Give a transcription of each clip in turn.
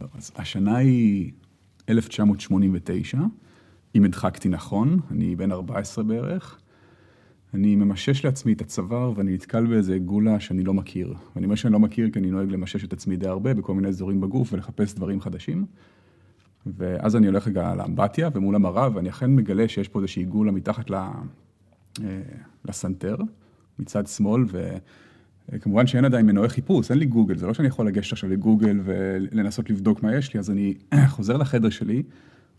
טוב, אז השנה היא 1989, אם הדחקתי נכון, אני בן 14 בערך. אני ממשש לעצמי את הצוואר ואני נתקל באיזה גולה שאני לא מכיר. ואני אומר שאני לא מכיר כי אני נוהג למשש את עצמי די הרבה בכל מיני אזורים בגוף ולחפש דברים חדשים. ואז אני הולך רגע לאמבטיה ומול המראה ואני אכן מגלה שיש פה איזושהי גולה מתחת אה, לסנטר, מצד שמאל, וכמובן שאין עדיין מנועי חיפוש, אין לי גוגל, זה לא שאני יכול לגשת עכשיו לגוגל ולנסות לבדוק מה יש לי, אז אני חוזר לחדר שלי,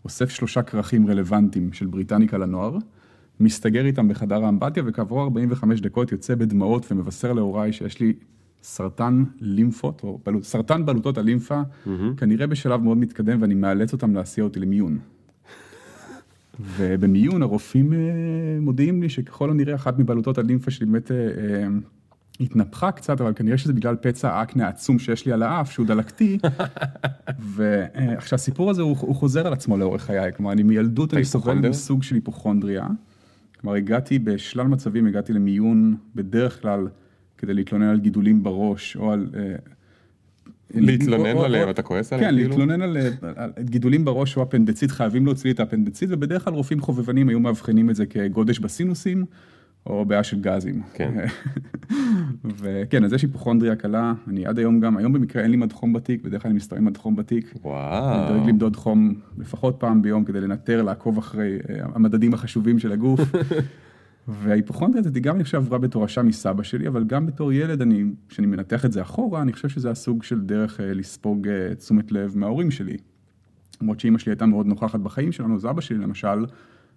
אוסף שלושה כרכים רלוונטיים של בריטניקה לנוער, מסתגר איתם בחדר האמבטיה, וכעבור 45 דקות יוצא בדמעות ומבשר להוריי שיש לי סרטן לימפות, או בלוט, סרטן בלוטות הלימפה, mm-hmm. כנראה בשלב מאוד מתקדם, ואני מאלץ אותם להסיע אותי למיון. ובמיון הרופאים אה, מודיעים לי שככל הנראה אחת מבלוטות הלימפה שלי באמת אה, אה, התנפחה קצת, אבל כנראה שזה בגלל פצע אקנה עצום שיש לי על האף, שהוא דלקתי. ועכשיו הסיפור הזה הוא, הוא חוזר על עצמו לאורך חיי, כלומר אני מילדות אני סובל מסוג של היפוכונדריה. כלומר הגעתי בשלל מצבים, הגעתי למיון בדרך כלל כדי להתלונן על גידולים בראש, או על... אה, להתלונן עליהם, אתה כועס עליהם? כן, כאילו? להתלונן על גידולים בראש או אפנדצית, חייבים להוציא לי את האפנדצית, ובדרך כלל רופאים חובבנים היו מאבחנים את זה כגודש בסינוסים, או בעיה של גזים. כן. וכן, אז יש היפוכונדריה קלה, אני עד היום גם, היום במקרה אין לי מדחום בתיק, בדרך כלל אני מסתובב עם מדחום בתיק. וואו. אני דואג למדוד חום לפחות פעם ביום כדי לנטר, לעקוב אחרי אה, המדדים החשובים של הגוף. וההיפוכונדריה הזאת גם אני חושב עברה בתורשה מסבא שלי, אבל גם בתור ילד, אני, כשאני מנתח את זה אחורה, אני חושב שזה הסוג של דרך אה, לספוג אה, תשומת לב מההורים שלי. למרות שאימא שלי הייתה מאוד נוכחת בחיים שלנו, אז אבא שלי למשל,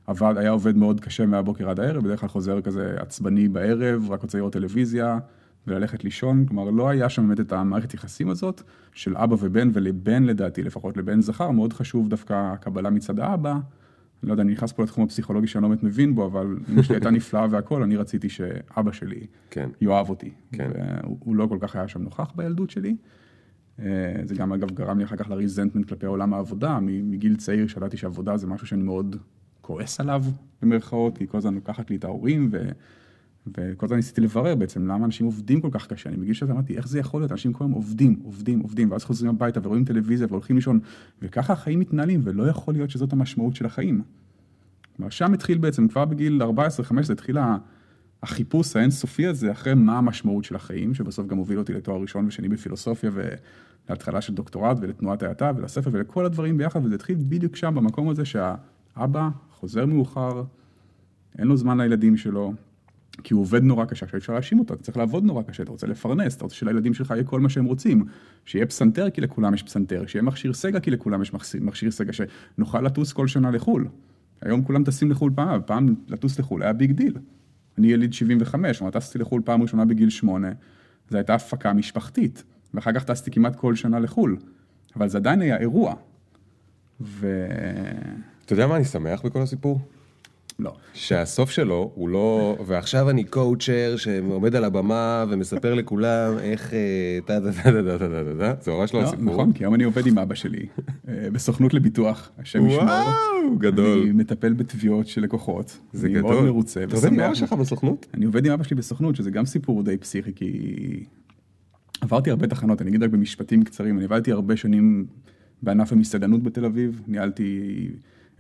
עבד, היה עובד מאוד קשה מהבוקר עד הערב, בדרך כלל חוזר כזה עצבני בערב, רק רוצה לראות טלוויזיה וללכת לישון, כלומר לא היה שם באמת את המערכת יחסים הזאת של אבא ובן, ולבן לדעתי, לפחות לבן זכר, מאוד חשוב דווקא הקבלה מצד האבא. לא יודע, אני נכנס פה לתחום הפסיכולוגי שאני לא באמת מבין בו, אבל אמא שלי הייתה נפלאה והכל, אני רציתי שאבא שלי כן. יאהב אותי. כן. והוא לא כל כך היה שם נוכח בילדות שלי. אה, זה גם אגב גרם לי אחר כך לריזנטמנט כלפי עולם העבודה, מגיל צעיר שידעתי שעבודה זה משהו שאני מאוד כועס עליו, במרכאות, כי כל הזמן לוקחת לי את ההורים, ו... וכל הזמן ניסיתי לברר בעצם למה אנשים עובדים כל כך קשה. אני בגיל שזה אמרתי, איך זה יכול להיות? אנשים כל היום עובדים, עובדים, עובדים, ואז חוזרים הביתה ורואים טלוויזיה והולכים לישון, וככה החיים מתנהלים, ולא יכול להיות שזאת המשמעות של החיים. כלומר, שם התחיל בעצם, כבר בגיל 14-15 התחיל החיפוש האינסופי הזה אחרי מה המשמעות של החיים, שבסוף גם הוביל אותי לתואר ראשון ושני בפילוסופיה, ולהתחלה של דוקטורט, ולתנועת האטה, ולספר, ולכל הדברים ביחד, וזה התחיל בדיוק שם, במקום הזה שהאבא חוזר מאוחר, אין לו זמן לילדים שלו, כי הוא עובד נורא קשה, עכשיו אפשר להאשים אותו, אתה צריך לעבוד נורא קשה, אתה רוצה לפרנס, אתה רוצה שלילדים שלך יהיה כל מה שהם רוצים, שיהיה פסנתר כי לכולם יש פסנתר, שיהיה מכשיר סגה כי לכולם יש מכשיר סגה, שנוכל לטוס כל שנה לחו"ל. היום כולם טסים לחו"ל פעם, פעם לטוס לחו"ל היה big deal. אני יליד 75, כלומר טסתי לחו"ל פעם ראשונה בגיל 8, זו הייתה הפקה משפחתית, ואחר כך טסתי כמעט כל שנה לחו"ל, אבל זה עדיין היה אירוע. ו... אתה יודע מה אני שמח בכל הסיפור? לא. שהסוף שלו הוא לא, ועכשיו אני קואוצ'ר שעומד על הבמה ומספר לכולם איך טה טה טה טה טה טה טה, זה ממש לא הסיפור. נכון, כי היום אני עובד עם אבא שלי בסוכנות לביטוח, השם ישמור. וואו, גדול. אני מטפל בתביעות של לקוחות. זה גדול. אני מאוד מרוצה. אתה עובד עם אבא שלך בסוכנות? אני עובד עם אבא שלי בסוכנות, שזה גם סיפור די פסיכי, כי עברתי הרבה תחנות, אני אגיד רק במשפטים קצרים, אני עבדתי הרבה שנים בענף המסעדנות בתל אביב, ניהלתי...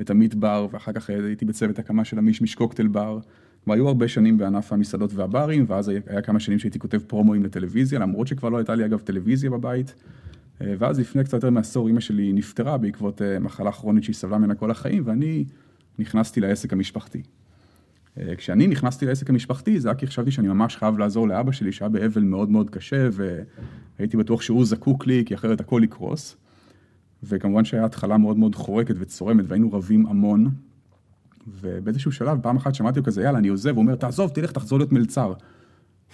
את עמית בר, ואחר כך הייתי בצוות הקמה של המישמיש קוקטייל בר. כלומר, היו הרבה שנים בענף המסעדות והברים, ואז היה, היה כמה שנים שהייתי כותב פרומואים לטלוויזיה, למרות שכבר לא הייתה לי אגב טלוויזיה בבית. אה, ואז לפני קצת יותר מעשור אימא שלי נפטרה בעקבות אה, מחלה כרונית שהיא סבלה ממנה כל החיים, ואני נכנסתי לעסק המשפחתי. אה, כשאני נכנסתי לעסק המשפחתי, זה היה כי חשבתי שאני ממש חייב לעזור לאבא שלי, שהיה באבל מאוד מאוד קשה, והייתי בטוח שהוא זקוק לי, כי אחרת הכל יקרוס. וכמובן שהיה התחלה מאוד מאוד חורקת וצורמת, והיינו רבים המון. ובאיזשהו שלב, פעם אחת שמעתי כזה, יאללה, אני עוזב, הוא אומר, תעזוב, תלך, תחזור להיות מלצר.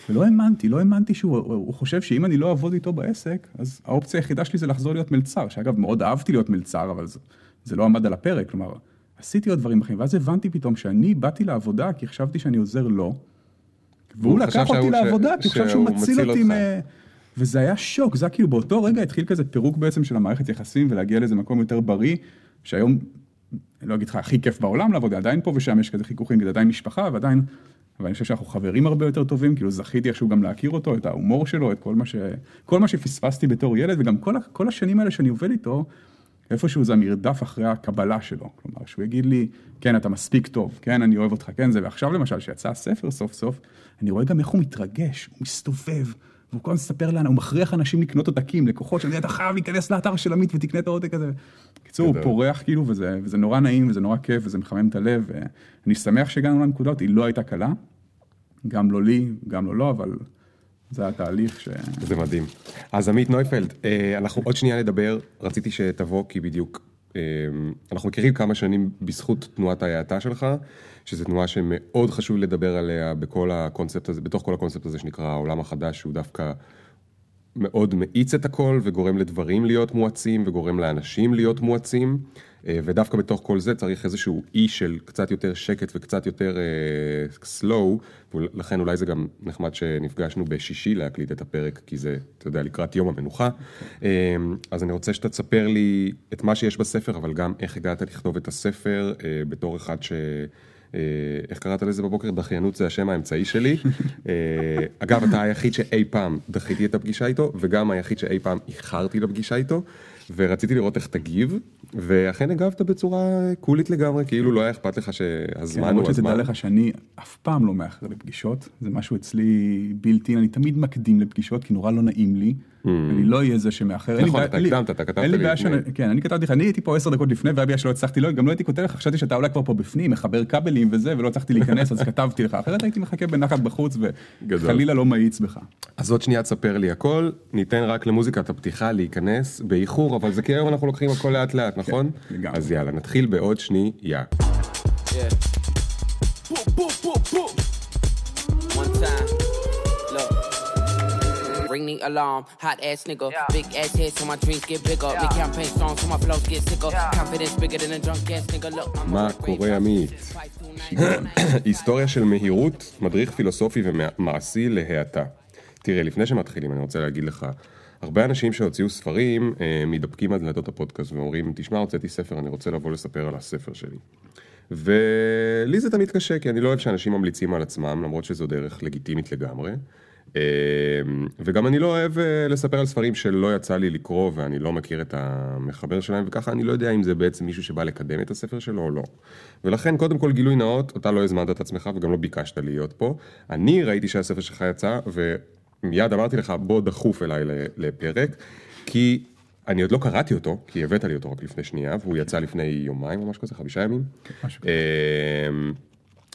ולא האמנתי, לא האמנתי שהוא הוא חושב שאם אני לא אעבוד איתו בעסק, אז האופציה היחידה שלי זה לחזור להיות מלצר, שאגב, מאוד אהבתי להיות מלצר, אבל זה, זה לא עמד על הפרק, כלומר, עשיתי עוד דברים אחרים, ואז הבנתי פתאום שאני באתי לעבודה כי חשבתי שאני עוזר לו, והוא לקח אותי ש... לעבודה, כי הוא חשב שהוא מציל אותי מ... וזה היה שוק, זה היה כאילו באותו רגע התחיל כזה פירוק בעצם של המערכת יחסים ולהגיע לאיזה מקום יותר בריא, שהיום, אני לא אגיד לך הכי כיף בעולם לעבוד, עדיין פה ושם יש כזה חיכוכים, כי זה עדיין משפחה ועדיין, ואני חושב שאנחנו חברים הרבה יותר טובים, כאילו זכיתי איכשהו גם להכיר אותו, את ההומור שלו, את כל מה, ש... כל מה שפספסתי בתור ילד, וגם כל. כל השנים האלה שאני עובד איתו, איפשהו זה המרדף אחרי הקבלה שלו. כלומר, שהוא יגיד לי, כן, אתה מספיק טוב, כן, אני אוהב אותך, כן, זה, ועכשיו למשל, שיצא הספר סוף סוף, אני רואה גם איך הוא מתרגש, הוא מסתובב, והוא כל הזמן מספר לנו, הוא מכריח אנשים לקנות עותקים, לקוחות שאני אתה חייב להיכנס לאתר של עמית ותקנה את העותק הזה. בקיצור, הוא פורח כאילו, וזה, וזה נורא נעים, וזה נורא כיף, וזה מחמם את הלב, ואני שמח שהגענו לנקודה היא לא הייתה קלה, גם לא לי, גם לא לו, אבל זה התהליך ש... זה מדהים. אז עמית נויפלד, אה, אנחנו עוד שנייה נדבר, רציתי שתבוא כי בדיוק אה, אנחנו מכירים כמה שנים בזכות תנועת ההאטה שלך, שזו תנועה שמאוד חשוב לדבר עליה בכל הקונספט הזה, בתוך כל הקונספט הזה שנקרא העולם החדש, שהוא דווקא מאוד מאיץ את הכל וגורם לדברים להיות מואצים וגורם לאנשים להיות מואצים. אה, ודווקא בתוך כל זה צריך איזשהו אי של קצת יותר שקט וקצת יותר uh, slow, ולכן אולי זה גם נחמד שנפגשנו בשישי להקליט את הפרק, כי זה, אתה יודע, לקראת יום המנוחה. Okay. אה, אז אני רוצה שאתה תספר לי את מה שיש בספר, אבל גם איך הגעת לכתוב את הספר uh, בתור אחד ש... Uh, איך קראת לזה בבוקר? דחיינות זה השם האמצעי שלי. uh, אגב, אתה היחיד שאי פעם דחיתי את הפגישה איתו, וגם היחיד שאי פעם איחרתי לפגישה איתו. ורציתי לראות איך תגיב, ואכן הגבת בצורה קולית לגמרי, כאילו לא היה אכפת לך שהזמן כן, הוא הזמן. למרות שתדע לך שאני אף פעם לא מאחר לפגישות, זה משהו אצלי בלתי, אני תמיד מקדים לפגישות, כי נורא לא נעים לי, mm. אני לא אהיה זה שמאחר. נכון, אתה הקדמת, אתה כתבת לי. כן, אני כתבתי לך, אני הייתי פה עשר דקות לפני, והיה בעיה שלא הצלחתי, לא, גם לא הייתי כותב לך, חשבתי שאתה אולי כבר פה בפנים, מחבר כבלים וזה, ולא הצלחתי להיכנס, אז כתבתי לך, אחרת הייתי מחכה בנחת בחוץ, וחלילה לא מאיץ בך. אז עוד שנייה תספר לי הכל, ניתן רק למוזיקת הפתיחה להיכנס באיחור, אבל זה כי היום אנחנו לוקחים הכל לאט לאט, נכון? לגמרי. אז יאללה, נתחיל בעוד שנייה. Ring the alarm, hot ass nigga. Big ass head so my dreams get bigger. Big campaign strong so my flows get sicker. Confidence bigger than a drunk ass nigga. Look, מה קורה עמית? היסטוריה של מהירות, מדריך פילוסופי ומעשי להאטה. תראה, לפני שמתחילים, אני רוצה להגיד לך, הרבה אנשים שהוציאו ספרים אה, מתדפקים על דלתות הפודקאסט ואומרים, תשמע, הוצאתי ספר, אני רוצה לבוא לספר על הספר שלי. ולי זה תמיד קשה, כי אני לא אוהב שאנשים ממליצים על עצמם, למרות שזו דרך לגיטימית לגמרי. אה, וגם אני לא אוהב אה, לספר על ספרים שלא יצא לי לקרוא ואני לא מכיר את המחבר שלהם, וככה אני לא יודע אם זה בעצם מישהו שבא לקדם את הספר שלו או לא. ולכן, קודם כל גילוי נאות, אתה לא הזמנת את עצמך וגם לא ביקשת להיות פה. אני ראיתי שהספר שלך יצא, ו... מיד אמרתי לך, בוא דחוף אליי לפרק, כי אני עוד לא קראתי אותו, כי הבאת לי אותו רק לפני שנייה, והוא יצא לפני יומיים או משהו כזה, חמישה ימים. אמ,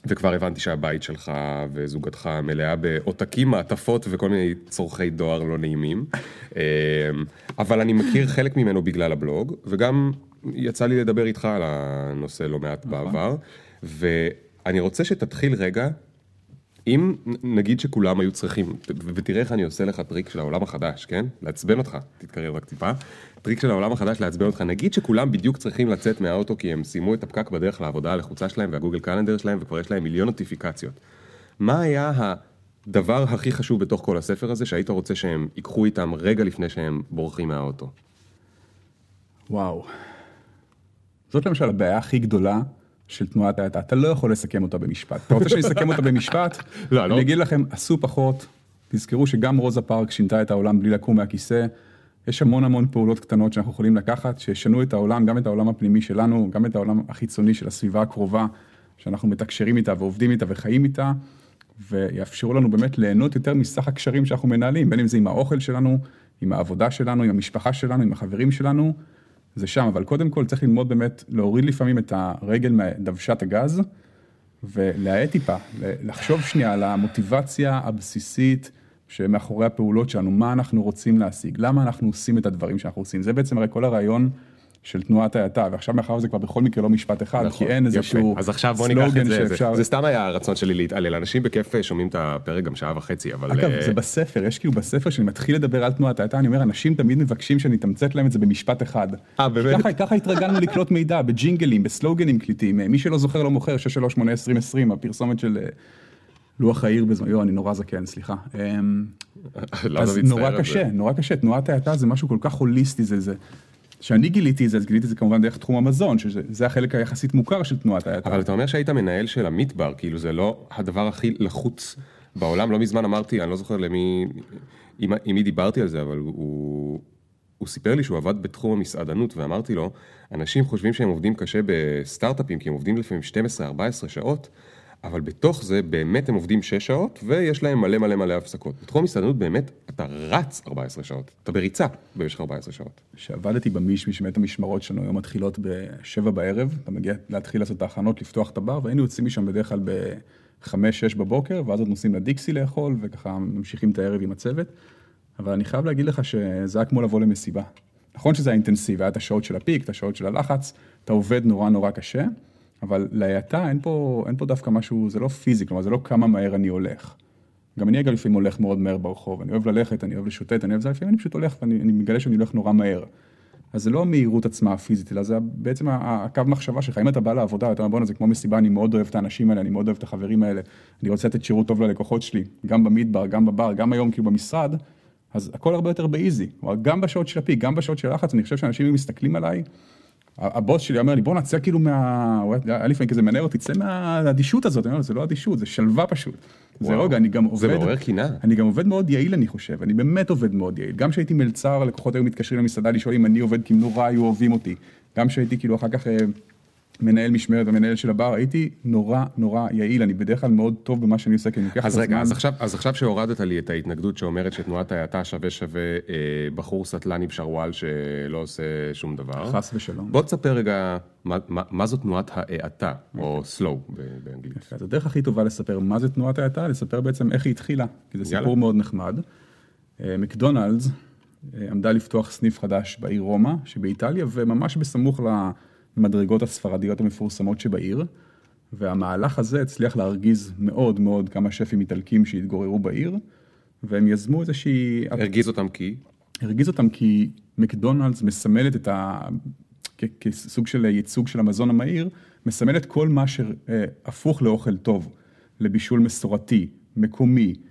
וכבר הבנתי שהבית שלך וזוגתך מלאה בעותקים, מעטפות וכל מיני צורכי דואר לא נעימים. אמ, אבל אני מכיר חלק ממנו בגלל הבלוג, וגם יצא לי לדבר איתך על הנושא לא מעט נכון. בעבר. ואני רוצה שתתחיל רגע אם נגיד שכולם היו צריכים, ותראה איך אני עושה לך טריק של העולם החדש, כן? לעצבן אותך, תתקרב רק טיפה. טריק של העולם החדש לעצבן אותך, נגיד שכולם בדיוק צריכים לצאת מהאוטו כי הם סיימו את הפקק בדרך לעבודה הלחוצה שלהם וה Google Calendar שלהם וכבר יש להם מיליון נוטיפיקציות. מה היה הדבר הכי חשוב בתוך כל הספר הזה שהיית רוצה שהם ייקחו איתם רגע לפני שהם בורחים מהאוטו? וואו. זאת למשל הבעיה הכי גדולה של תנועת האטה, אתה לא יכול לסכם אותה במשפט. אתה רוצה שאני אסכם אותה במשפט? לא, אני לא. אגיד לכם, עשו פחות, תזכרו שגם רוזה פארק שינתה את העולם בלי לקום מהכיסא. יש המון המון פעולות קטנות שאנחנו יכולים לקחת, שישנו את העולם, גם את העולם הפנימי שלנו, גם את העולם החיצוני של הסביבה הקרובה, שאנחנו מתקשרים איתה ועובדים איתה וחיים איתה, ויאפשרו לנו באמת ליהנות יותר מסך הקשרים שאנחנו מנהלים, בין אם זה עם האוכל שלנו, עם העבודה שלנו, עם המשפחה שלנו, עם החברים שלנו. זה שם, אבל קודם כל צריך ללמוד באמת, להוריד לפעמים את הרגל מדוושת הגז, ולהאט טיפה, לחשוב שנייה על המוטיבציה הבסיסית שמאחורי הפעולות שלנו, מה אנחנו רוצים להשיג, למה אנחנו עושים את הדברים שאנחנו עושים, זה בעצם הרי כל הרעיון של תנועת ההאטה, ועכשיו מאחר זה כבר בכל מקרה לא משפט אחד, נכון, כי אין איזשהו אז עכשיו בוא ניקח את זה, שאפשר... זה, זה סתם היה הרצון שלי להתעלל, אנשים בכיף אה, שומעים את הפרק גם שעה וחצי, אבל... אגב, uh... זה בספר, יש כאילו בספר שאני מתחיל לדבר על תנועת ההאטה, אני אומר, אנשים תמיד מבקשים שאני אתמצת להם את זה במשפט אחד. אה, באמת? ככה, ככה התרגלנו לקלוט מידע, בג'ינגלים, בסלוגנים קליטים, מי שלא זוכר לא מוכר, 6382020, הפרסומת של... אה, לוח העיר בזמן, יואו, אני נורא זקן, סליחה. אמ, אז נורא קשה, נורא קשה, תנועת ההאטה זה משהו כל כך הוליסטי, זה, זה, כשאני גיליתי את זה, אז גיליתי את זה כמובן דרך תחום המזון, שזה החלק היחסית מוכר של תנועת ההאטה. אבל אתה אומר שהיית מנהל של המטבר, כאילו זה לא הדבר הכי לחוץ בעולם, לא מזמן אמרתי, אני לא זוכר למי, עם, עם מי דיברתי על זה, אבל הוא, הוא סיפר לי שהוא עבד בתחום המסעדנות, ואמרתי לו, אנשים חושבים שהם עובדים קשה בסטארט-אפים, כי הם עובדים לפעמים 12-14 שעות, אבל בתוך זה באמת הם עובדים 6 שעות, ויש להם מלא מלא מלא הפסקות. בתחום המסעדנות באמת אתה רץ 14 שעות, אתה בריצה במשך 14 שעות. כשעבדתי במישמיש, באמת המשמרות שלנו היו מתחילות ב-7 בערב, אתה מגיע להתחיל לעשות את ההכנות, לפתוח את הבר, והיינו יוצאים משם בדרך כלל ב-5-6 בבוקר, ואז עוד נוסעים לדיקסי לאכול, וככה ממשיכים את הערב עם הצוות. אבל אני חייב להגיד לך שזה היה כמו לבוא למסיבה. נכון שזה היה אינטנסיבי, היה את השעות של הפיק, את השעות של הלחץ, אתה עובד נורא נורא קשה, אבל להאטה אין אין פה דווקא משהו, זה לא פיזי, כלומר זה לא כמה מהר אני הולך. גם אני אגב לפעמים הולך מאוד מהר ברחוב, אני אוהב ללכת, אני אוהב לשוטט, אני אוהב זה, לפעמים אני פשוט הולך ואני מגלה שאני הולך נורא מהר. אז זה לא המהירות עצמה הפיזית, אלא זה בעצם הקו מחשבה שלך, אם אתה בא לעבודה, אתה אומר בואנה זה כמו מסיבה, אני מאוד אוהב את האנשים האלה, אני מאוד אוהב את החברים האלה, אני רוצה לתת שירות טוב ללקוחות שלי, גם במדבר, גם בבר, גם היום כאילו במשרד, אז הכל הרבה יותר באיזי, גם בשעות של הפיק, גם בשעות של לחץ, אני חושב שאנשים מסתכלים עליי, הבוס שלי אומר לי, בוא נצא כאילו מה... הוא היה לפעמים כזה מנהל אותי, צא מהאדישות הזאת, אני אומר, זה לא אדישות, זה שלווה פשוט. זה רגע, אני גם עובד... זה מעורר קינה. אני גם עובד מאוד יעיל, אני חושב, אני באמת עובד מאוד יעיל. גם כשהייתי מלצר, לקוחות היו מתקשרים למסעדה לשאול אם אני עובד, כי נורא היו אוהבים אותי. גם כשהייתי כאילו אחר כך אה, מנהל משמרת ומנהל של הבר, הייתי נורא נורא יעיל, אני בדרך כלל מאוד טוב במה שאני עושה, כי אני לוקח את הזמן. אז רגע, אז עכשיו, אז עכשיו שהורדת לי את ההתנגדות שאומרת שתנועת ההאטה שווה שווה אה, בחור סטלני בשרוואל שלא עושה שום דבר. חס ושלום. בוא תספר רגע מה, מה, מה זו תנועת ההאטה, או slow באנגלית. אז הדרך הכי טובה לספר מה זה תנועת ההאטה, לספר בעצם איך היא התחילה, כי זה סיפור יאללה. מאוד נחמד. אה, מקדונלדס אה, עמדה לפתוח סניף חדש בעיר רומא שבאיטליה, וממש בסמוך ל... המדרגות הספרדיות המפורסמות שבעיר, והמהלך הזה הצליח להרגיז מאוד מאוד כמה שפים איטלקים שהתגוררו בעיר, והם יזמו איזושהי... הרגיז אותם כי? הרגיז אותם כי מקדונלדס מסמלת את ה... כסוג של ייצוג של המזון המהיר, מסמלת כל מה שהפוך לאוכל טוב, לבישול מסורתי, מקומי, אה,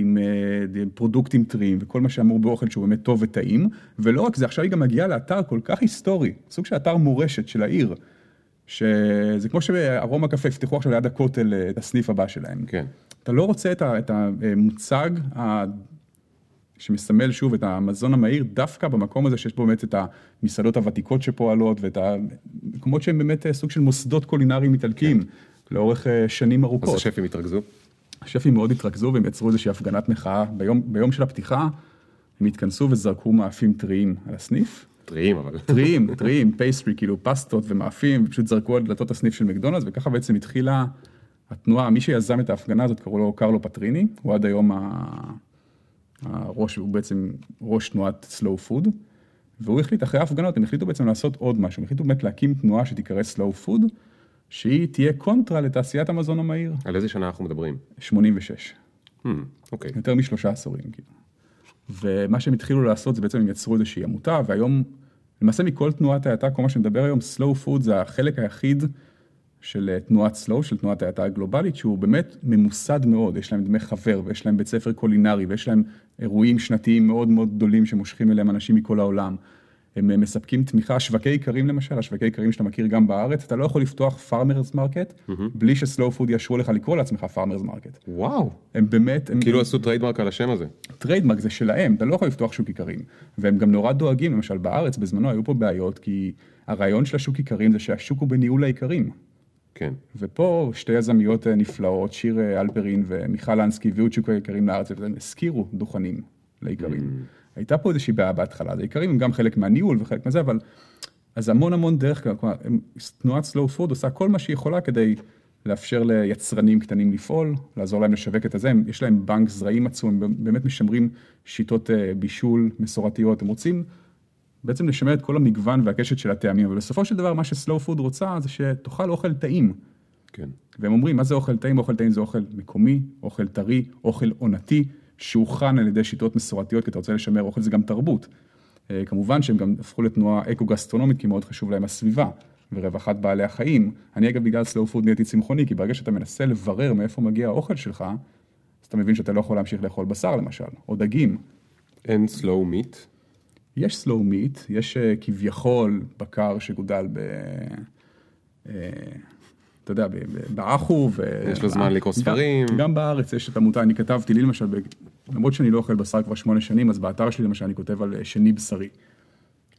עם אה, פרודוקטים טריים וכל מה שאמור באוכל שהוא באמת טוב וטעים, ולא רק זה, עכשיו היא גם מגיעה לאתר כל כך היסטורי, סוג של אתר מורשת של העיר, שזה כמו שארומה קפה יפתחו עכשיו ליד הכותל אה, את הסניף הבא שלהם. כן. אתה לא רוצה את, את המוצג ה... שמסמל שוב את המזון המהיר, דווקא במקום הזה שיש בו באמת את המסעדות הוותיקות שפועלות, ואת המקומות שהם באמת סוג של מוסדות קולינריים איטלקיים, כן. לאורך שנים ארוכות. אז השפים התרגזו? השפים מאוד התרגזו והם יצרו איזושהי הפגנת מחאה. ביום, ביום של הפתיחה הם התכנסו וזרקו מאפים טריים על הסניף. טריים אבל. טריים, טריים, pastry, כאילו פסטות ומאפים, ופשוט זרקו על דלתות הסניף של מקדונלדס, וככה בעצם התחילה התנועה, מי שיזם את ההפגנה הזאת קראו לו קרלו פטריני, הוא עד היום הראש, הוא בעצם ראש תנועת slow food, והוא החליט, אחרי ההפגנות, הם החליטו בעצם לעשות עוד משהו, הם החליטו באמת להקים תנועה שתיקרא slow food, שהיא תהיה קונטרה לתעשיית המזון המהיר. על איזה שנה אנחנו מדברים? 86. Hmm, אוקיי. Okay. יותר משלושה עשורים, כאילו. ומה שהם התחילו לעשות זה בעצם הם יצרו איזושהי עמותה, והיום, למעשה מכל תנועת ההאטה, כל מה שנדבר היום, slow food זה החלק היחיד של אה, תנועת slow, של תנועת ההאטה הגלובלית, שהוא באמת ממוסד מאוד, יש להם דמי חבר, ויש להם בית ספר קולינרי, ויש להם אירועים שנתיים מאוד מאוד גדולים שמושכים אליהם אנשים מכל העולם. הם אה, מספקים תמיכה, שווקי איכרים למשל, השווקי איכרים שאתה מכיר גם בארץ, אתה לא יכול לפתוח farmers market, mm-hmm. בלי ש slow food יאשרו לך לקרוא לעצמך farmers market. וואו. הם באמת... הם, כאילו הם, עשו trademark על השם הזה. trademark זה שלהם, אתה לא יכול לפתוח שוק איכרים. והם גם נורא דואגים, למשל בארץ בזמנו היו פה בעיות, כי הרעיון של השוק איכרים זה שהשוק הוא בניהול האיכרים. כן. ופה שתי יזמיות אה, נפלאות, שיר אה, אלפרין ומיכל אנסקי, הביאו את שוק האיכרים לארץ, והם השכירו דוכנים לאיכרים. Mm. הייתה פה איזושהי בעיה בהתחלה, אז האיכרים הם גם חלק מהניהול וחלק מזה, אבל אז המון המון דרך, כלומר, תנועת slow food עושה כל מה שהיא יכולה כדי לאפשר ליצרנים קטנים לפעול, לעזור להם לשווק את הזה, יש להם בנק זרעים עצום, הם באמת משמרים שיטות אה, בישול מסורתיות, הם רוצים בעצם לשמר את כל המגוון והקשת של הטעמים, אבל בסופו של דבר מה ש slow food רוצה זה שתאכל אוכל טעים. כן. והם אומרים, מה זה אוכל טעים? אוכל טעים זה אוכל מקומי, אוכל טרי, אוכל עונתי. שהוכן על ידי שיטות מסורתיות, כי אתה רוצה לשמר אוכל, זה גם תרבות. אה, כמובן שהם גם הפכו לתנועה אקו-גסטרונומית, כי מאוד חשוב להם הסביבה ורווחת בעלי החיים. אני אגב בגלל slow food נהייתי צמחוני, כי ברגע שאתה מנסה לברר מאיפה מגיע האוכל שלך, אז אתה מבין שאתה לא יכול להמשיך לאכול בשר למשל, או דגים. אין slow meat? יש slow meat, יש אה, כביכול בקר שגודל ב... אה, אתה יודע, באחו. יש לו זמן לקרוא ספרים. גם, גם בארץ יש את עמותה, אני כתבתי לי למשל, למרות שאני לא אוכל בשר כבר שמונה שנים, אז באתר שלי למשל אני כותב על שני בשרי.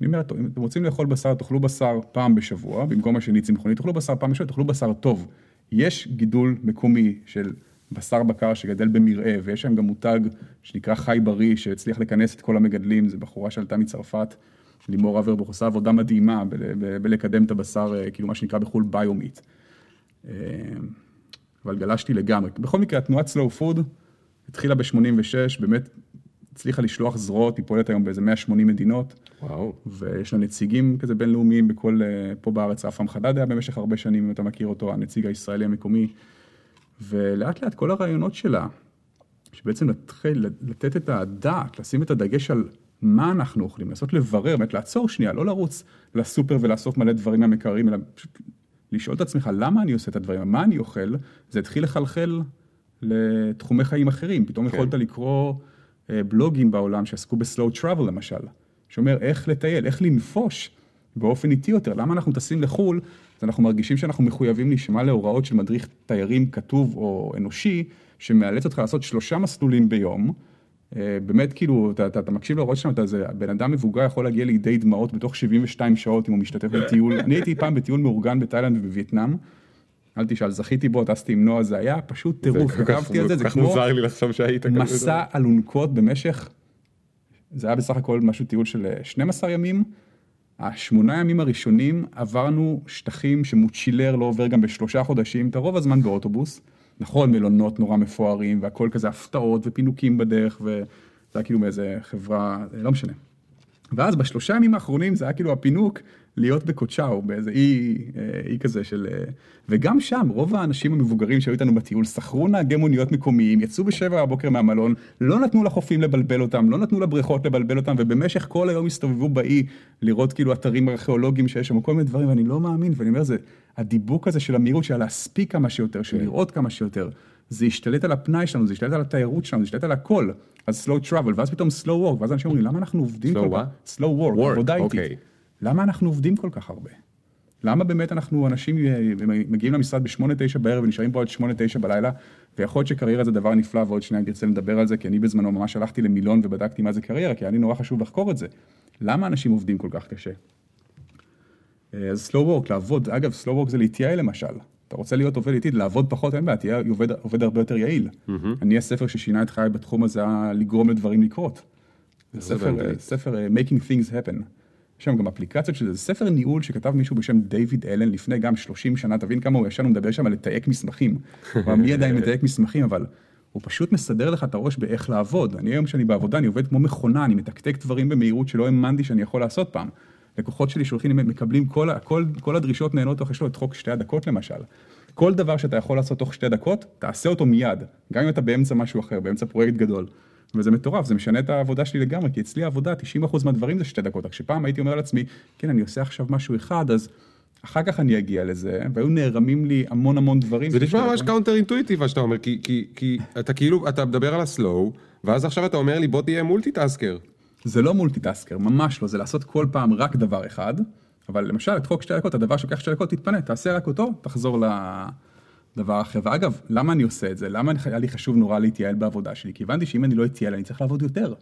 אני אומר, אם אתם רוצים לאכול בשר, תאכלו בשר פעם בשבוע, במקום השני צמחוני, תאכלו בשר פעם בשבוע, תאכלו בשר טוב. יש גידול מקומי של בשר בקר שגדל במרעה, ויש שם גם מותג שנקרא חי בריא, שהצליח לכנס את כל המגדלים, זו בחורה שעלתה מצרפת, לימור אברבוך, עושה עבודה מדהימה בלקדם את הבשר, אה, כאילו מה שנקרא בחו"ל ביומיט. אה, אבל גלשתי לגמרי. בכל מקרה, התנועת סלואו פוד התחילה ב-86, באמת הצליחה לשלוח זרועות, היא פועלת היום באיזה 180 מדינות. וואו. ויש לה נציגים כזה בינלאומיים בכל, אה, פה בארץ, רפ"ם חדד היה במשך הרבה שנים, אם אתה מכיר אותו, הנציג הישראלי המקומי. ולאט לאט כל הרעיונות שלה, שבעצם להתחיל לתת את הדעת, לשים את הדגש על מה אנחנו אוכלים, לנסות לברר, באמת לעצור שנייה, לא לרוץ לסופר ולאסוף מלא דברים מהמקררים, אלא פשוט לשאול את עצמך למה אני עושה את הדברים, מה אני אוכל, זה התחיל לחלחל לתחומי חיים אחרים, פתאום כן. יכולת לקרוא אה, בלוגים בעולם שעסקו בסלואו טראבל למשל, שאומר איך לטייל, איך לנפוש באופן איטי יותר, למה אנחנו טסים לחו"ל? אז אנחנו מרגישים שאנחנו מחויבים להישמע להוראות של מדריך תיירים כתוב או אנושי, שמאלץ אותך לעשות שלושה מסלולים ביום. אה, באמת כאילו, אתה, אתה, אתה מקשיב להוראות שלנו, אתה זה, בן אדם מבוגר יכול להגיע לידי דמעות בתוך 72 שעות אם הוא משתתף בטיול. אני הייתי פעם בטיול מאורגן בתאילנד ובווייטנאם. אל תשאל, זכיתי בו, טסתי עם נועה, זה היה פשוט טירוף, כתבתי על זה, זה כמו מסע אלונקות במשך, זה היה בסך הכל משהו טיול של 12 ימים, השמונה ימים הראשונים עברנו שטחים שמוצ'ילר לא עובר גם בשלושה חודשים, את הרוב הזמן באוטובוס. נכון, מלונות נורא מפוארים, והכל כזה הפתעות ופינוקים בדרך, וזה היה כאילו מאיזה חברה, לא משנה. ואז בשלושה ימים האחרונים זה היה כאילו הפינוק להיות בקוצ'או, באיזה אי, אה, אי כזה של... אה, וגם שם, רוב האנשים המבוגרים שהיו איתנו בטיול שכרו נהגי מוניות מקומיים, יצאו בשבע בבוקר מהמלון, לא נתנו לחופים לבלבל אותם, לא נתנו לבריכות לבלבל אותם, ובמשך כל היום הסתובבו באי לראות כאילו אתרים ארכיאולוגיים שיש שם, כל מיני דברים, ואני לא מאמין, ואני אומר, זה הדיבוק הזה של המהירות, של להספיק כמה שיותר, של כן. לראות כמה שיותר. זה השתלט על הפנאי שלנו, זה השתלט על התיירות שלנו, זה השתלט על הכל. אז slow travel, ואז פתאום slow work, ואז אנשים אומרים, למה אנחנו עובדים כל כך? slow work, עבודה איטית. למה אנחנו עובדים כל כך הרבה? למה באמת אנחנו, אנשים אה, מגיעים למשרד בשמונה, תשע בערב ונשארים פה עד שמונה, תשע בלילה, ויכול להיות שקריירה זה דבר נפלא, ועוד שניה אני ארצה לדבר על זה, כי אני בזמנו ממש הלכתי למילון ובדקתי מה זה קריירה, כי היה לי נורא חשוב לחקור את זה. למה אנשים עובדים כל כך קשה? אה, אז slow work, לעבוד, אגב, slow work זה להתייעל למשל. אתה רוצה להיות עובד איתי, לעבוד פחות, אין בעיה, תהיה עובד, עובד הרבה יותר יעיל. Mm-hmm. אני, הספר ששינה את חיי בתחום הזה היה לגרום לדברים לקרות. זה ספר, ספר uh, Making Things Happen. יש שם גם אפליקציות שזה, זה ספר ניהול שכתב מישהו בשם דיוויד אלן לפני גם 30 שנה, תבין כמה הוא ישן, הוא מדבר שם על לתייק מסמכים. מי עדיין מתייק מסמכים, אבל הוא פשוט מסדר לך את הראש באיך לעבוד. אני היום שאני בעבודה, אני עובד כמו מכונה, אני מתקתק דברים במהירות שלא האמנתי שאני יכול לעשות פעם. לקוחות שלי שולחים, הם מקבלים כל, כל, כל הדרישות נהנות יש לו את חוק שתי הדקות למשל. כל דבר שאתה יכול לעשות תוך שתי דקות, תעשה אותו מיד. גם אם אתה באמצע משהו אחר, באמצע פרויקט גדול. וזה מטורף, זה משנה את העבודה שלי לגמרי, כי אצלי העבודה, 90% מהדברים זה שתי דקות. רק שפעם הייתי אומר לעצמי, כן, אני עושה עכשיו משהו אחד, אז אחר כך אני אגיע לזה, והיו נערמים לי המון המון דברים. זה נשמע ממש counter intuitive מה שאתה אומר, כי, כי, כי אתה כאילו, אתה מדבר על ה slow, ואז עכשיו אתה אומר לי, בוא תהיה multitasker. זה לא מולטיטאסקר, ממש לא, זה לעשות כל פעם רק דבר אחד, אבל למשל, את חוק שתי דקות, הדבר שלוקח שתי דקות, תתפנה, תעשה רק אותו, תחזור לדבר אחר. ואגב, למה אני עושה את זה? למה היה לי חשוב נורא להתייעל בעבודה שלי? כי הבנתי שאם אני לא אתייעל, אני צריך לעבוד יותר.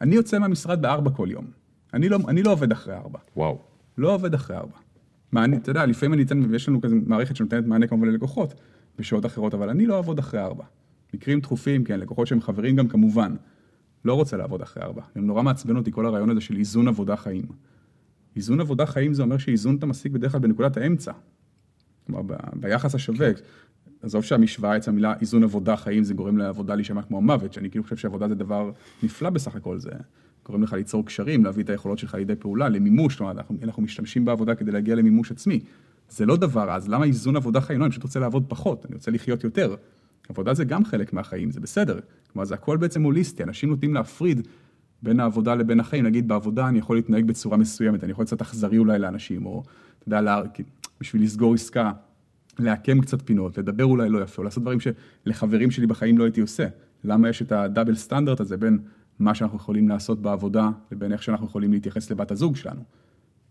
אני יוצא מהמשרד בארבע כל יום. אני לא, אני לא עובד אחרי ארבע. וואו. לא עובד אחרי ארבע. מה, אני, אתה יודע, לפעמים אני אתן, ויש לנו כזה מערכת שנותנת מענה כמובן ללקוחות בשעות אחרות, אבל אני לא אעבוד אחרי ארבע. מקרים דחופים, כן, לקוחות שהם חברים גם כמובן. לא רוצה לעבוד אחרי ארבע. הם נורא מעצבן אותי כל הרעיון הזה של איזון עבודה חיים. איזון עבודה חיים זה אומר שאיזון אתה משיג בדרך כלל בנקודת האמצע. כלומר, ב, ביחס השווה. כן. עזוב שהמשוואה אצל המילה איזון עבודה חיים זה גורם לעבודה להישמע כמו המוות, שאני כאילו חושב שעבודה זה דבר נפלא בסך הכל, זה גורם לך ליצור קשרים, להביא את היכולות שלך לידי פעולה, למימוש, זאת אומרת, אנחנו, אנחנו משתמשים בעבודה כדי להגיע למימוש עצמי. זה לא דבר אז, למה איזון עבודה חיים? לא, אני פשוט רוצה לעבוד פחות, אני רוצה לחיות יותר. עבודה זה גם חלק מהחיים, זה בסדר. כלומר, זה הכל בעצם הוליסטי, אנשים נוטים להפריד בין העבודה לבין החיים. נגיד, בעבודה אני יכול להתנהג בצורה מסוימת, אני יכול קצת אכזרי אולי לאנשים, או, אתה יודע, לה, בשביל לסגור עסקה, לעקם קצת פינות, לדבר אולי לא יפה, או לעשות דברים שלחברים שלי בחיים לא הייתי עושה. למה יש את הדאבל סטנדרט הזה בין מה שאנחנו יכולים לעשות בעבודה לבין איך שאנחנו יכולים להתייחס לבת הזוג שלנו.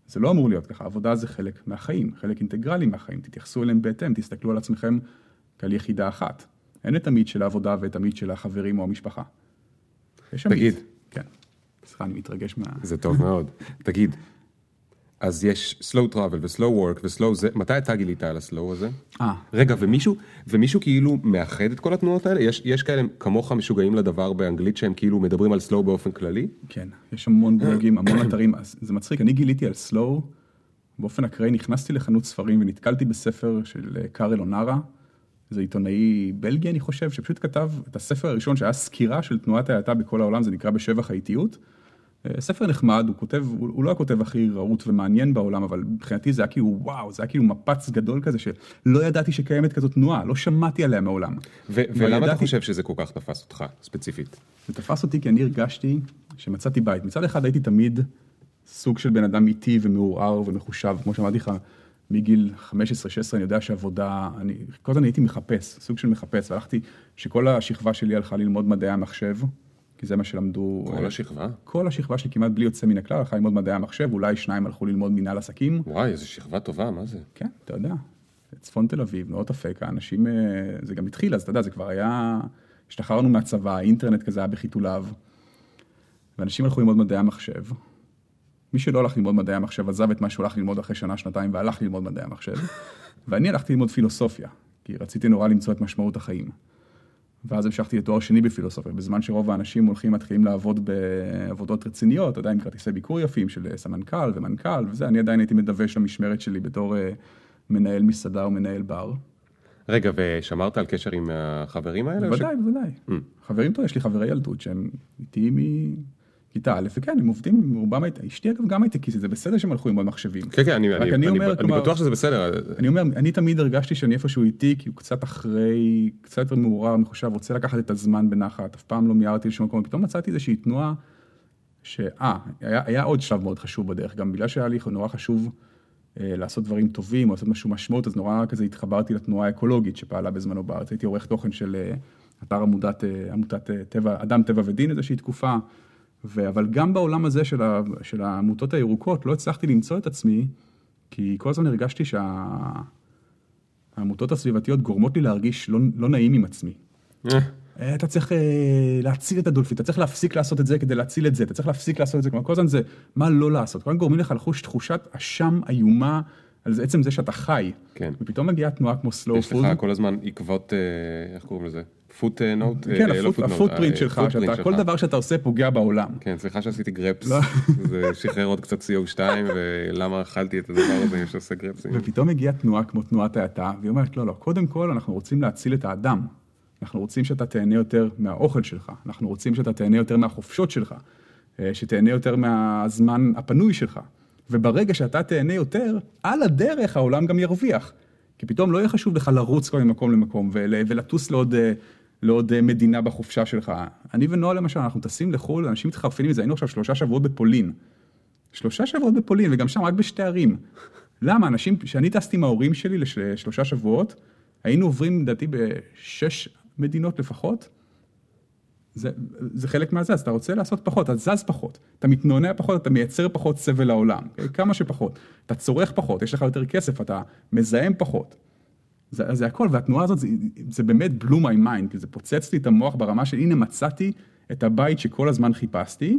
זה לא אמור להיות ככה, עבודה זה חלק מהחיים, חלק אינטגרלי מהחיים, תתייחסו אליהם בהתאם, תסתכלו על עצמכם כעל יחידה אחת. אין את המיט של העבודה ואת המיט של החברים או המשפחה. יש שם תגיד. כן. סליחה, אני מתרגש מה... זה טוב מאוד. תגיד, אז יש slow travel ו-slow work ו-slow זה, מתי אתה גילית על ה-slow הזה? אה, רגע, ומישהו, ומישהו כאילו מאחד את כל התנועות האלה? יש, יש כאלה כמוך משוגעים לדבר באנגלית שהם כאילו מדברים על slow באופן כללי? כן, יש המון בלוגים, המון אתרים, זה מצחיק, אני גיליתי על סלואו, באופן אקראי נכנסתי לחנות ספרים ונתקלתי בספר של אה, קארל אונרה, זה עיתונאי בלגי אני חושב, שפשוט כתב את הספר הראשון שהיה סקירה של תנועת ההאטה בכל העולם, זה נקרא בשבח האיטיות. ספר נחמד, הוא כותב, הוא, הוא לא הכותב הכי רהוט ומעניין בעולם, אבל מבחינתי זה היה כאילו וואו, זה היה כאילו מפץ גדול כזה שלא ידעתי שקיימת כזאת תנועה, לא שמעתי עליה מעולם. ו- אבל ולמה אתה ידעתי- חושב שזה כל כך תפס אותך, ספציפית? זה תפס אותי כי אני הרגשתי שמצאתי בית. מצד אחד הייתי תמיד סוג של בן אדם איטי ומעורער ומחושב, כמו שאמרתי לך, מגיל 15-16 אני יודע שעבודה, אני כל הזמן הייתי מחפש, סוג של מחפש, והלכתי, שכל השכבה שלי הלכה ללמוד מדעי המחשב, כי זה מה שלמדו... כל השכבה? כל השכבה שלי כמעט בלי יוצא מן הכלל הלכה ללמוד מדעי המחשב, אולי שניים הלכו ללמוד מנהל עסקים. וואי, איזו שכבה טובה, מה זה? כן, אתה יודע, צפון תל אביב, נאות אפק, האנשים, אה, זה גם התחיל, אז אתה יודע, זה כבר היה, השתחררנו מהצבא, האינטרנט כזה היה בחיתוליו, ואנשים הלכו ללמוד מדעי המחשב. מי שלא הלך ללמוד מדעי המחשב עזב את מה שהוא הלך ללמוד אחרי שנה, שנתיים, והלך ללמוד מדעי המחשב. ואני הלכתי ללמוד פילוסופיה, כי רציתי נורא למצוא את משמעות החיים. ואז המשכתי לתואר שני בפילוסופיה, בזמן שרוב האנשים הולכים, מתחילים לעבוד בעבודות רציניות, אתה יודע, עם כרטיסי ביקור יפים של סמנכ"ל ומנכ"ל וזה, אני עדיין הייתי מדווש למשמרת שלי בתור אה, מנהל מסעדה או מנהל בר. רגע, ושמרת על קשר עם החברים האלה? או ש- בוודאי, בוודאי. חברים טוב, יש לי חברי ילדות שהם איתי מכיתה א', וכן, הם עובדים, רובם הייתה, אשתי אגב גם הייטקיסטית, זה בסדר שהם הלכו ללמוד מחשבים. כן, כן, אני, אני, אני אני, אומר, אני כלומר- בטוח שזה בסדר. אני אומר, אני תמיד הרגשתי שאני איפשהו איתי, כי הוא קצת אחרי, קצת יותר מעורר, מחושב, רוצה לקחת את הזמן בנחת, אף פעם לא מיהרתי לשום מקום, פתאום מצאתי איזושהי תנועה, שאה, היה, היה עוד שלב מאוד חשוב בדרך, גם בגלל שהיה לי נורא חשוב אה, לעשות דברים טובים, או לעשות משהו משמעות, אז נורא כזה התחברתי לתנועה האקולוגית שפעלה בזמנו בארץ, הייתי עורך תוכן של אה, אתר עמותת, אה, עמותת אה, טבע, אדם טבע ודין איזושהי תקופה, ו, אבל גם בעולם הזה של, ה, של העמותות הירוקות, לא הצלחתי למצוא את עצמי, כי כל הזמן הרגשתי שה... העמותות הסביבתיות גורמות לי להרגיש לא, לא נעים עם עצמי. אה, אה, אתה צריך אה, להציל את הדולפין, אתה צריך להפסיק לעשות את זה כדי להציל את זה, אתה צריך להפסיק לעשות את זה, כלומר כל הזמן זה מה לא לעשות, כל הזמן גורמים לך לחוש תחושת אשם איומה על זה, עצם זה שאתה חי. כן. ופתאום מגיעה תנועה כמו slow יש food, לך כל הזמן עקבות, אה, איך קוראים לזה? פוט נוט? כן, הפוט- הפוטפרינט שלך, שאתה, כל דבר שאתה עושה פוגע בעולם. כן, סליחה שעשיתי גרפס, לא. זה שחרר עוד קצת CO2, ולמה אכלתי את הדבר הזה אם שעושה גרפסים. ופתאום מגיעה תנועה כמו תנועת ההאטה, והיא אומרת, לא, לא, קודם כל אנחנו רוצים להציל את האדם. אנחנו רוצים שאתה תהנה יותר מהאוכל שלך, אנחנו רוצים שאתה תהנה יותר מהחופשות שלך, אה, שתהנה יותר מהזמן הפנוי שלך. וברגע שאתה תהנה יותר, על הדרך העולם גם ירוויח. כי פתאום לא יהיה חשוב לך לרוץ כל ממקום למקום ול- ולטוס לעוד, אה, לעוד אה, מדינה בחופשה שלך. אני ונועה למשל, אנחנו טסים לחו"ל, אנשים מתחרפנים מזה, היינו עכשיו שלושה שבועות בפולין. שלושה שבועות בפולין, וגם שם רק בשתי ערים. למה? אנשים, כשאני טסתי עם ההורים שלי לשלושה שבועות, היינו עוברים, לדעתי, בשש מדינות לפחות. זה, זה חלק מהזה, אז אתה רוצה לעשות פחות, אתה זז פחות, אתה מתנונע פחות, אתה מייצר פחות סבל לעולם, כמה שפחות. אתה צורך פחות, יש לך יותר כסף, אתה מזהם פחות. זה, זה הכל, והתנועה הזאת, זה, זה באמת blew my mind, כי זה פוצץ לי את המוח ברמה של הנה מצאתי את הבית שכל הזמן חיפשתי,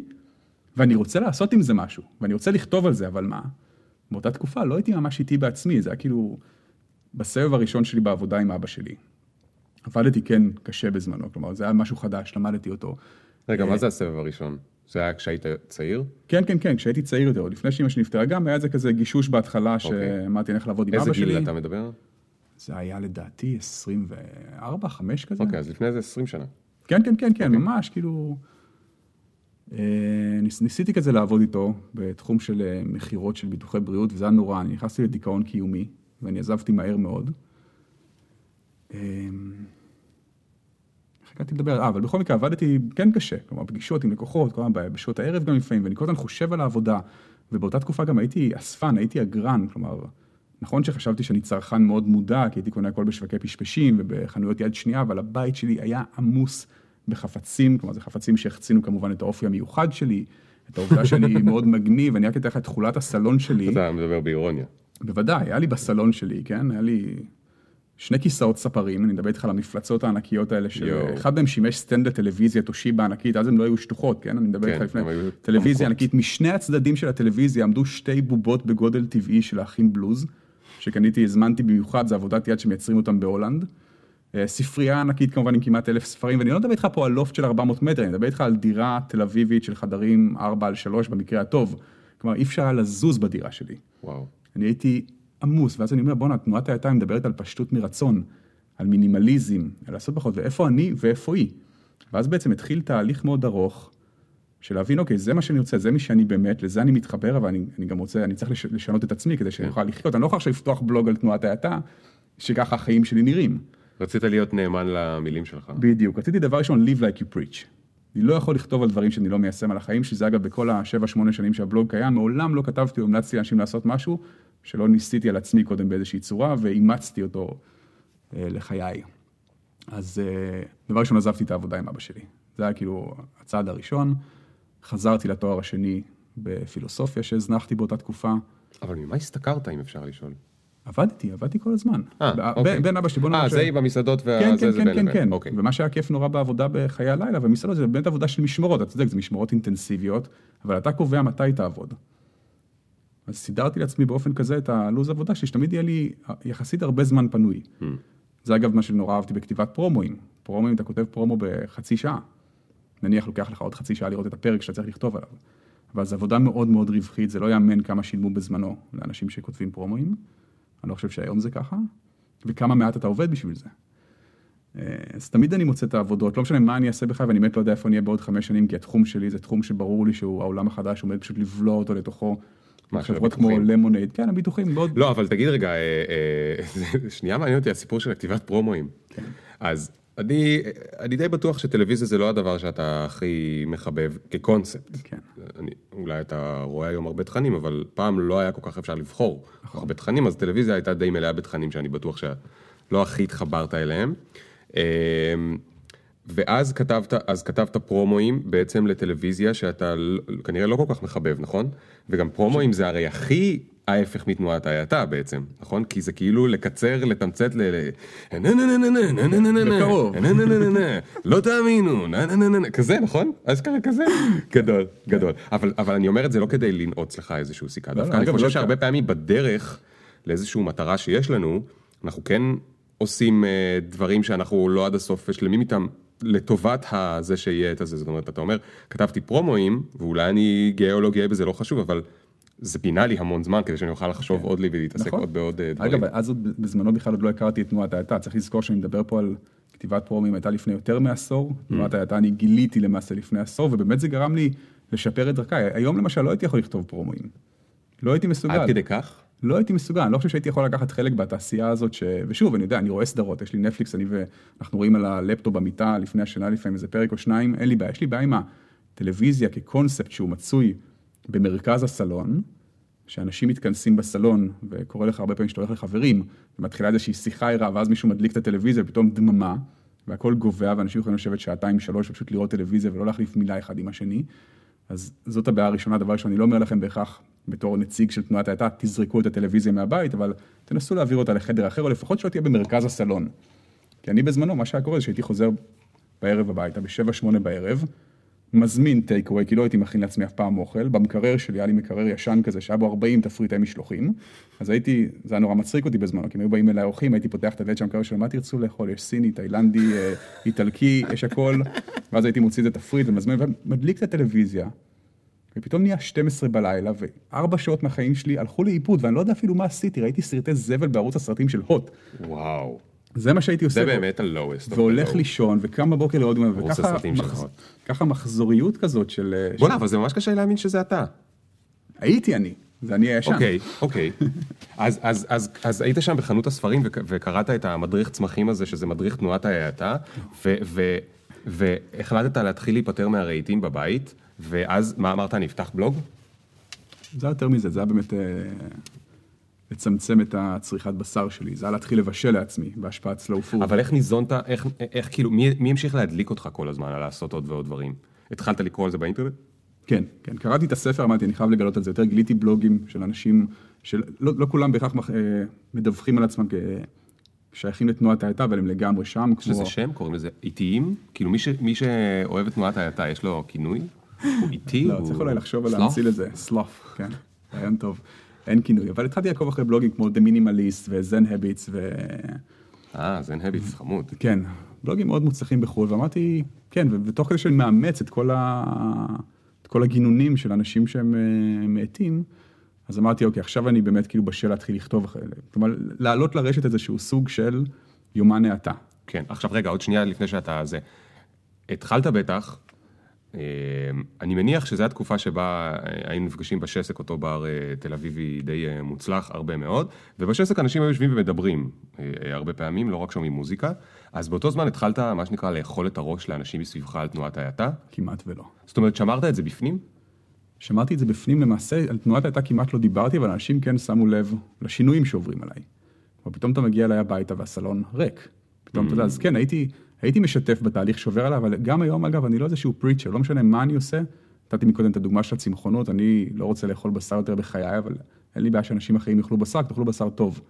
ואני רוצה לעשות עם זה משהו, ואני רוצה לכתוב על זה, אבל מה? באותה תקופה לא הייתי ממש איתי בעצמי, זה היה כאילו בסבב הראשון שלי בעבודה עם אבא שלי. עבדתי כן קשה בזמנו, כלומר זה היה משהו חדש, למדתי אותו. רגע, אה, מה זה הסבב הראשון? זה היה כשהיית צעיר? כן, כן, כן, כשהייתי צעיר יותר, עוד לפני שאמא שלי נפטרה גם, היה איזה כזה גישוש בהתחלה, שאמרתי, אני הולך לעבוד עם אוקיי. איזה אבא שלי. גיל אתה מדבר? זה היה לדעתי 24, 5 כזה. אוקיי, אז לפני איזה 20 שנה. כן, כן, כן, כן, ממש, כאילו... אה, ניס, ניסיתי כזה לעבוד איתו בתחום של אה, מכירות של ביטוחי בריאות, וזה היה נורא, אני נכנסתי לדיכאון קיומי, ואני עזבתי מהר מאוד. אה, הגעתי לדבר? אה, אבל בכל מקרה עבדתי כן קשה, כלומר פגישות עם לקוחות, כל הזמן בשעות הערב גם לפעמים, ואני כל הזמן חושב על העבודה, ובאותה תקופה גם הייתי אספן, הייתי אגרן, כלומר, נכון שחשבתי שאני צרכן מאוד מודע, כי הייתי קונה הכל בשווקי פשפשים ובחנויות יד שנייה, אבל הבית שלי היה עמוס בחפצים, כלומר זה חפצים שהחצינו כמובן את האופי המיוחד שלי, את העובדה שאני מאוד מגניב, אני רק אתן לך את תכולת הסלון שלי. אתה מדבר באירוניה. בוודאי, היה לי בסלון שלי, כן? היה לי שני כיסאות ספרים, אני מדבר איתך על המפלצות הענקיות האלה, שאחד מהם שימש סטנד לטלוויזיה תושיבה ענקית, אז הם לא היו שטוחות, כן? אני מדבר איתך כן, לפני, הם היו טלוויזיה. ענקית, משני הצדדים של הטלוויזיה עמדו שתי בובות בגודל טבעי של האחים בלוז, שקניתי, הזמנתי במיוחד, זה עבודת יד שמייצרים אותם בהולנד. אה, ספרייה ענקית כמובן עם כמעט אלף ספרים, ואני לא מדבר איתך פה על לופט של 400 מטר, אני מדבר איתך על דירה תל אביבית של חדרים 4 על 3 במקרה הטוב. כלומר, אי אפשר היה לזוז בדירה שלי. וואו. אני הייתי עמוס, ואז אני אומר, בואנה, תנועת הידיים מדברת על פשטות מרצון, על מינימליזם, על לעשות פחות, ואיפה אני ואיפה היא. ואז בעצם התחיל תהליך מאוד ארוך, של להבין, אוקיי, זה מה שאני רוצה, זה מי שאני באמת, לזה אני מתחבר, אבל אני, אני גם רוצה, אני צריך לש, לשנות את עצמי כדי שאני אוכל לחיות. אני לא יכול עכשיו לפתוח בלוג על תנועת ההאטה, שככה החיים שלי נראים. רצית להיות נאמן למילים שלך. בדיוק, רציתי דבר ראשון, live like you preach. אני לא יכול לכתוב על דברים שאני לא מיישם על החיים, שזה אגב בכל השבע, שמונה שנים שהבלוג קיים, מעולם לא כתבתי או המלצתי לאנשים לעשות משהו שלא ניסיתי על עצמי קודם באיזושהי צורה, ואימצתי אותו אה, לחיי. אז אה, דבר ראשון עזבתי את העבודה עם אבא שלי. זה היה כאילו הצעד הראשון. חזרתי לתואר השני בפילוסופיה שהזנחתי באותה תקופה. אבל ממה השתכרת, אם אפשר לשאול? עבדתי, עבדתי כל הזמן. אה, אוקיי. בין אבא שלי, בוא נאמר אה, זה עם המסעדות כן, והזה, כן, זה כן, בין כן, לבין. כן. אוקיי. ומה שהיה כיף נורא בעבודה בחיי הלילה, ומסעדות זה באמת עבודה של משמרות, אתה צודק, זה משמרות אינטנסיביות, אבל אתה קובע מתי תעבוד. אז סידרתי לעצמי באופן כזה את הלו"ז עבודה, שתמיד יהיה לי יחסית הרבה זמן פנוי. Hmm. זה אגב מה שנורא אהבתי בכתיבת פרומואים. פרומואים, אתה כותב פרומו בחצי שעה. נניח לוקח לך עוד חצי שעה לראות את הפרק שאתה צריך לכתוב עליו. אבל זו עבודה מאוד מאוד רווחית, זה לא יאמן כמה שילמו בזמנו לאנשים שכותבים פרומואים. אני לא חושב שהיום זה ככה, וכמה מעט אתה עובד בשביל זה. אה, אז תמיד אני מוצא את העבודות, לא משנה מה אני אעשה בכלל, ואני באמת לא יודע איפה אני אהיה בעוד חמש שנים, כי התחום שלי זה תחום שברור לי שהוא העולם החדש, עומד פשוט לבלוע אותו לתוכו. חברות כמו? למונייד, כן, הביטוחים, מאוד... לא, אבל תגיד רגע, אה, אה, שנייה מעניין אותי הסיפור של כתיבת פרומואים. כן. אז אני, אני די בטוח שטלוויזיה זה לא הדבר שאתה הכי מחבב כקונספט. כן. אני, אולי אתה רואה היום הרבה תכנים, אבל פעם לא היה כל כך אפשר לבחור נכון. הרבה תכנים, אז טלוויזיה הייתה די מלאה בתכנים שאני בטוח שלא הכי התחברת אליהם. אה, ואז כתבת, אז כתבת פרומואים בעצם לטלוויזיה שאתה כנראה לא כל כך מחבב, נכון? וגם פרומואים זה הרי הכי ההפך מתנועת ההאטה בעצם, נכון? כי זה כאילו לקצר, לתמצת ל... לא תאמינו, כזה, נכון? אשכרה כזה. גדול, גדול. אבל אני אומר את זה לא כדי לנעוץ לך איזשהו סיכה. דווקא אני חושב שהרבה פעמים בדרך לאיזושהי מטרה שיש לנו, אנחנו כן עושים אה, דברים שאנחנו לא עד הסוף שלמים איתם. לטובת זה שיהיה את הזה, זאת אומרת, אתה אומר, כתבתי פרומואים, ואולי אני גאה או לא גאה בזה, לא חשוב, אבל זה פינה לי המון זמן כדי שאני אוכל לחשוב עוד לי ולהתעסק נכון. עוד בעוד אה, דברים. אגב, אז עוד בזמנו בכלל עוד לא הכרתי את תנועת ההאטה, צריך לזכור שאני מדבר פה על כתיבת פרומים, הייתה לפני יותר מעשור, Mm. תנועת ההאטה אני גיליתי למעשה לפני עשור, ובאמת זה גרם לי לשפר את דרכיי. היום למשל לא הייתי יכול לכתוב פרומים. לא הייתי מסוגל. עד כדי כך? לא הייתי מסוגל, אני לא חושב שהייתי יכול לקחת חלק בתעשייה הזאת, ש... ושוב, אני יודע, אני רואה סדרות, יש לי נטפליקס, אני ואנחנו רואים על הלפטופ במיטה לפני השינה לפעמים איזה פרק או שניים, אין לי בעיה, יש לי בעיה עם הטלוויזיה כקונספט שהוא מצוי במרכז הסלון, שאנשים מתכנסים בסלון, וקורה לך הרבה פעמים שאתה הולך לחברים, ומתחילה איזושהי שיחה ערה, ואז מישהו מדליק את הטלוויזיה, ופתאום דממה, והכל גובע, ואנשים יכולים לשבת שעתיים, שלוש, ופשוט לראות טלוויזיה ולא להחליף מילה אחד עם השני. אז זאת הבעיה הראשונה, דבר ראשון, אני לא אומר לכם בהכרח, בתור נציג של תנועת ההאטה, תזרקו את הטלוויזיה מהבית, אבל תנסו להעביר אותה לחדר אחר, או לפחות שלא תהיה במרכז הסלון. כי אני בזמנו, מה שהיה קורה זה שהייתי חוזר בערב הביתה, בשבע, שמונה בערב, מזמין טייק אווי, כי לא הייתי מכין לעצמי אף פעם אוכל, במקרר שלי היה לי מקרר ישן כזה, שהיה בו 40 תפריטי משלוחים, אז הייתי, זה היה נורא מצחיק אותי בזמנו, כי הם היו באים אליי אורחים, הייתי פותח את הדלת של המקרר שלו, מה תרצו לאכול? יש סיני, תאילנדי, אה, איטלקי, יש הכל, ואז הייתי מוציא את התפריט ומזמין, ומדליק את הטלוויזיה, ופתאום נהיה 12 בלילה, וארבע שעות מהחיים שלי הלכו לאיבוד, ואני לא יודע אפילו מה עשיתי, ראיתי סרטי זבל בערוץ הסרטים של הוט. וואו. זה מה שהייתי עושה. זה. באמת ה-lowest. והולך. לישון, וקם בבוקר לעוד יום, וככה מחזוריות כזאת של... אה, בוא'נה, אבל זה ממש קשה להאמין שזה אתה. הייתי אני, זה אני הישן. אוקיי, אוקיי. אז, אז, אז, אז היית שם בחנות הספרים וק- וקראת את המדריך צמחים הזה, שזה מדריך תנועת ההאטה, והחלטת להתחיל להיפטר מהרהיטים בבית, ואז מה אמרת, אני אפתח בלוג? זה היה יותר מזה, זה היה באמת... לצמצם את הצריכת בשר שלי, זה היה להתחיל לבשל לעצמי בהשפעת slow food. אבל איך ניזונת, איך, איך כאילו, מי, מי המשיך להדליק אותך כל הזמן על לעשות עוד ועוד דברים? התחלת לקרוא על זה באינטרנט? כן, כן, קראתי את הספר, אמרתי, אני חייב לגלות את זה יותר, גיליתי בלוגים של אנשים, שלא לא כולם בהכרח אה, מדווחים על עצמם כשייכים לתנועת ההאטה, אבל הם לגמרי שם. יש לזה שם? קוראים לזה איטיים? כאילו מי, ש, מי שאוהב את תנועת ההאטה, יש לו כינוי? הוא איטי? לא, צריך אולי לחשוב על להמציא לזה, סלוף, כן, רעיון טוב. אין כינוי, אבל התחלתי לעקוב אחרי בלוגים כמו The Minimalist ו-Zen Habits ו... אה, Zen Habits, חמוד. כן, בלוגים מאוד מוצלחים בחו"ל, ואמרתי, כן, ותוך כדי שאני מאמץ את כל, ה... את כל הגינונים של אנשים שהם אה, מאטים, אז אמרתי, אוקיי, עכשיו אני באמת כאילו בשל להתחיל לכתוב אחרי זה. כלומר, להעלות לרשת איזשהו סוג של יומן האטה. כן, עכשיו רגע, עוד שנייה לפני שאתה זה. התחלת בטח אני מניח שזו התקופה שבה אה, היינו נפגשים בשסק, אותו בר אה, תל אביבי די מוצלח, הרבה מאוד, ובשסק אנשים היו יושבים ומדברים הרבה פעמים, לא רק שומעים מוזיקה, אז באותו זמן התחלת, מה שנקרא, לאכול את הראש לאנשים מסביבך על תנועת ההאטה? כמעט ולא. זאת אומרת, שמרת את זה בפנים? שמרתי את זה בפנים, למעשה, על תנועת ההאטה כמעט לא דיברתי, אבל אנשים כן שמו לב לשינויים שעוברים עליי. ופתאום אתה מגיע אליי הביתה והסלון ריק. פתאום אתה יודע, אז כן, הייתי... הייתי משתף בתהליך שעובר עליו, אבל גם היום, אגב, אני לא איזשהו פריצ'ר, לא משנה מה אני עושה. נתתי מקודם את הדוגמה של הצמחונות, אני לא רוצה לאכול בשר יותר בחיי, אבל אין לי בעיה שאנשים אחרים יאכלו בשר, תאכלו בשר טוב.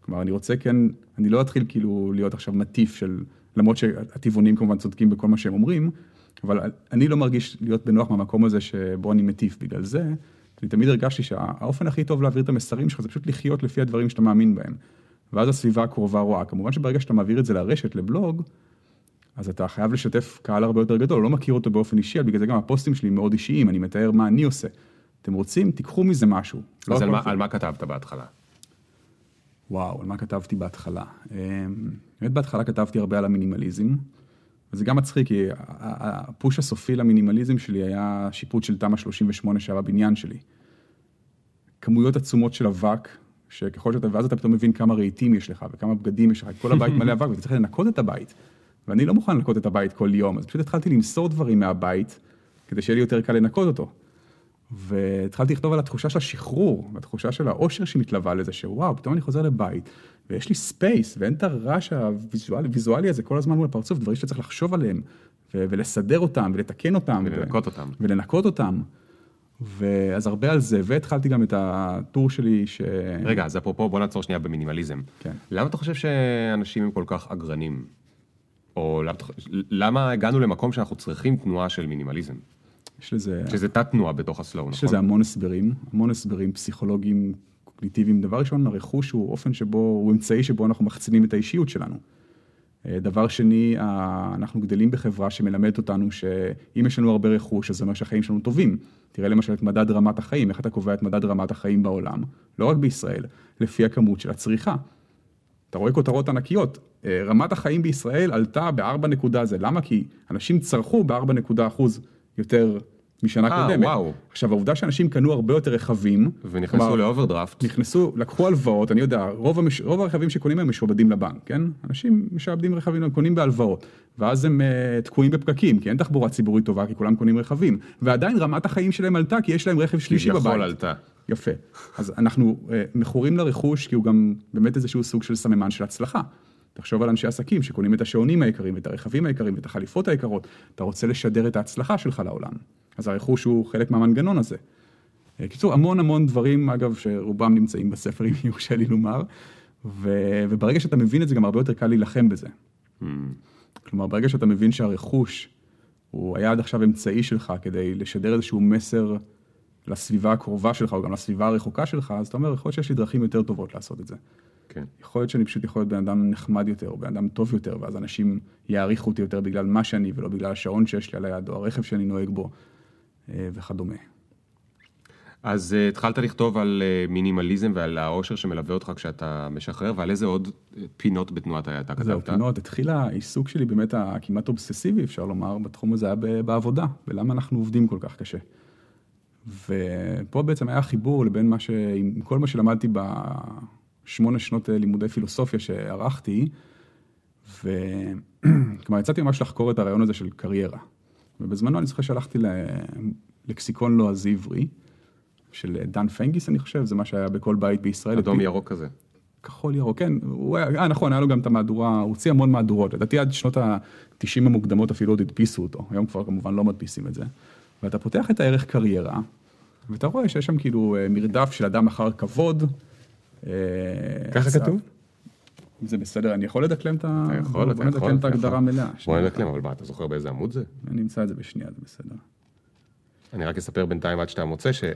כלומר, אני רוצה כן, אני לא אתחיל כאילו להיות עכשיו מטיף של, למרות שהטבעונים כמובן צודקים בכל מה שהם אומרים, אבל אני לא מרגיש להיות בנוח מהמקום הזה שבו אני מטיף. בגלל זה, אני תמיד הרגשתי שהאופן הכי טוב להעביר את המסרים שלך זה פשוט לחיות לפי הדברים שאתה מאמין בהם. ואז הסביבה הקרובה רואה. כמובן שברגע שאתה מעביר את זה לרשת, לבלוג, אז אתה חייב לשתף קהל הרבה יותר גדול, לא מכיר אותו באופן אישי, בגלל זה גם הפוסטים שלי מאוד אישיים, אני מתאר מה אני עושה. אתם רוצים, תיקחו מזה משהו. אז לא על, מה, על מה כתבת בהתחלה? וואו, על מה כתבתי בהתחלה? אמ, באמת בהתחלה כתבתי הרבה על המינימליזם, וזה גם מצחיק, כי הפוש הסופי למינימליזם שלי היה שיפוט של תמ"א 38 שהיה בבניין שלי. כמויות עצומות של אבק, שככל שאתה, ואז אתה פתאום מבין כמה רהיטים יש לך, וכמה בגדים יש לך, כל הבית מלא אבק, ואתה צריך לנקות את הבית. ואני לא מוכן לנקות את הבית כל יום, אז פשוט התחלתי למסור דברים מהבית, כדי שיהיה לי יותר קל לנקות אותו. והתחלתי לכתוב על התחושה של השחרור, והתחושה של האושר שמתלווה לזה, שוואו, פתאום אני חוזר לבית, ויש לי space, ואין את הרעש הוויזואלי הזה כל הזמן מול הפרצוף, דברים שאתה צריך לחשוב עליהם, ו- ולסדר אותם, ולתקן אותם. ולנקות ו- אותם. ולנקות אותם. ואז הרבה על זה, והתחלתי גם את הטור שלי ש... רגע, אז אפרופו, בוא נעצור שנייה במינימליזם. כן. למה אתה חושב שאנשים הם כל כך אגרנים? או למה הגענו למקום שאנחנו צריכים תנועה של מינימליזם? יש לזה... שזה תת תנועה בתוך ה slow, נכון? יש לזה המון הסברים, המון הסברים פסיכולוגיים, קוגניטיביים. דבר ראשון, הרכוש הוא אופן שבו, הוא אמצעי שבו אנחנו מחצינים את האישיות שלנו. אה, דבר שני, אנחנו גדלים בחברה שמלמדת אותנו שאם יש לנו הרבה רכוש, אז זה אומר שהחיים שלנו טובים. תראה למשל את מדד רמת החיים, איך אתה קובע את מדד רמת החיים בעולם, לא רק בישראל, לפי הכמות של הצריכה. אתה רואה כותרות ענקיות, אה, רמת החיים בישראל עלתה בארבע נקודה זה, למה? כי אנשים צרכו בארבע נקודה אחוז יותר משנה אה, אה, קודמת. וואו. עכשיו העובדה שאנשים קנו הרבה יותר רכבים, ונכנסו לאוברדרפט, נכנסו, לקחו הלוואות, אני יודע, רוב, המש... רוב הרכבים שקונים הם משועבדים לבנק, כן? אנשים משעבדים רכבים, הם קונים בהלוואות, ואז הם אה, תקועים בפקקים, כי אין תחבורה ציבורית טובה, כי כולם קונים רכבים, ועדיין רמת החיים שלהם עלתה, כי יש להם רכב שלישי בבית. כביכול עלתה. יפה. אז אנחנו אה, מכורים לרכוש, כי הוא גם באמת איזשהו סוג של סממן של הצלחה. תחשוב על אנשי עסקים שקונים את השעונים היקרים, את הרכבים היקרים, את החליפות היקרות, אתה רוצה לשדר את ההצלחה שלך לעולם. אז הרכוש הוא חלק מהמנגנון הזה. אה, קיצור, המון המון דברים, אגב, שרובם נמצאים בספר, אם יורשה לי לומר, ו... וברגע שאתה מבין את זה, גם הרבה יותר קל להילחם בזה. Mm. כלומר, ברגע שאתה מבין שהרכוש הוא היה עד עכשיו אמצעי שלך כדי לשדר איזשהו מסר לסביבה הקרובה שלך, או גם לסביבה הרחוקה שלך, אז אתה אומר, יכול להיות שיש לי דרכים יותר טובות לעשות את זה. כן. יכול להיות שאני פשוט יכול להיות בן אדם נחמד יותר, או בן אדם טוב יותר, ואז אנשים יעריכו אותי יותר בגלל מה שאני, ולא בגלל השעון שיש לי על היד, או הרכב שאני נוהג בו, אה, וכדומה. אז uh, התחלת לכתוב על uh, מינימליזם ועל העושר שמלווה אותך כשאתה משחרר, ועל איזה עוד פינות בתנועת אתה כתבת? זהו, פינות. התחיל העיסוק שלי באמת הכמעט אובססיבי, אפשר לומר, בתחום הזה היה בעבודה, ולמה אנחנו עובדים כל כך קשה. ופה בעצם היה חיבור לבין מה ש... עם כל מה שלמדתי בשמונה שנות לימודי פילוסופיה שערכתי, וכלומר יצאתי ממש לחקור את הרעיון הזה של קריירה. ובזמנו אני זוכר שהלכתי ללקסיקון לועזי עברי, של דן פנגיס, אני חושב, זה מה שהיה בכל בית בישראל. אדום ירוק כזה. כחול ירוק, כן, הוא היה, אה, נכון, היה לו גם את המהדורה, הוא הוציא המון מהדורות, לדעתי עד שנות ה-90 המוקדמות אפילו עוד הדפיסו אותו, היום כבר כמובן לא מדפיסים את זה. ואתה פותח את הערך קריירה, ואתה רואה שיש שם כאילו אה, מרדף של אדם אחר כבוד. אה, ככה כתוב? זה בסדר, אני יכול לדקלם את ה... אתה יכול, אתה בוא יכול. נדקלם את ההגדרה המלאה. בוא. נדקלם, אבל מה, אתה זוכר באיזה עמוד זה? אני אמצא את זה בשנייה, זה בסדר. אני רק אספר בינתיים עד שאתה מוצא שעל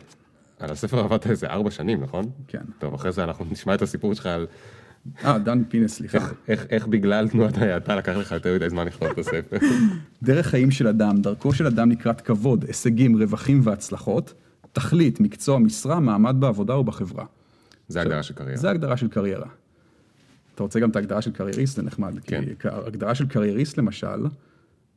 הספר עבדת איזה ארבע שנים, נכון? כן. טוב, אחרי זה אנחנו נשמע את הסיפור שלך על אה, דן פינס, סליחה. איך- איך- איך בגלל תנועת ההאטה לקח לך יותר מדי זמן לכתוב את הספר. דרך חיים של אדם, דרכו של אדם לקראת כבוד, הישגים, רווחים והצלחות, תכלית, מקצוע, משרה, מעמד בעבודה ובחברה. זה הגדרה של קריירה. זה הגדרה של קריירה. אתה רוצה גם את ההגדרה של קרייריסט, זה נחמד. כן. כי הגדרה של קרייריסט למשל,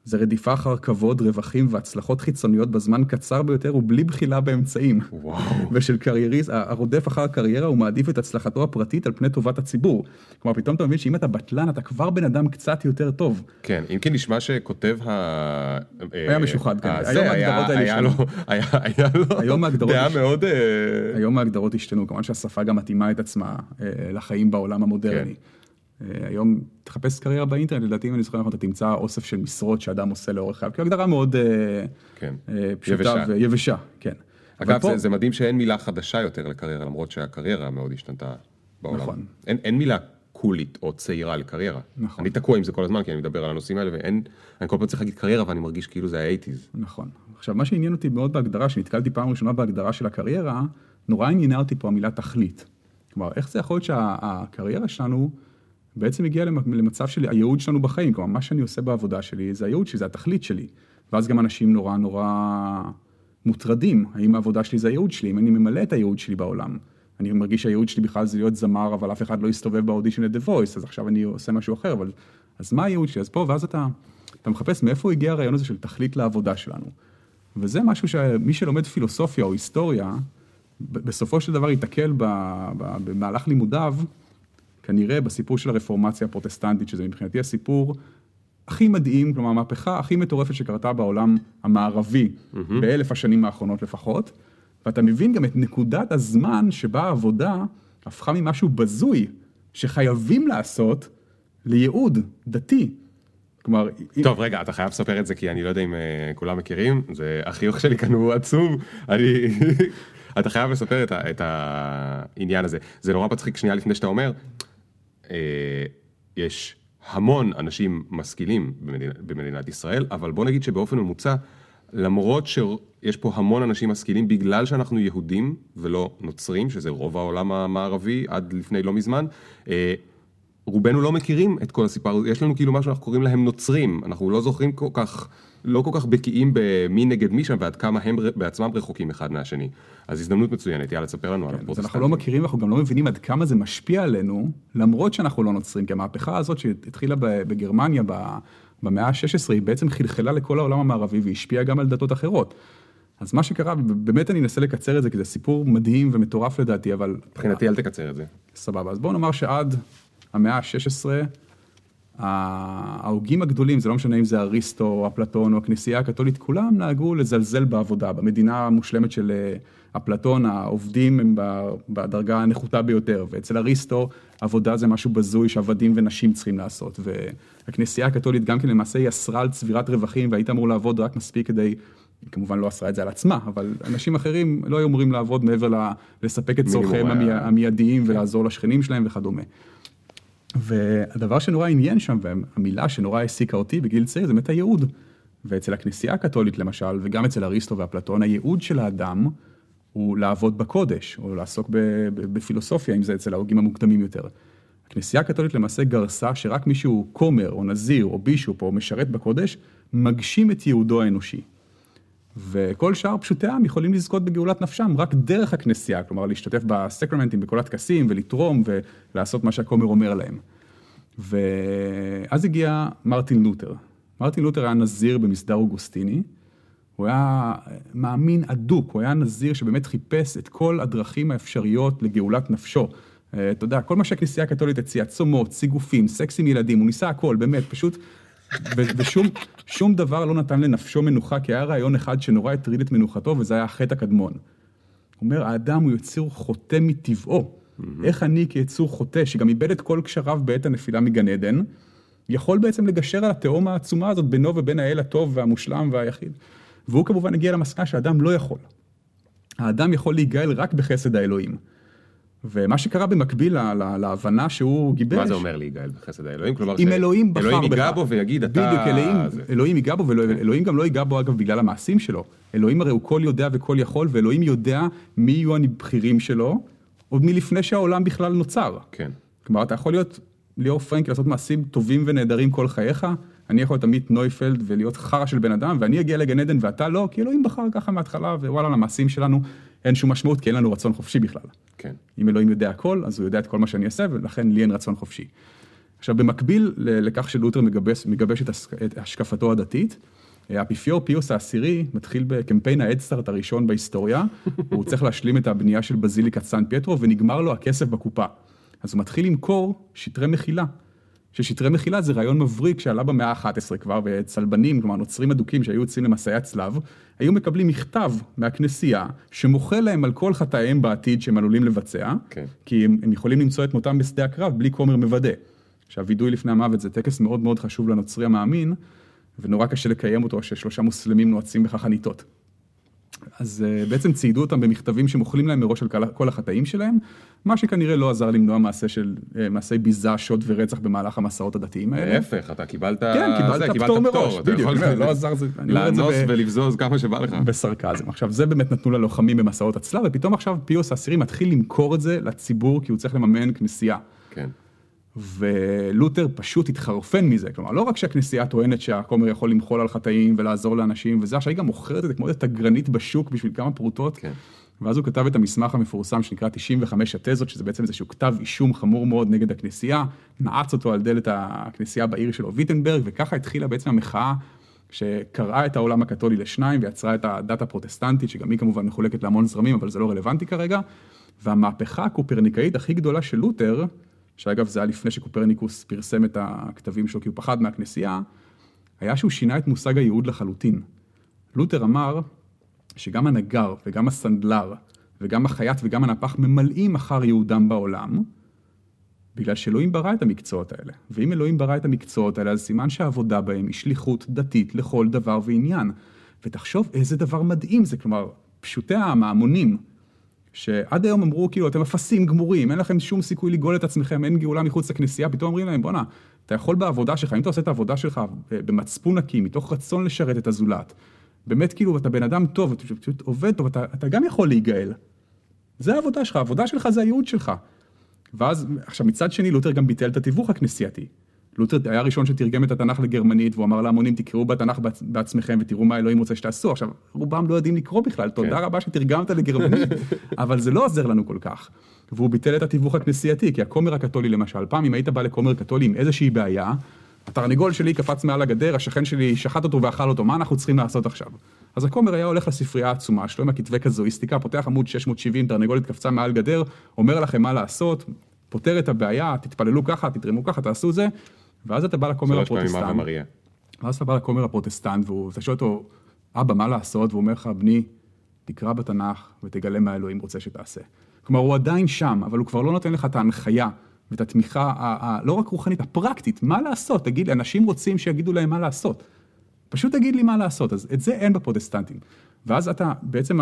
זה רדיפה אחר כבוד, רווחים והצלחות חיצוניות בזמן קצר ביותר ובלי בחילה באמצעים. וואו. ושל קרייריסט, הרודף אחר הקריירה הוא מעדיף את הצלחתו הפרטית על פני טובת הציבור. כלומר, פתאום אתה מבין שאם אתה בטלן, אתה כבר בן אדם קצת יותר טוב. כן, אם כי נשמע שכותב ה... היה משוחד, כן. הזה, היום ההגדרות האלה לו- היה לו היום ההגדרות דעה מאוד... אה, היום ההגדרות השתנו, כמובן שהשפה גם מתאימה את עצמה אה, לחיים בעולם המודרני. אה, היום תחפש קריירה באינטרנט, לדעתי אם אני זוכר נכון, אתה תמצא אוסף של משרות שאדם עושה לאורך חייו, כי הגדרה מאוד אה, כן. אה, פשוטה יבשה. ויבשה, כן. אגב, פה- זה- זה מדהים שאין מילה חדשה יותר לקריירה, למרות שהקריירה מאוד השתנתה בעולם. נכון. אין אין מילה קולית או צעירה לקריירה. נכון. אני תקוע עם זה כל הזמן, כי אני מדבר על הנושאים האלה, ואין... אני כל פעם צריך להגיד קריירה, ואני מרגיש כאילו זה ה-80's. נכון. עכשיו, מה שעניין אותי מאוד בהגדרה, שנתקלתי פעם ראשונה בהגדרה של הקריירה, נורא עניינה אותי פה המילה תכלית. כלומר, איך זה יכול להיות שהקריירה שלנו בעצם הגיעה למ- למצב של הייעוד שלנו בחיים, כלומר, מה שאני עושה בעבודה שלי, זה הייעוד שלי, זה התכלית שלי. ואז גם אנשים נורא נורא מוטרדים, האם העבודה שלי זה הייעוד שלי, אם אני ממלא את הייעוד שלי בעולם. אני מרגיש שהייעוד שלי בכלל זה להיות זמר, אבל אף אחד לא יסתובב באודישן ל-The Voice, אז עכשיו אני עושה משהו אחר, אבל... אז מה הייעוד שלי? אז פה, ואז אתה, אתה מחפש מאיפה הגיע הרעיון הזה של תכלית לעבודה שלנו. וזה משהו שמי שלומד פילוסופיה או היסטוריה, בסופו של דבר ייתקל במהלך לימודיו, כנראה בסיפור של הרפורמציה הפרוטסטנטית, שזה מבחינתי הסיפור הכי מדהים, כלומר המהפכה הכי מטורפת שקרתה בעולם המערבי באלף השנים האחרונות לפחות, ואתה מבין גם את נקודת הזמן שבה העבודה הפכה ממשהו בזוי, שחייבים לעשות, לייעוד דתי. כלומר, אם- טוב, רגע, אתה חייב לספר את זה, כי אני לא יודע אם אה, כולם מכירים, זה החיוך שלי כאן הוא עצוב, אני... אתה חייב לספר את, ה, את העניין הזה. זה נורא מצחיק שנייה לפני שאתה אומר, יש המון אנשים משכילים במדינה, במדינת ישראל, אבל בוא נגיד שבאופן ממוצע, למרות שיש פה המון אנשים משכילים, בגלל שאנחנו יהודים ולא נוצרים, שזה רוב העולם המערבי עד לפני לא מזמן, אה, רובנו לא מכירים את כל הסיפור יש לנו כאילו מה שאנחנו קוראים להם נוצרים, אנחנו לא זוכרים כל כך, לא כל כך בקיאים במי נגד מי שם ועד כמה הם בעצמם רחוקים אחד מהשני. אז הזדמנות מצוינת, יאללה, תספר לנו על אז הפרוטסטנטים. אנחנו לא מכירים, אנחנו גם לא מבינים עד כמה זה משפיע עלינו, למרות שאנחנו לא נוצרים, כי המהפכה הזאת שהתחילה בגרמניה במאה ה-16, היא בעצם חלחלה לכל העולם המערבי והשפיעה גם על דתות אחרות. אז מה שקרה, ובאמת אני אנסה לקצר את זה, כי זה סיפור מדהים ומטורף לדעתי, אבל... מבחינתי אל תקצר את זה. סבבה, אז בואו נאמר שעד המאה ה-16, ההוגים הגדולים, זה לא משנה אם זה אריסטו או אפלטון או הכנסייה הקתולית, כולם נהגו לזלזל בעבודה. במדינה המושלמת של אה, אפלטון, העובדים הם בדרגה הנחותה ביותר, ואצל אריסטו עבודה זה משהו בזוי שעבדים ונשים צריכים לעשות. והכנסייה הקתולית גם כן למעשה היא אסרה על צבירת רווחים, והיית אמור לעבוד רק מספיק כדי... היא כמובן לא אסרה את זה על עצמה, אבל אנשים אחרים לא היו אמורים לעבוד מעבר לספק את צורכיהם המיידיים ולעזור לשכנים שלהם וכדומה. והדבר שנורא עניין שם, והמילה שנורא העסיקה אותי בגיל צעיר, זה באמת הייעוד. ואצל הכנסייה הקתולית למשל, וגם אצל אריסטו ואפלטון, הייעוד של האדם הוא לעבוד בקודש, או לעסוק בפילוסופיה, אם זה אצל ההוגים המוקדמים יותר. הכנסייה הקתולית למעשה גרסה שרק מי שהוא כומר, או נזיר, או בישופ, או משרת בקודש, מגשים את ייעודו האנושי. וכל שאר פשוטי העם יכולים לזכות בגאולת נפשם רק דרך הכנסייה, כלומר להשתתף בסקרמנטים, בכל הטקסים, ולתרום ולעשות מה שהכומר אומר להם. ואז הגיע מרטין לותר. מרטין לותר היה נזיר במסדר אוגוסטיני, הוא היה מאמין אדוק, הוא היה נזיר שבאמת חיפש את כל הדרכים האפשריות לגאולת נפשו. אה, אתה יודע, כל מה שהכנסייה הקתולית הציעה, צומות, סיגופים, סקס עם ילדים, הוא ניסה הכל, באמת, פשוט, ושום שום דבר לא נתן לנפשו מנוחה, כי היה רעיון אחד שנורא הטריד את מנוחתו, וזה היה החטא הקדמון. הוא אומר, האדם הוא יצור חוטא מטבעו. איך אני כיצור חוטא, שגם איבד את כל קשריו בעת הנפילה מגן עדן, יכול בעצם לגשר על התהום העצומה הזאת בינו ובין האל הטוב והמושלם והיחיד. והוא כמובן הגיע למסקנה שהאדם לא יכול. האדם יכול להיגאל רק בחסד האלוהים. ומה שקרה במקביל לה, לה, להבנה שהוא גיבש... מה זה אומר להיגאל בחסד האלוהים? כלומר, אם אלוהים בחר בך. אלוהים ייגע בו ויגיד, אתה... בדיוק, אלוהים, זה- אלוהים ייגע בו, ואלוהים גם לא ייגע בו אגב בגלל המעשים שלו. אלוהים הרי הוא כל יודע וכל יכול, ואלוהים יודע מי יהיו הבכירים שלו, עוד מלפני שהעולם בכלל נוצר. כן. כלומר, אתה יכול להיות ליאור פרנק, לעשות מעשים טובים ונהדרים כל חייך, אני יכול להיות עמית נויפלד ולהיות חרא של בן אדם, ואני אגיע לגן עדן ואתה לא, כי אלוהים בחר ככה מההתחלה, ווואלה, למעשים שלנו אין שום משמעות, כי אין לנו רצון חופשי בכלל. כן. אם אלוהים יודע הכל, אז הוא יודע את כל מה שאני אעשה, ולכן לי אין רצון חופשי. עכשיו, במקביל לכך שלותר מגבש, מגבש את, הס- את השקפתו הדתית, האפיפיור פיוס העשירי מתחיל בקמפיין האדסטארט הראשון בהיסטוריה, הוא צריך להשלים את הבנייה של בזיליקת סן פייטרו, ונגמר לו הכסף בקופה. אז הוא מתחיל למכור שטרי מחילה. ששטרי מחילה זה רעיון מבריק שעלה במאה ה-11 כבר, וצלבנים, כלומר נוצרים אדוקים שהיו יוצאים למסעי הצלב, היו מקבלים מכתב מהכנסייה שמוחה להם על כל חטאיהם בעתיד שהם עלולים לבצע, כן. כי הם, הם יכולים למצוא את מותם בשדה הקרב בלי כומר מוודא. עכשיו, וידוי לפני המוות זה טקס מאוד מאוד חשוב לנוצרי המאמין, ונורא קשה לקיים אותו ששלושה מוסלמים נועצים בחניתות. אז uh, בעצם ציידו אותם במכתבים שמוכלים להם מראש על כל- החטאים שלהם, מה שכנראה לא עזר למנוע מעשה של, uh, מעשי ביזה, שוד ורצח במהלך המסעות הדתיים האלה. להפך, אתה קיבלת... כן, קיבלת זה, פטור מראש, אתה בדיוק, לא עזר זה, לאנוס ולבזוז כמה שבא לך. בסרקזם. עכשיו, זה באמת נתנו ללוחמים במסעות הצלב, ופתאום עכשיו פיוס העשירי מתחיל למכור את זה לציבור, כי הוא צריך לממן כנסייה. כן. ולותר פשוט התחרפן מזה, כלומר לא רק שהכנסייה טוענת שהכומר יכול למחול על חטאים ולעזור לאנשים וזה, עכשיו היא גם מוכרת את זה כמו תגרנית בשוק בשביל כמה פרוטות. כן. ואז הוא כתב את המסמך המפורסם שנקרא 95 התזות, שזה בעצם איזשהו כתב אישום חמור מאוד נגד הכנסייה, נעץ אותו על דלת הכנסייה בעיר שלו, ויטנברג, וככה התחילה בעצם המחאה שקרעה את העולם הקתולי לשניים ויצרה את הדת הפרוטסטנטית, שגם היא כמובן מחולקת להמון זרמים, אבל זה לא רלוונטי כרגע. והמהפכה הקופרניקאית הכי גדולה של לותר, שאגב זה היה לפני שקופרניקוס פרסם את הכתבים שלו כי הוא פחד מהכנסייה, היה שהוא שינה את מושג הייעוד לחלוטין. לותר אמר שגם הנגר וגם הסנדלר וגם החייט וגם הנפח ממלאים אחר ייעודם בעולם, בגלל שאלוהים ברא את המקצועות האלה. ואם אלוהים ברא את המקצועות האלה, אז סימן שהעבודה בהם היא שליחות דתית לכל דבר ועניין. ותחשוב איזה דבר מדהים זה, כלומר, פשוטי העם, ההמונים, שעד היום אמרו, כאילו, אתם אפסים גמורים, אין לכם שום סיכוי לגאול את עצמכם, אין גאולה מחוץ לכנסייה, פתאום אומרים להם, בואנה, אתה יכול בעבודה שלך, אם אתה עושה את העבודה שלך במצפון נקי, מתוך רצון לשרת את הזולת, באמת כאילו, אתה בן אדם טוב, אתה פשוט עובד טוב, אתה, אתה גם יכול להיגאל. זה העבודה שלך, העבודה שלך זה הייעוד שלך. ואז, עכשיו מצד שני, לותר גם ביטל את התיווך הכנסייתי. לותר היה הראשון שתרגם את התנ"ך לגרמנית, והוא אמר להמונים, תקראו בתנ"ך בעצ- בעצמכם ותראו מה אלוהים רוצה שתעשו. עכשיו, רובם לא יודעים לקרוא בכלל, תודה רבה שתרגמת לגרמנית, אבל זה לא עוזר לנו כל כך. והוא ביטל את התיווך הכנסייתי, כי הכומר הקתולי למשל, פעם אם היית בא לכומר קתולי עם איזושהי בעיה, התרנגול שלי קפץ מעל הגדר, השכן שלי שחט אותו ואכל אותו, מה אנחנו צריכים לעשות עכשיו? אז הכומר היה הולך לספרייה העצומה שלו עם הכתבי קזואיסטיקה, פותח עמוד 670, תרנגולת קפצה מעל גדר, אומר לכם מה לעשות, פותר את הבעיה, תתפללו ככה, תתרמו ככה, תעשו זה, ואז אתה בא לכומר הפרוטסטנט. ואז אתה בא לכומר הפרוטסטנט, ואתה שואל אותו, אבא, מה לעשות? והוא אומר לך, בני, תקרא בתנ"ך ותגלה מה אלוהים רוצה שתעשה. כלומר, הוא עדיין שם, אבל הוא כבר לא נותן לך את ההנחיה ואת התמיכה, ה- ה- לא רק רוחנית, הפרקטית, מה לעשות? תגיד אנשים רוצים שיגידו להם מה לעשות. פשוט תגיד לי מה לעשות, אז את זה אין בפרוטסטנטים. ואז אתה, בעצם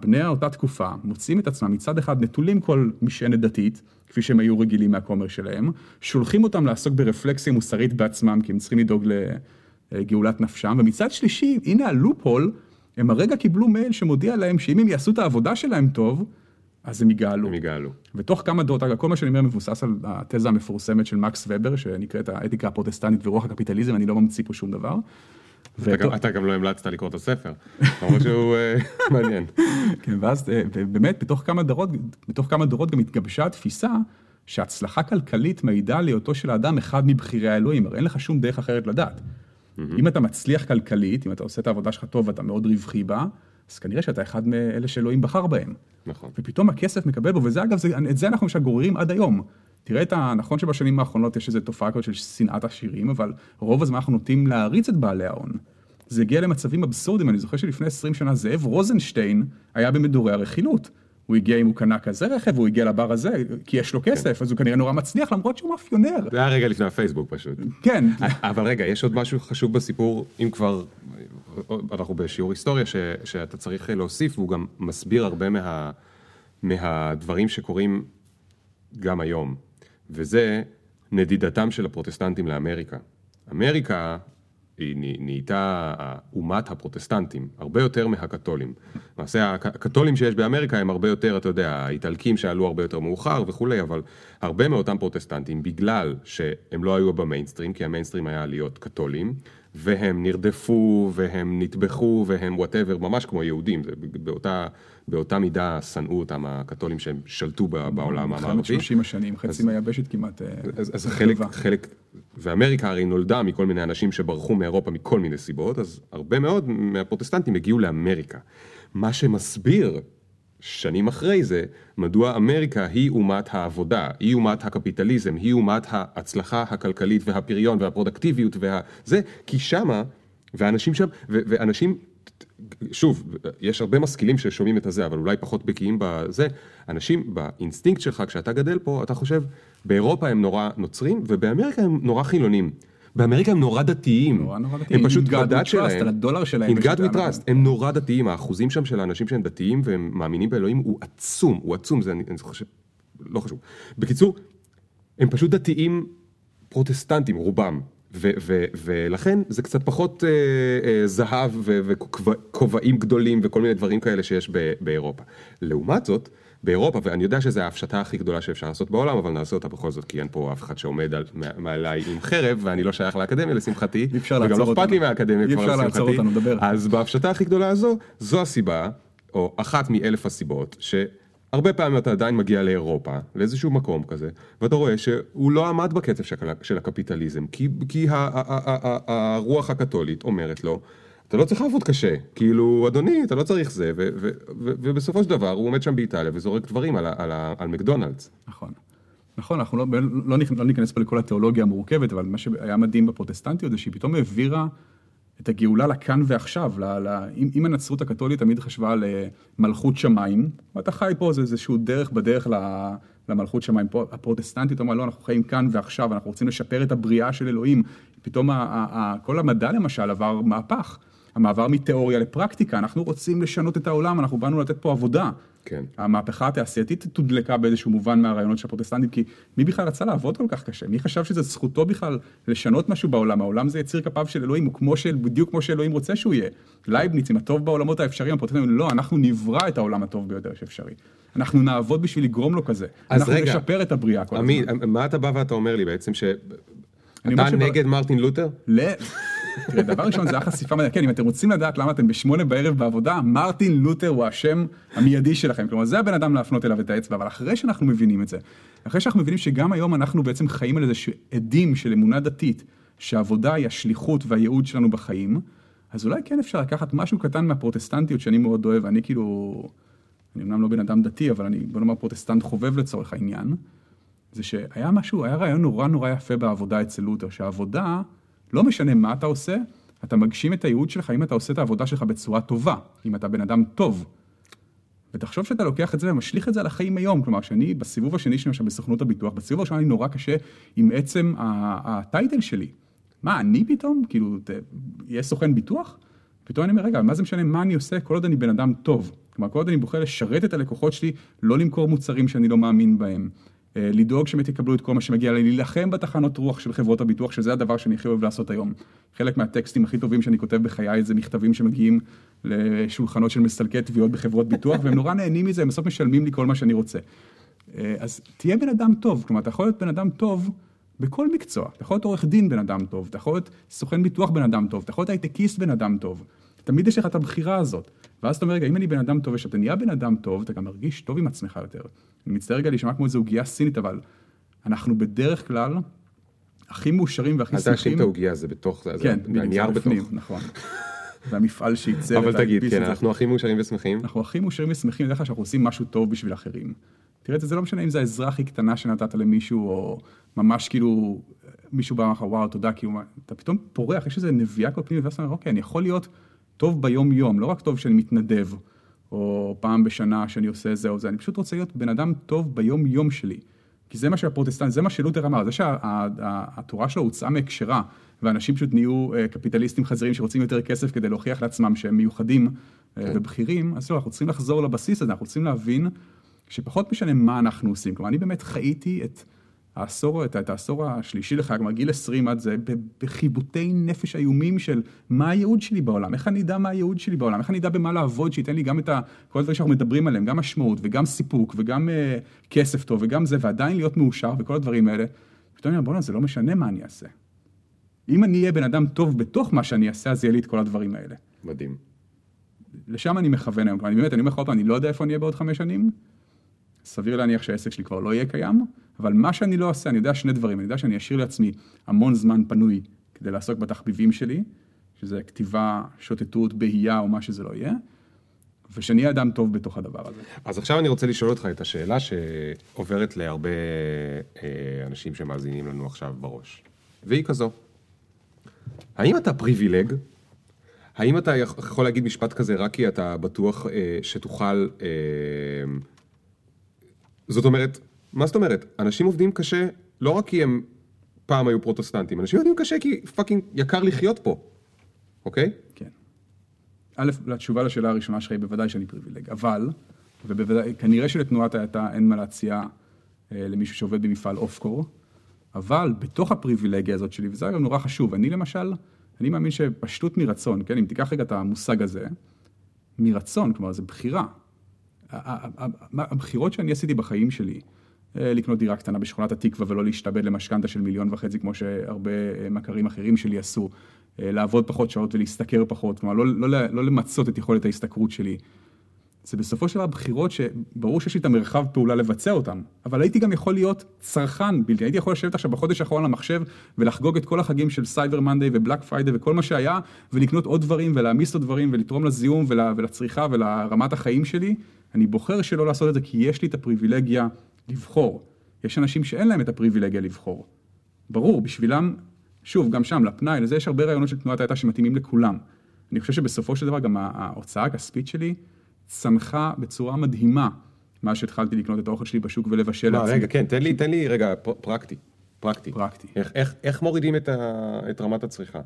בני אותה תקופה מוצאים את עצמם מצד אחד נטולים כל משענת דתית, כפי שהם היו רגילים מהכומר שלהם, שולחים אותם לעסוק ברפלקסיה מוסרית בעצמם, כי הם צריכים לדאוג לגאולת נפשם, ומצד שלישי, הנה הלופ-הול, הם הרגע קיבלו מייל שמודיע להם שאם הם יעשו את העבודה שלהם טוב, אז הם יגאלו. הם יגאלו. ותוך כמה דורות, אגב, כל מה שאני אומר מבוסס על התזה המפורסמת של מקס ובר, שנקראת האתיקה הפרוטסטנטית ורוח הקפיטליזם, אני לא ממציא פה שום דבר. אתה גם- לא המלצת לקרוא את הספר, למרות שהוא אה, מעניין. כן, ואז אה, ובאמת, בתוך כמה דורות, בתוך כמה דורות גם התגבשה התפיסה שהצלחה כלכלית מעידה על היותו של האדם אחד מבכירי האלוהים, הרי אין לך שום דרך אחרת לדעת. אם אתה מצליח כלכלית, אם אתה עושה את העבודה שלך טוב ואתה מאוד רווחי בה, אז כנראה שאתה אחד מאלה שאלוהים בחר בהם. נכון. ופתאום הכסף מקבל בו, וזה אגב, זה, את זה אנחנו למשל גוררים עד היום. תראה את ה... נכון שבשנים האחרונות יש איזו תופעה כזאת של שנאת עשירים, אבל רוב הזמן אנחנו נוטים להעריץ את בעלי ההון. זה הגיע למצבים אבסורדים, אני זוכר שלפני 20 שנה זאב רוזנשטיין היה במדורי הרכילות. הוא הגיע אם הוא קנה כזה רכב, הוא הגיע לבר הזה, כי יש לו כסף, כן. אז הוא כנראה נורא מצליח, למרות שהוא מאפיונר. זה היה רגע לפני הפייסבוק פשוט. כן. אבל רגע, יש עוד משהו חשוב בסיפור, אם כבר, אנחנו בשיעור היסטוריה, ש, שאתה צריך להוסיף, והוא גם מסביר הרבה מה, מהדברים שקורים גם היום, וזה נדידתם של הפרוטסטנטים לאמריקה. אמריקה היא נהייתה אומת הפרוטסטנטים, הרבה יותר מהקתולים. למעשה הקתולים שיש באמריקה הם הרבה יותר, אתה יודע, האיטלקים שעלו הרבה יותר מאוחר וכולי, אבל הרבה מאותם פרוטסטנטים, בגלל שהם לא היו במיינסטרים, כי המיינסטרים היה להיות קתולים, והם נרדפו, והם נטבחו, והם whatever, ממש כמו יהודים, זה באותה, באותה מידה שנאו אותם הקתולים שהם שלטו בעולם המערבי. מלחמת 30 השנים, חצי מהיבשת כמעט. אה, אז, אז חלק, חלק, ואמריקה הרי נולדה מכל מיני אנשים שברחו מאירופה מכל מיני סיבות, אז הרבה מאוד מהפרוטסטנטים הגיעו לאמריקה. מה שמסביר שנים אחרי זה, מדוע אמריקה היא אומת העבודה, היא אומת הקפיטליזם, היא אומת ההצלחה הכלכלית והפריון והפרודקטיביות והזה, כי שמה, ואנשים שם, ואנשים, שוב, יש הרבה משכילים ששומעים את הזה, אבל אולי פחות בקיאים בזה, אנשים באינסטינקט שלך, כשאתה גדל פה, אתה חושב, באירופה הם נורא נוצרים, ובאמריקה הם נורא חילונים. באמריקה הם נורא דתיים. נורא נורא דתיים. הם פשוט בדת שלהם. על הדולר שלהם. In God we trust. הם נורא דתיים. האחוזים שם של האנשים שהם דתיים והם מאמינים באלוהים הוא עצום. הוא עצום. זה אני, אני חושב... לא חשוב. בקיצור, הם פשוט דתיים פרוטסטנטים, רובם. ו- ו- ולכן זה קצת פחות אה, אה, זהב וכובעים גדולים וכל מיני דברים כאלה שיש באירופה. לעומת זאת, באירופה, ואני יודע שזו ההפשטה הכי גדולה שאפשר לעשות בעולם, אבל נעשה אותה בכל זאת, כי אין פה אף אחד שעומד על, מעליי עם חרב, ואני לא שייך לאקדמיה לשמחתי, וגם לא אכפת לי מהאקדמיה כבר לשמחתי. אותנו. אז בהפשטה הכי גדולה הזו, זו הסיבה, או אחת מאלף הסיבות, שהרבה פעמים אתה עדיין מגיע לאירופה, לאיזשהו מקום כזה, ואתה רואה שהוא לא עמד בקצב של הקפיטליזם, כי, כי הרוח הקתולית אומרת לו, אתה לא צריך לעבוד קשה, כאילו, אדוני, אתה לא צריך זה, ובסופו של דבר הוא עומד שם באיטליה וזורק דברים על, על, על מקדונלדס. נכון. נכון, אנחנו לא, לא, לא ניכנס פה לכל התיאולוגיה המורכבת, אבל מה שהיה מדהים בפרוטסטנטיות זה שהיא פתאום העבירה את הגאולה לכאן ועכשיו. ל, ל, אם, אם הנצרות הקתולית תמיד חשבה למלכות שמיים, ואתה חי פה, זה איזשהו דרך בדרך ל, למלכות שמיים. פה הפרוטסטנטית אומרת, לא, אנחנו חיים כאן ועכשיו, אנחנו רוצים לשפר את הבריאה של אלוהים. פתאום ה, ה, ה, כל המדע למשל עבר מהפך. המעבר מתיאוריה לפרקטיקה, אנחנו רוצים לשנות את העולם, אנחנו באנו לתת פה עבודה. כן. המהפכה התעשייתית תודלקה באיזשהו מובן מהרעיונות של הפרוטסטנטים, כי מי בכלל רצה לעבוד כל כך קשה? מי חשב שזו זכותו בכלל לשנות משהו בעולם? העולם זה יציר כפיו של אלוהים, הוא כמו של, בדיוק כמו שאלוהים רוצה שהוא יהיה. לייבניץ, עם הטוב בעולמות האפשריים, הפרוטסטנטים, לא, אנחנו נברא את העולם הטוב ביותר שאפשרי. אנחנו נעבוד בשביל לגרום לו כזה. אנחנו רגע, נשפר את הבריאה כל הזמן. מה אתה בא ואתה אומר לי בעצם, ש... אתה נגד מרטין לותר? תראה, דבר ראשון זה היה חשיפה מדהימה, כן, אם אתם רוצים לדעת למה אתם בשמונה בערב בעבודה, מרטין לותר הוא השם המיידי שלכם, כלומר זה הבן אדם להפנות אליו את האצבע, אבל אחרי שאנחנו מבינים את זה, אחרי שאנחנו מבינים שגם היום אנחנו בעצם חיים על איזה עדים של אמונה דתית, שעבודה היא השליחות והייעוד שלנו בחיים, אז אולי כן אפשר לקחת משהו קטן מהפרוטסטנטיות שאני מאוד אוהב, אני כאילו, אני אמנם לא בן אדם דתי, אבל אני, בוא נאמר פרוטסטנט חובב לצורך העניין, זה שהיה משהו, היה רעיון נורא נורא יפה בעבודה אצל לותר, שהעבודה, לא משנה מה אתה עושה, אתה מגשים את הייעוד שלך אם אתה עושה את העבודה שלך בצורה טובה, אם אתה בן אדם טוב. ותחשוב שאתה לוקח את זה ומשליך את זה על החיים היום, כלומר שאני בסיבוב השני שלי עכשיו בסוכנות הביטוח, בסיבוב הראשון אני נורא קשה עם עצם הטייטל שלי. מה, אני פתאום? כאילו, יהיה סוכן ביטוח? פתאום אני אומר, רגע, מה זה משנה מה אני עושה כל עוד אני בן אדם טוב? כלומר, כל עוד אני בוחר לשרת את הלקוחות שלי, לא למכור מוצרים שאני לא מאמין בהם. אה, לדאוג שהם יקבלו את כל מה שמגיע להם, להילחם בתחנות רוח של חברות הביטוח, שזה הדבר שאני הכי אוהב לעשות היום. חלק מהטקסטים הכי טובים שאני כותב בחיי זה מכתבים שמגיעים לשולחנות של מסלקי תביעות בחברות ביטוח, והם נורא נהנים מזה, הם בסוף משלמים לי כל מה שאני רוצה. אה, אז תהיה בן אדם טוב, כלומר, אתה יכול להיות בן אדם טוב בכל מקצוע. אתה יכול להיות עורך דין בן אדם טוב, אתה יכול להיות סוכן ביטוח בן אדם טוב, אתה יכול להיות הייטקיסט בן אדם טוב. תמיד יש לך את הבחירה הזאת. ואז אתה אומר, רגע, אם אני בן אדם טוב ושאתה נהיה בן אדם טוב, אתה גם מרגיש טוב עם עצמך יותר. אני מצטער רגע להישמע כמו איזו עוגייה סינית, אבל אנחנו בדרך כלל הכי מאושרים והכי שמחים. אל תאשים את העוגייה, זה בתוך, זה כן, הנייר בתוך. נכון. והמפעל שייצר אבל תגיד, כן, אנחנו הכי מאושרים ושמחים. אנחנו הכי מאושרים ושמחים בדרך כלל שאנחנו עושים משהו טוב בשביל אחרים. תראה, זה לא משנה אם זה העזרה הכי קטנה שנתת למישהו, או ממש כאילו מישהו בא ואמר וואו, תודה, כי הוא... אתה פתאום פורח, יש איזו נביעה כל פנימית, ואז אתה אומר, אוקיי, אני יכול להיות טוב ביום-יום, לא רק טוב שאני מתנדב, או פעם בשנה שאני עושה זה או זה, אני פשוט רוצה להיות בן אדם טוב ביום-יום שלי. כי זה מה שהפרוטסטנט, זה מה שלותר אמר, זה שהתורה שלו הוצאה מהקשרה, ואנשים פשוט נהיו אה, קפיטליסטים חזירים שרוצים יותר כסף כדי להוכיח לעצמם שהם מיוחדים אה, כן. ובכירים, אז לא, אנחנו צריכים לחזור לבסיס הזה, אנחנו צריכים להבין שפחות משנה מה אנחנו עושים. כלומר, אני באמת חייתי את העשור, את, את העשור השלישי כלומר גיל 20 עד זה, בחיבוטי נפש איומים של מה הייעוד שלי בעולם, איך אני אדע מה הייעוד שלי בעולם, איך אני אדע במה לעבוד, שייתן לי גם את ה, כל הדברים שאנחנו מדברים עליהם, גם משמעות וגם סיפוק וגם uh, כסף טוב וגם זה, ועדיין להיות מאושר וכל הדברים האלה. פתאום אני אומר, בוא'נה, זה לא משנה מה אני אעשה. אם אני אהיה בן אדם טוב בתוך מה שאני אעשה, אז יהיה לי את כל הדברים האלה. מדהים. לשם אני מכוון היום, אני באמת, אני אומר לך עוד פעם, אני לא יודע איפה אני אהיה בעוד חמש שנים, סביר להניח שהעסק שלי כבר לא יהיה קיים, אבל מה שאני לא אעשה, אני יודע שני דברים, אני יודע שאני אשאיר לעצמי המון זמן פנוי כדי לעסוק בתחביבים שלי, שזה כתיבה, שוטטות, בהייה או מה שזה לא יהיה, ושאני אדם טוב בתוך הדבר הזה. אז עכשיו אני רוצה לשאול אותך את השאלה שעוברת להרבה אה, אנשים שמאזינים לנו עכשיו בראש, והיא כזו, האם אתה privileged? האם אתה יכול להגיד משפט כזה רק כי אתה בטוח אה, שתוכל... אה, זאת אומרת, מה זאת אומרת? אנשים עובדים קשה לא רק כי הם פעם היו פרוטסטנטים, אנשים עובדים קשה כי fucking יקר לחיות פה, אוקיי? כן. א', התשובה לשאלה הראשונה שלך היא בוודאי שאני privileged, אבל, ובוודאי, כנראה שלתנועת האטה אין מה להציע אה, למישהו שעובד במפעל אוף-קור, אבל בתוך הפריבילגיה הזאת שלי, וזה אגב נורא חשוב, אני למשל, אני מאמין שפשטות מרצון, כן, אם תיקח רגע את המושג הזה, מרצון, כלומר, זה בחירה. הבחירות שאני עשיתי בחיים שלי, לקנות דירה קטנה בשכונת התקווה ולא להשתעבד למשכנתה של מיליון וחצי כמו שהרבה אה, מכרים אחרים שלי עשו, אה, לעבוד פחות שעות ולהשתכר פחות, כלומר לא, לא, לא למצות את יכולת ההשתכרות שלי. זה בסופו של דבר בחירות שברור שיש לי את המרחב פעולה לבצע אותן, אבל הייתי גם יכול להיות צרכן בלתי, הייתי יכול לשבת עכשיו בחודש האחרון למחשב ולחגוג את כל החגים של Cyber Monday ו Black Friday וכל מה שהיה, ולקנות עוד דברים ולהעמיס עוד דברים ולתרום לזיהום ולצריכה ולרמת החיים שלי. אני בוחר שלא לעשות את זה כי יש לי את הפריבילגיה לבחור. יש אנשים שאין להם את הפריבילגיה לבחור. ברור, בשבילם, שוב, גם שם, לפנאי, לזה יש הרבה רעיונות של תנועת האיטיות שמתאימים לכולם. אני חושב שבסופו של דבר גם ההוצאה הכספית שלי צמחה בצורה מדהימה מאז שהתחלתי לקנות את האוכל שלי בשוק ולבשל לא, רגע, כן, תן לי, תן לי רגע פרקטי. פרקטי. פרקטי. איך, איך, איך מורידים את, ה, את רמת הצריכה?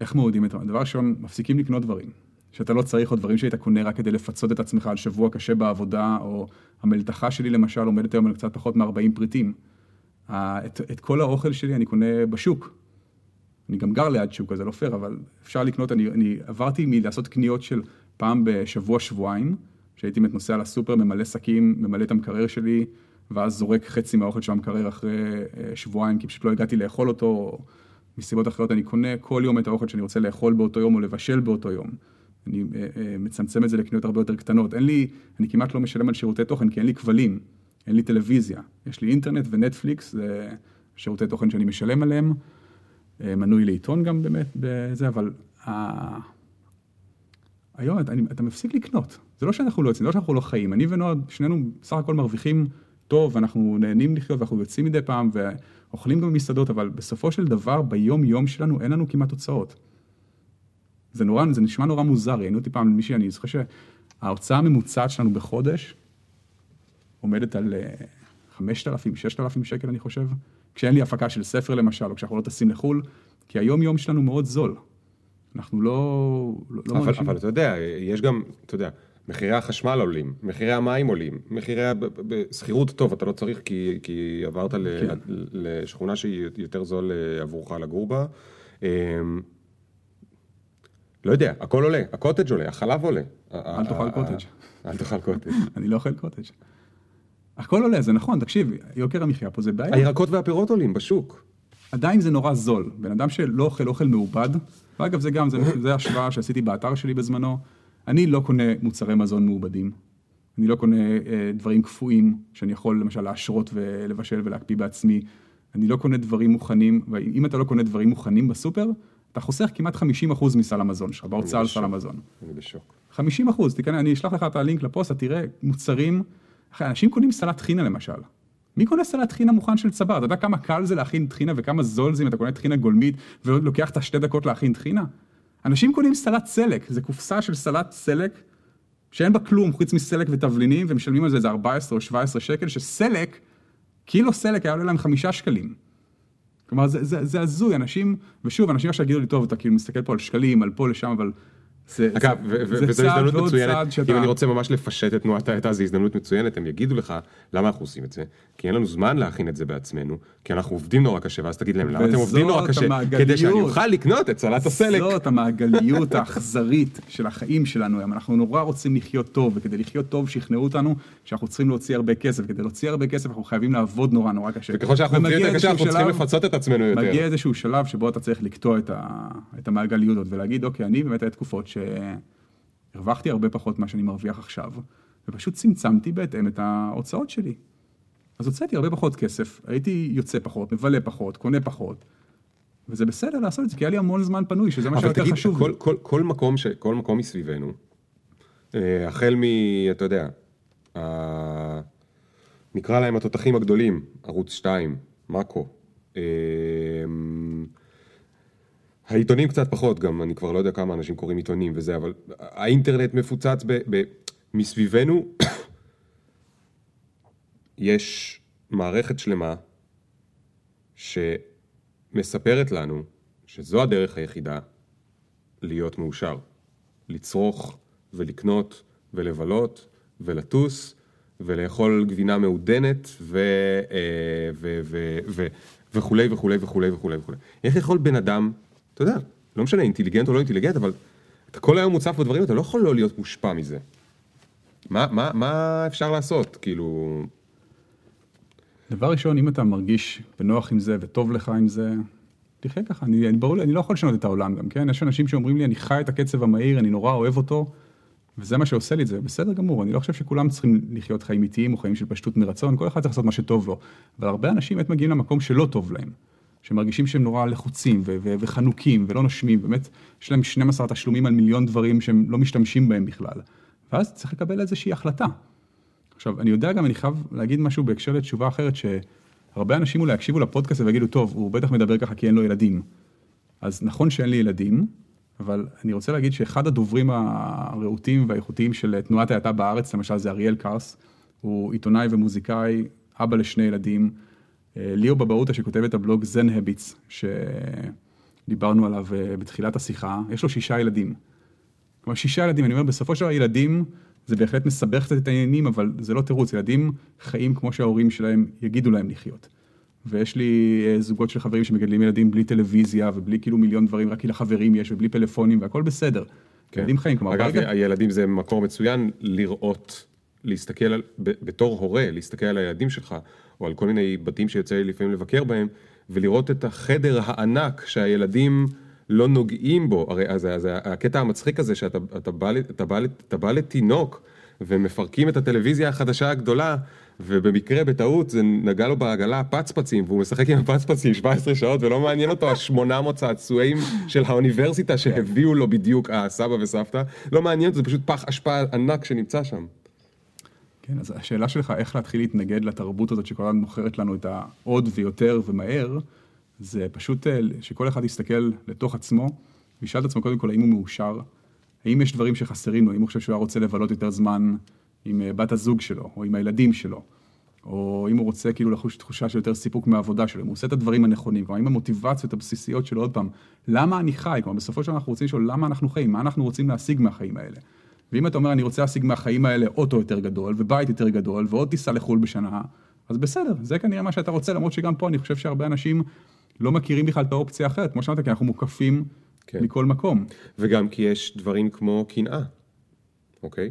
איך מורידים את רמת? דבר ראשון, מפסיקים לקנות דברים. שאתה לא צריך עוד דברים שהיית קונה רק כדי לפצות את עצמך על שבוע קשה בעבודה, או המלתחה שלי למשל עומדת היום על קצת פחות מ-40 פריטים. את, את כל האוכל שלי אני קונה בשוק. אני גם גר ליד שוק, אז זה לא פייר, אבל אפשר לקנות, אני, אני עברתי מלעשות קניות של פעם בשבוע-שבועיים, שהייתי נוסע לסופר, ממלא שקים, ממלא את המקרר שלי, ואז זורק חצי מהאוכל של המקרר אחרי אה, שבועיים, כי פשוט לא הגעתי לאכול אותו, מסיבות אחרות אני קונה כל יום את האוכל שאני רוצה לאכול באותו יום או לבשל באותו יום. אני אה, אה, מצמצם את זה לקניות הרבה יותר קטנות. אין לי, אני כמעט לא משלם על שירותי תוכן, כי אין לי כבלים, אין לי טלוויזיה. יש לי אינטרנט ונטפליקס, זה שירותי תוכן שאני משלם עליהם. אה, מנוי לעיתון גם באמת בזה, אבל ה... היום אתה, אתה מפסיק לקנות. זה לא שאנחנו לא יוצאים, זה לא שאנחנו לא חיים. אני ונועה, שנינו בסך הכל מרוויחים טוב, אנחנו נהנים לחיות ואנחנו יוצאים מדי פעם ואוכלים גם במסעדות, אבל בסופו של דבר, ביום-יום שלנו אין לנו כמעט תוצאות. זה נורא, זה נשמע נורא מוזר, ראיינו אותי פעם למישהי, אני זוכר שההוצאה הממוצעת שלנו בחודש עומדת על 5,000, אה, 6,000 שקל אני חושב, כשאין לי הפקה של ספר למשל, או כשאנחנו לא טסים לחו"ל, כי היום יום שלנו מאוד זול. אנחנו לא... לא, לא אבל, מרגישים... אבל אתה יודע, יש גם, אתה יודע, מחירי החשמל עולים, מחירי המים עולים, מחירי השכירות טוב, אתה לא צריך כי, כי עברת כן. לשכונה שהיא יותר זול אה, עבורך לגור בה. לא יודע, הכל עולה, הקוטג' עולה, החלב עולה. אל תאכל קוטג'. אל תאכל קוטג'. אני לא אוכל קוטג'. הכל עולה, זה נכון, תקשיב, יוקר המחיה פה זה בעיה. הירקות והפירות עולים בשוק. עדיין זה נורא זול. בן אדם שלא אוכל אוכל מעובד, ואגב זה גם, זה השוואה שעשיתי באתר שלי בזמנו, אני לא קונה מוצרי מזון מעובדים. אני לא קונה אה, דברים קפואים, שאני יכול למשל להשרות ולבשל ולהקפיא בעצמי. אני לא קונה דברים מוכנים, ואם אתה לא קונה דברים מוכנים בסופר, אתה חוסך כמעט 50% מסל המזון שלך, בהוצאה על סל המזון. אני בשוק. 50 אחוז, תיכנס, אני אשלח לך את הלינק לפוסט, אתה תראה מוצרים, אחרי, אנשים קונים סלט חינה למשל. מי קונה סלט טחינה מוכן של צבר? אתה יודע כמה קל זה להכין טחינה וכמה זול זה אם אתה קונה טחינה גולמית ועוד לוקח את השתי דקות להכין טחינה? אנשים קונים סלט סלק, זה קופסה של סלט סלק שאין בה כלום חוץ מסלק ותבלינים ומשלמים על זה איזה 14 או 17 שקל, שסלק, קילו סלק היה עולה להם חמישה שקלים. כלומר זה, הזוי, אנשים, ושוב, אנשים עכשיו יגידו לי, טוב, אתה כאילו מסתכל פה על שקלים, על פה, לשם, אבל זה, אגב, זה, ו- זה וזו הזדמנות מצוינת, צעד אם שאתה... אני רוצה ממש לפשט את תנועת האטה, זו הזדמנות מצוינת, הם יגידו לך למה אנחנו עושים את זה, כי אין לנו זמן להכין את זה בעצמנו, כי אנחנו עובדים נורא קשה, ואז תגיד להם למה אתם עובדים נורא קשה, המעגליות. כדי שאני אוכל לקנות את סלט הסלק. זאת המעגליות האכזרית של החיים שלנו היום. אנחנו נורא רוצים לחיות טוב, וכדי לחיות טוב שכנעו אותנו שאנחנו צריכים להוציא הרבה כסף. כדי להוציא הרבה כסף אנחנו חייבים לעבוד נורא נורא קשה. וככל שאנחנו עובדים יותר קשה, אנחנו צריכים לפצות את עצמנו יותר. מגיע איזשהו שלב שבו אתה צריך לקטוע את, ה... את המעגליות הזאת ולהגיד, אוקיי, אני באמת היה תקופות שהרווחתי הרבה פחות ממה שאני מרוויח עכשיו, ופשוט צמצמתי בהתאם את ההוצאות שלי. אז הוצאתי הרבה פחות כסף, הייתי יוצא פחות, מבלה פחות, קונה פחות, וזה בסדר לעשות את זה, כי היה לי המון זמן פנוי, שזה מה אבל שיותר תגיד, חשוב. כל, כל, כל מקום, ש, כל מקום מסביבנו, אה, החל מ... אתה יודע, ה... נקרא להם התותחים הגדולים, ערוץ 2, מאקו. העיתונים קצת פחות, גם אני כבר לא יודע כמה אנשים קוראים עיתונים וזה, אבל האינטרנט מפוצץ ב... ב... מסביבנו, יש מערכת שלמה שמספרת לנו שזו הדרך היחידה להיות מאושר. לצרוך ולקנות ולבלות ולטוס ולאכול גבינה מעודנת ו... אה, ו... ו... ו... וכולי וכולי וכולי וכולי וכולי. איך יכול בן אדם, אתה יודע, לא משנה אינטליגנט או לא אינטליגנט, אבל אתה כל היום מוצף בדברים, אתה לא יכול לא להיות מושפע מזה. מה, מה, מה אפשר לעשות? כאילו, דבר ראשון, אם אתה מרגיש בנוח עם זה וטוב לך עם זה, תחיה ככה. אני, אני, ברור אני לא יכול לשנות את העולם גם, כן? יש אנשים שאומרים לי, אני חי את הקצב המהיר, אני נורא אוהב אותו, וזה מה שעושה לי את זה, בסדר גמור. אני לא חושב שכולם צריכים לחיות חיים איטיים או חיים של פשטות מרצון, כל אחד צריך לעשות מה שטוב לו. אבל הרבה אנשים באמת מגיעים למקום שלא טוב להם. שמרגישים שהם נורא לחוצים ו- ו- וחנוקים ולא נושמים, באמת, יש להם 12 תשלומים על מיליון דברים שהם לא משתמשים בהם בכלל. ואז צריך לקבל איזושהי החלטה. עכשיו, אני יודע גם, אני חייב להגיד משהו בהקשר לתשובה אחרת, שהרבה אנשים אולי יקשיבו לפודקאסט ויגידו, טוב, הוא בטח מדבר ככה כי אין לו ילדים. אז נכון שאין לי ילדים, אבל אני רוצה להגיד שאחד הדוברים הרהוטים והאיכותיים של תנועת ההאטה בארץ, למשל זה אריאל קרס, הוא עיתונאי ומוזיקאי, אבא לשני ילדים. ליאו בבאוטה שכותב את הבלוג זן הביטס, שדיברנו עליו אה, בתחילת השיחה, יש לו שישה ילדים. כלומר, שישה ילדים, אני אומר, בסופו של דבר ילדים, זה בהחלט מסבך קצת את העניינים, אבל זה לא תירוץ, ילדים חיים כמו שההורים שלהם יגידו להם לחיות. ויש לי אה, זוגות של חברים שמגדלים ילדים בלי טלוויזיה ובלי כאילו מיליון דברים, רק כי לחברים יש ובלי פלאפונים והכל בסדר. כן. ילדים חיים, כלומר, אגב, ברגע- הילדים זה מקור מצוין לראות, להסתכל על, בתור הורה, להסתכל על הילדים שלך, או על כל מיני בתים שיוצא לי לפעמים לבקר בהם, ולראות את החדר הענק שהילדים לא נוגעים בו. הרי אז, אז הקטע המצחיק הזה שאתה אתה בא, בא, בא לתינוק, ומפרקים את הטלוויזיה החדשה הגדולה, ובמקרה, בטעות, זה נגע לו בעגלה פצפצים, והוא משחק עם הפצפצים 17 שעות, ולא מעניין אותו ה-800 צעצועים של האוניברסיטה שהביאו לו בדיוק הסבא וסבתא, לא מעניין אותו, זה פשוט פח אשפה ענק שנמצא שם. כן, אז השאלה שלך, איך להתחיל להתנגד לתרבות הזאת שכל הזמן מוכרת לנו את העוד ויותר ומהר, זה פשוט אה, שכל אחד יסתכל לתוך עצמו, וישאל את עצמו קודם כל האם הוא מאושר, האם יש דברים שחסרים לו, האם הוא חושב שהוא היה רוצה לבלות יותר זמן עם אה, בת הזוג שלו, או עם הילדים שלו, או אם הוא רוצה כאילו לחוש תחושה של יותר סיפוק מהעבודה שלו, אם הוא עושה את הדברים הנכונים, כלומר, האם המוטיבציות הבסיסיות שלו, עוד פעם, למה אני חי? כלומר, בסופו של דבר אנחנו רוצים לשאול למה אנחנו חיים, מה אנחנו רוצים להשיג מהחיים האלה. ואם אתה אומר, אני רוצה להשיג מהחיים האלה אוטו יותר גדול, ובית יותר גדול, ועוד טיסה לחו"ל בשנה, אז בסדר, זה כנראה מה שאתה רוצה, למרות שגם פה אני חושב שהרבה אנשים לא מכירים בכלל את האופציה האחרת, כמו שאמרת, כי אנחנו מוקפים כן. מכל מקום. וגם כי יש דברים כמו קנאה, אוקיי?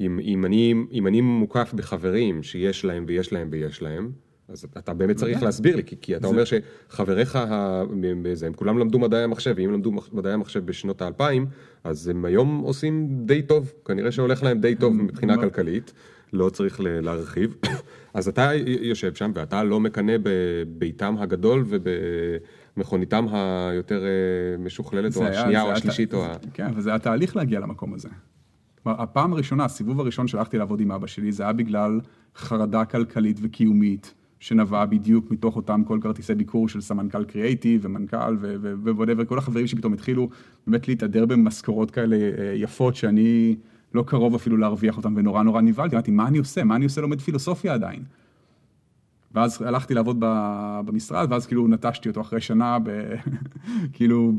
אם, אם, אני, אם אני מוקף בחברים שיש להם ויש להם ויש להם, אז אתה באמת צריך. להסביר לי, כי, כי אתה זה- אומר שחבריך, ה- הם כולם למדו מדעי המחשב, ואם למדו מדעי המחשב בשנות האלפיים, אז הם היום עושים די טוב, כנראה שהולך להם די טוב מבחינה כלכלית, לא צריך להרחיב. אז אתה יושב שם ואתה לא מקנא בביתם הגדול ובמכוניתם היותר אה, משוכללת, או השנייה או השלישית, או ה... כן, אבל זה היה תהליך להגיע למקום הזה. כלומר, הפעם הראשונה, הסיבוב הראשון שהלכתי לעבוד עם אבא שלי, זה היה בגלל חרדה כלכלית וקיומית, שנבעה בדיוק מתוך אותם כל כרטיסי ביקור של סמנכ"ל קריאייטיב ומנכ"ל ו whatever, כל החברים שפתאום התחילו באמת להתהדר במשכורות כאלה אה, יפות, שאני לא קרוב אפילו להרוויח אותם, ונורא נורא נבהלתי, אמרתי, מה אני עושה? מה אני עושה לומד פילוסופיה עדיין? ואז הלכתי לעבוד במשרד, ואז כאילו נטשתי אותו אחרי שנה, ב... כאילו,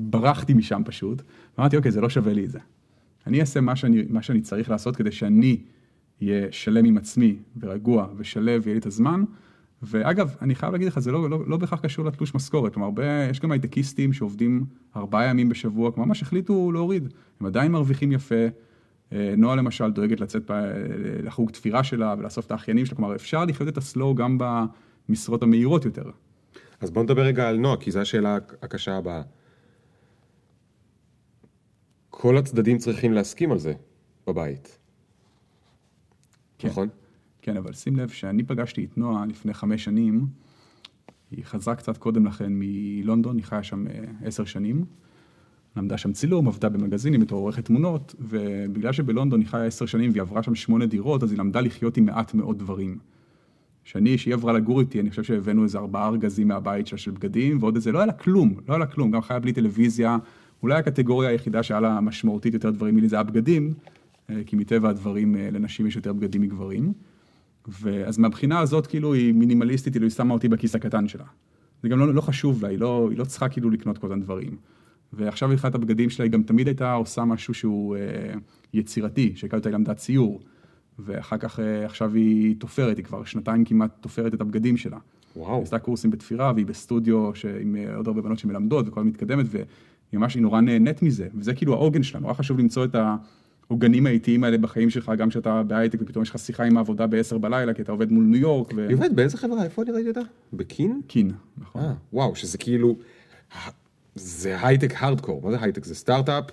ברחתי משם פשוט. ואמרתי, אוקיי, זה לא שווה לי את זה. אני אעשה מה שאני, מה שאני צריך לעשות כדי שאני אהיה שלם עם עצמי ורגוע ושלב ויהיה לי את הזמן. ואגב, אני חייב להגיד לך, זה לא, לא, לא בהכרח קשור לתלוש משכורת, כלומר, הרבה, יש גם הייטקיסטים שעובדים ארבעה ימים בשבוע, כלומר, ממש החליטו להוריד, הם עדיין מרוויחים יפה. אה, נועה למשל דואגת לצאת לחוג תפירה שלה ולאסוף את האחיינים שלה, כלומר, אפשר לחיות את הסלואו גם במשרות המהירות יותר. אז בוא נדבר רגע על נועה, כי זו השאלה הקשה הבאה. כל הצדדים צריכים להסכים על זה בבית. כן. נכון? כן, אבל שים לב שאני פגשתי את נועה לפני חמש שנים, היא חזרה קצת קודם לכן מלונדון, היא חיה שם אה, עשר שנים. למדה שם צילום, עבדה במגזינים בתור עורכת תמונות, ובגלל שבלונדון היא חיה עשר שנים והיא עברה שם שמונה דירות, אז היא למדה לחיות עם מעט מאוד דברים. שאני, שהיא עברה לגור איתי, אני חושב שהבאנו איזה ארבעה ארגזים מהבית שלה של בגדים, ועוד איזה, לא היה לה כלום, לא היה לה כלום, גם חיה בלי טלוויזיה, אולי הקטגוריה היחידה שהיה לה משמעותית יותר דברים מלי זה הבגדים, אה, כי מטבע הדברים אה, לנשים יש יותר בגדים מגברים. ואז מהבחינה הזאת, כאילו, היא מינימליסטית, כאילו, היא שמה אותי בכיס הקטן שלה. זה גם לא, לא חשוב לה, היא לא, היא לא צריכה כאילו לקנות כל הזמן דברים. ועכשיו מבחינת הבגדים שלה, היא גם תמיד הייתה עושה משהו שהוא אה, יצירתי, שהייתה אותה למדה ציור. ואחר כך, אה, עכשיו היא תופרת, היא כבר שנתיים כמעט תופרת את הבגדים שלה. וואו. היא עשתה קורסים בתפירה, והיא בסטודיו עם אה, עוד הרבה בנות שמלמדות, וכל מתקדמת, והיא ממש, היא נורא נהנית מזה, וזה כאילו העוגן שלה, נורא חשוב למצוא את העוגנים האיטיים האלה בחיים שלך, גם כשאתה בהייטק ופתאום יש לך שיחה עם העבודה ב-10 בלילה, כי אתה עובד מול ניו יורק. ו... היא עובדת באיזה חברה? איפה אני ראיתי אותה? בקין? קין, נכון. אה, וואו, שזה כאילו, זה הייטק הארדקור, מה זה הייטק? זה סטארט-אפ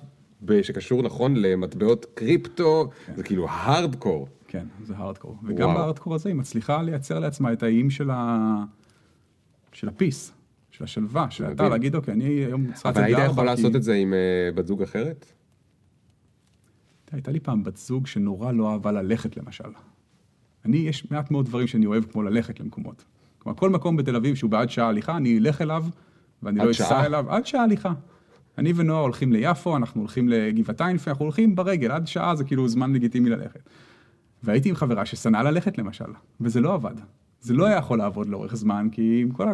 שקשור נכון למטבעות קריפטו, כן. זה כאילו הארדקור. כן, זה הארדקור. וגם בהארדקור הזה היא מצליחה לייצר לעצמה את האיים של, ה... של הפיס, של השלווה, של אתה להגיד, אוקיי, אני היום צריכה לצאת אבל היית יכול לעשות את זה עם uh, בת זוג אחרת? הייתה לי פעם בת זוג שנורא לא אהבה ללכת למשל. אני, יש מעט מאוד דברים שאני אוהב כמו ללכת למקומות. כלומר, כל מקום בתל אביב שהוא בעד שעה הליכה, אני אלך אליו, ואני לא אסע אליו, עד שעה הליכה. אני ונועה הולכים ליפו, אנחנו הולכים לגבעתיים, אנחנו הולכים ברגל, עד שעה זה כאילו זמן לגיטימי ללכת. והייתי עם חברה ששנאה ללכת למשל, וזה לא עבד. זה לא היה יכול לעבוד לאורך זמן, כי עם כל ה...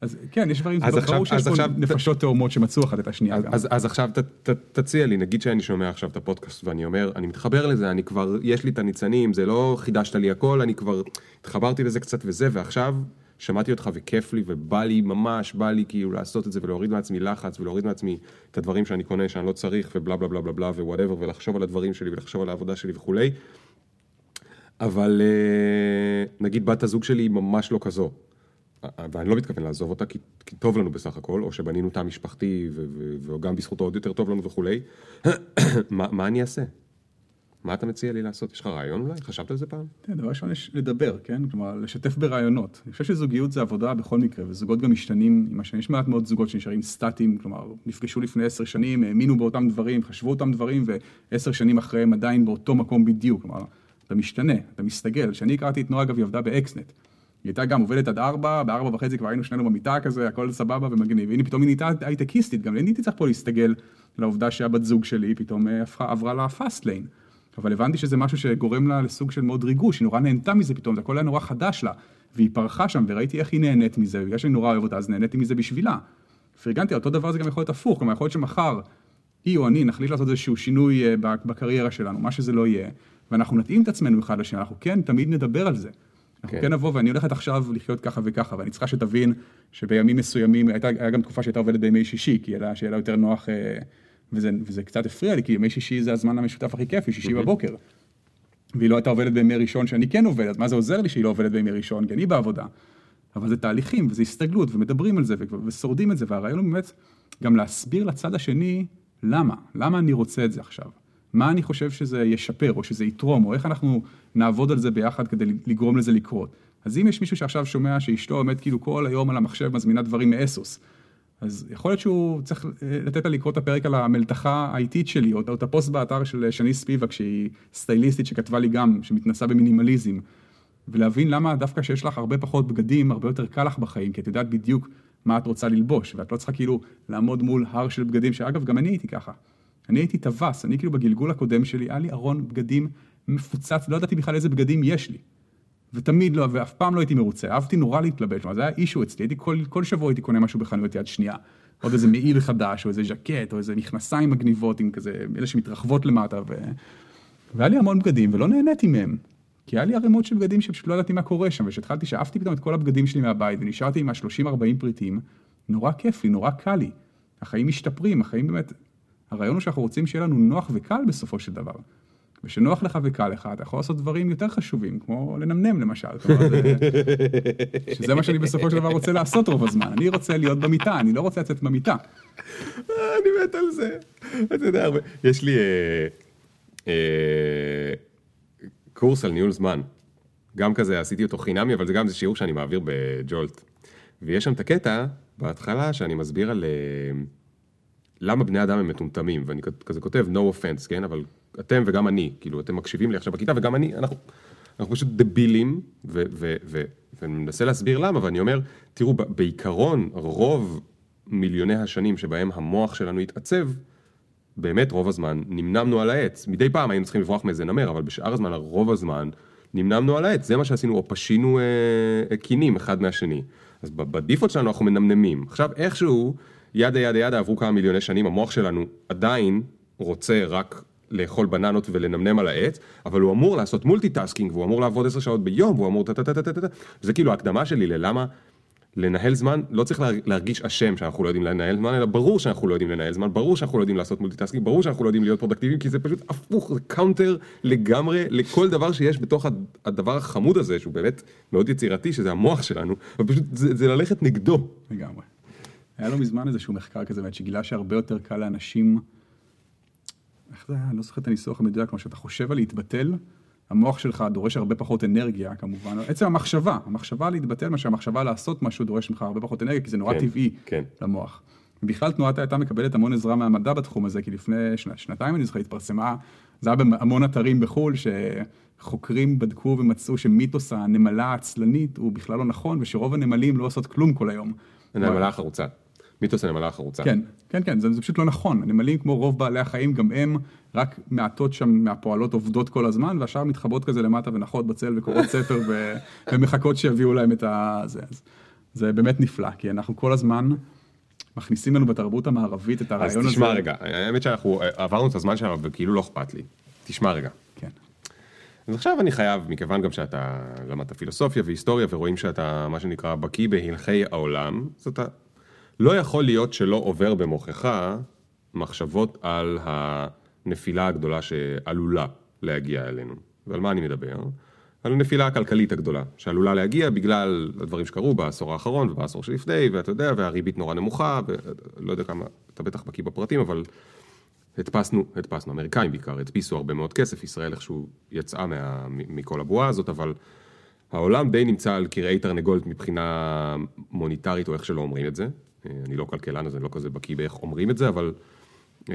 אז כן, יש דברים, אז שיש פה עכשיו, נפשות תאומות שמצאו אחת את השנייה אז, גם. אז, אז עכשיו ת, ת, תציע לי, נגיד שאני שומע עכשיו את הפודקאסט ואני אומר, אני מתחבר לזה, אני כבר, יש לי את הניצנים, זה לא חידשת לי הכל, אני כבר התחברתי לזה קצת וזה, ועכשיו שמעתי אותך וכיף לי ובא לי ממש, בא לי כאילו לעשות את זה ולהוריד מעצמי לחץ ולהוריד מעצמי את הדברים שאני קונה שאני לא צריך ובלה בלה בלה בלה בלה ווואטאבר ולחשוב על הדברים שלי ולחשוב על העבודה שלי וכולי. אבל אה, נגיד בת הזוג שלי היא ממש לא כזו. ואני לא מתכוון לעזוב אותה כי, כי טוב לנו בסך הכל, או שבנינו תא משפחתי וגם בזכותו עוד יותר טוב לנו וכולי. מה, מה אני אעשה? מה אתה מציע לי לעשות? יש לך רעיון אולי? חשבת על זה פעם? כן, דבר ראשון יש לדבר, כן? כלומר, לשתף ברעיונות. אני חושב שזוגיות זה עבודה בכל מקרה, וזוגות גם משתנים עם השנים. יש מעט מאוד זוגות שנשארים סטטיים, כלומר, נפגשו לפני עשר שנים, האמינו באותם דברים, חשבו אותם דברים, ועשר שנים אחריהם עדיין באותו מקום בדיוק. כלומר, אתה משתנה, אתה מסתגל. כשאני הכרתי את נועה, אגב, היא עבדה באקסנט. היא הייתה גם עובדת עד ארבע, בארבע וחצי כבר היינו שנינו במיטה כזה, הכל סבבה ומגניב. והנה פתאום היא נהייתה הייטקיסטית, גם אני הייתי צריך פה להסתגל לעובדה שהבת זוג שלי פתאום אה, הפכה, עברה לפאסט ליין. אבל הבנתי שזה משהו שגורם לה לסוג של מאוד ריגוש, היא נורא נהנתה מזה פתאום, זה הכל היה נורא חדש לה. והיא פרחה שם, וראיתי איך היא נהנית מזה, בגלל שאני נורא אוהב אותה, אז נהניתי מזה בשבילה. פרגנתי, אותו דבר זה גם יכול להיות הפוך, כלומר יכול להיות שמחר היא או אני נחליט לעשות איזשהו שינוי אה, בקריירה שלנו, מה שזה לא יהיה, ואנחנו נתאים את עצמנו אחד לשני, אנחנו כן תמיד נדבר על זה. אנחנו כן. כן נבוא ואני הולכת עכשיו לחיות ככה וככה, ואני צריכה שתבין שבימים מסוימים, הייתה, היה גם תקופה שהייתה עובדת בימי שישי, כי היה, שיהיה לה יותר נוח, אה, וזה, וזה קצת הפריע לי, כי ימי שישי זה הזמן המשותף הכי כיפי, שישי בבוקר. והיא לא הייתה עובדת בימי ראשון שאני כן עובד, אז מה זה עוזר לי שהיא לא עובדת בימי ראשון, כי אני בעבודה. אבל זה תהליכים, וזה הסתגלות, ומדברים על זה, ושורדים את זה, והרעיון הוא באמת גם להסביר לצד השני למה, למה אני רוצה את זה עכשיו. מה אני חושב שזה ישפר, או שזה יתרום, או איך אנחנו נעבוד על זה ביחד כדי לגרום לזה לקרות. אז אם יש מישהו שעכשיו שומע שאשתו עומד כאילו כל היום על המחשב מזמינה דברים מ ASOS, אז יכול להיות שהוא צריך אה, לתת לה לקרוא את הפרק על המלתחה האיטית שלי, או את הפוסט באתר של שני ספיבק, שהיא סטייליסטית שכתבה לי גם, שמתנסה במינימליזם. ולהבין למה דווקא שיש לך הרבה פחות בגדים, הרבה יותר קל לך בחיים, כי את יודעת בדיוק מה את רוצה ללבוש, ואת לא צריכה כאילו לעמוד מול הר של בגדים, שאגב, גם אני הייתי ככה. אני הייתי טווס, אני כאילו בגלגול הקודם שלי, היה לי ארון בגדים מפוצץ, לא ידעתי בכלל איזה בגדים יש לי. ותמיד לא, ואף פעם לא הייתי מרוצה, אהבתי נורא להתלבש, זה היה אישו אצלי, הייתי כל, כל שבוע הייתי קונה משהו בחנויות יד שנייה. עוד איזה מעיל חדש, או איזה ז'קט, או איזה מכנסיים מגניבות עם כזה, אלה שמתרחבות למטה, ו... והיה לי המון בגדים, ולא נהניתי מהם. כי היה לי ערימות של בגדים שפשוט לא ידעתי מה קורה שם, וכשהתחלתי, שאפתי פתאום את כל הבגדים שלי מהבית, ונשארתי עם ה-30-40 פריטים, נורא כיף לי, נורא קל לי. החיים משתפרים, החיים באמת... הרעיון הוא שאנחנו רוצים שיהיה לנו נוח וקל בסופו של דבר. ושנוח לך וקל לך, אתה יכול לעשות דברים יותר חשובים, כמו לנמנם למשל. שזה מה שאני בסופו של דבר רוצה לעשות רוב הזמן. אני רוצה להיות במיטה, אני לא רוצה לצאת במיטה. אני מת על זה. אתה יודע, יש לי אה, אה, קורס על ניהול זמן. גם כזה, עשיתי אותו חינמי, אבל זה גם זה שיעור שאני מעביר בג'ולט. ויש שם את הקטע בהתחלה שאני מסביר על... אה, למה בני אדם הם מטומטמים, ואני כזה כותב no offense, כן? אבל אתם וגם אני, כאילו, אתם מקשיבים לי עכשיו בכיתה, וגם אני, אנחנו, אנחנו פשוט דבילים, ואני מנסה להסביר למה, ואני אומר, תראו, בעיקרון, רוב מיליוני השנים שבהם המוח שלנו התעצב, באמת רוב הזמן נמנמנו על העץ. מדי פעם היינו צריכים לברוח מאיזה נמר, אבל בשאר הזמן, רוב הזמן, נמנמנו על העץ. זה מה שעשינו, או פשינו אה, קינים אחד מהשני. אז ב default שלנו אנחנו מנמנמים. עכשיו, איכשהו... yada yada yada עברו כמה מיליוני שנים, המוח שלנו עדיין רוצה רק לאכול בננות ולנמנם על העץ, אבל הוא אמור לעשות multitasking, והוא אמור לעבוד עשר שעות ביום, והוא אמור טה טה טה טה טה טה, זה כאילו ההקדמה שלי ללמה לנהל זמן, לא צריך להרגיש אשם שאנחנו לא יודעים לנהל זמן, אלא ברור שאנחנו לא יודעים לנהל זמן, ברור שאנחנו לא יודעים לעשות multitasking, ברור שאנחנו לא יודעים להיות פרודקטיביים, כי זה פשוט הפוך, זה counter לגמרי לכל דבר שיש בתוך הדבר החמוד הזה, שהוא באמת מאוד יצירתי, שזה המוח שלנו, ופשוט זה, זה ללכת נגדו. לגמרי. היה לא מזמן איזשהו מחקר כזה, באמת, שגילה שהרבה יותר קל לאנשים, איך זה היה? אני לא זוכר את הניסוח המדויק, כמו שאתה חושב על להתבטל, המוח שלך דורש הרבה פחות אנרגיה, כמובן. עצם המחשבה, המחשבה להתבטל, מה שהמחשבה לעשות משהו דורש ממך הרבה פחות אנרגיה, כי זה נורא כן, טבעי כן. למוח. ובכלל תנועת הייתה מקבלת המון עזרה מהמדע בתחום הזה, כי לפני שנה, שנתיים אני זוכר התפרסמה, זה היה בהמון אתרים בחו"ל, שחוקרים בדקו ומצאו שמיתוס הנמלה העצלנית הוא בכלל לא נכון, ושרוב הנמלים לא עושות כלום כל היום. הנמלה החרוצה. מיתוס הנמלה החרוצה. כן, כן, כן, זה, זה פשוט לא נכון. הנמלים, כמו רוב בעלי החיים, גם הם, רק מעטות שם מהפועלות עובדות כל הזמן, והשאר מתחבאות כזה למטה ונחות בצל וקוראות ספר ו, ומחכות שיביאו להם את ה... זה, אז, זה באמת נפלא, כי אנחנו כל הזמן מכניסים לנו בתרבות המערבית את הרעיון הזה. אז תשמע הזה. רגע, האמת שאנחנו עברנו את הזמן שלנו וכאילו לא אכפת לי. תשמע רגע. כן. אז עכשיו אני חייב, מכיוון גם שאתה למדת פילוסופיה והיסטוריה ורואים שאתה, מה שנקרא, בקיא בהלכי העולם, אז אתה לא יכול להיות שלא עובר במוחך מחשבות על הנפילה הגדולה שעלולה להגיע אלינו. ועל מה אני מדבר? על הנפילה הכלכלית הגדולה, שעלולה להגיע בגלל הדברים שקרו בעשור האחרון ובעשור שלפני, ואתה יודע, והריבית נורא נמוכה, ולא יודע כמה, אתה בטח בקיא בפרטים, אבל הדפסנו, הדפסנו, אמריקאים בעיקר, הדפיסו הרבה מאוד כסף, ישראל איכשהו יצאה מה, מכל הבועה הזאת, אבל העולם די נמצא על כרעי תרנגולת מבחינה מוניטרית, או איך שלא אומרים את זה. אני לא כלכלן, אז אני לא כזה בקיא באיך אומרים את זה, אבל אה,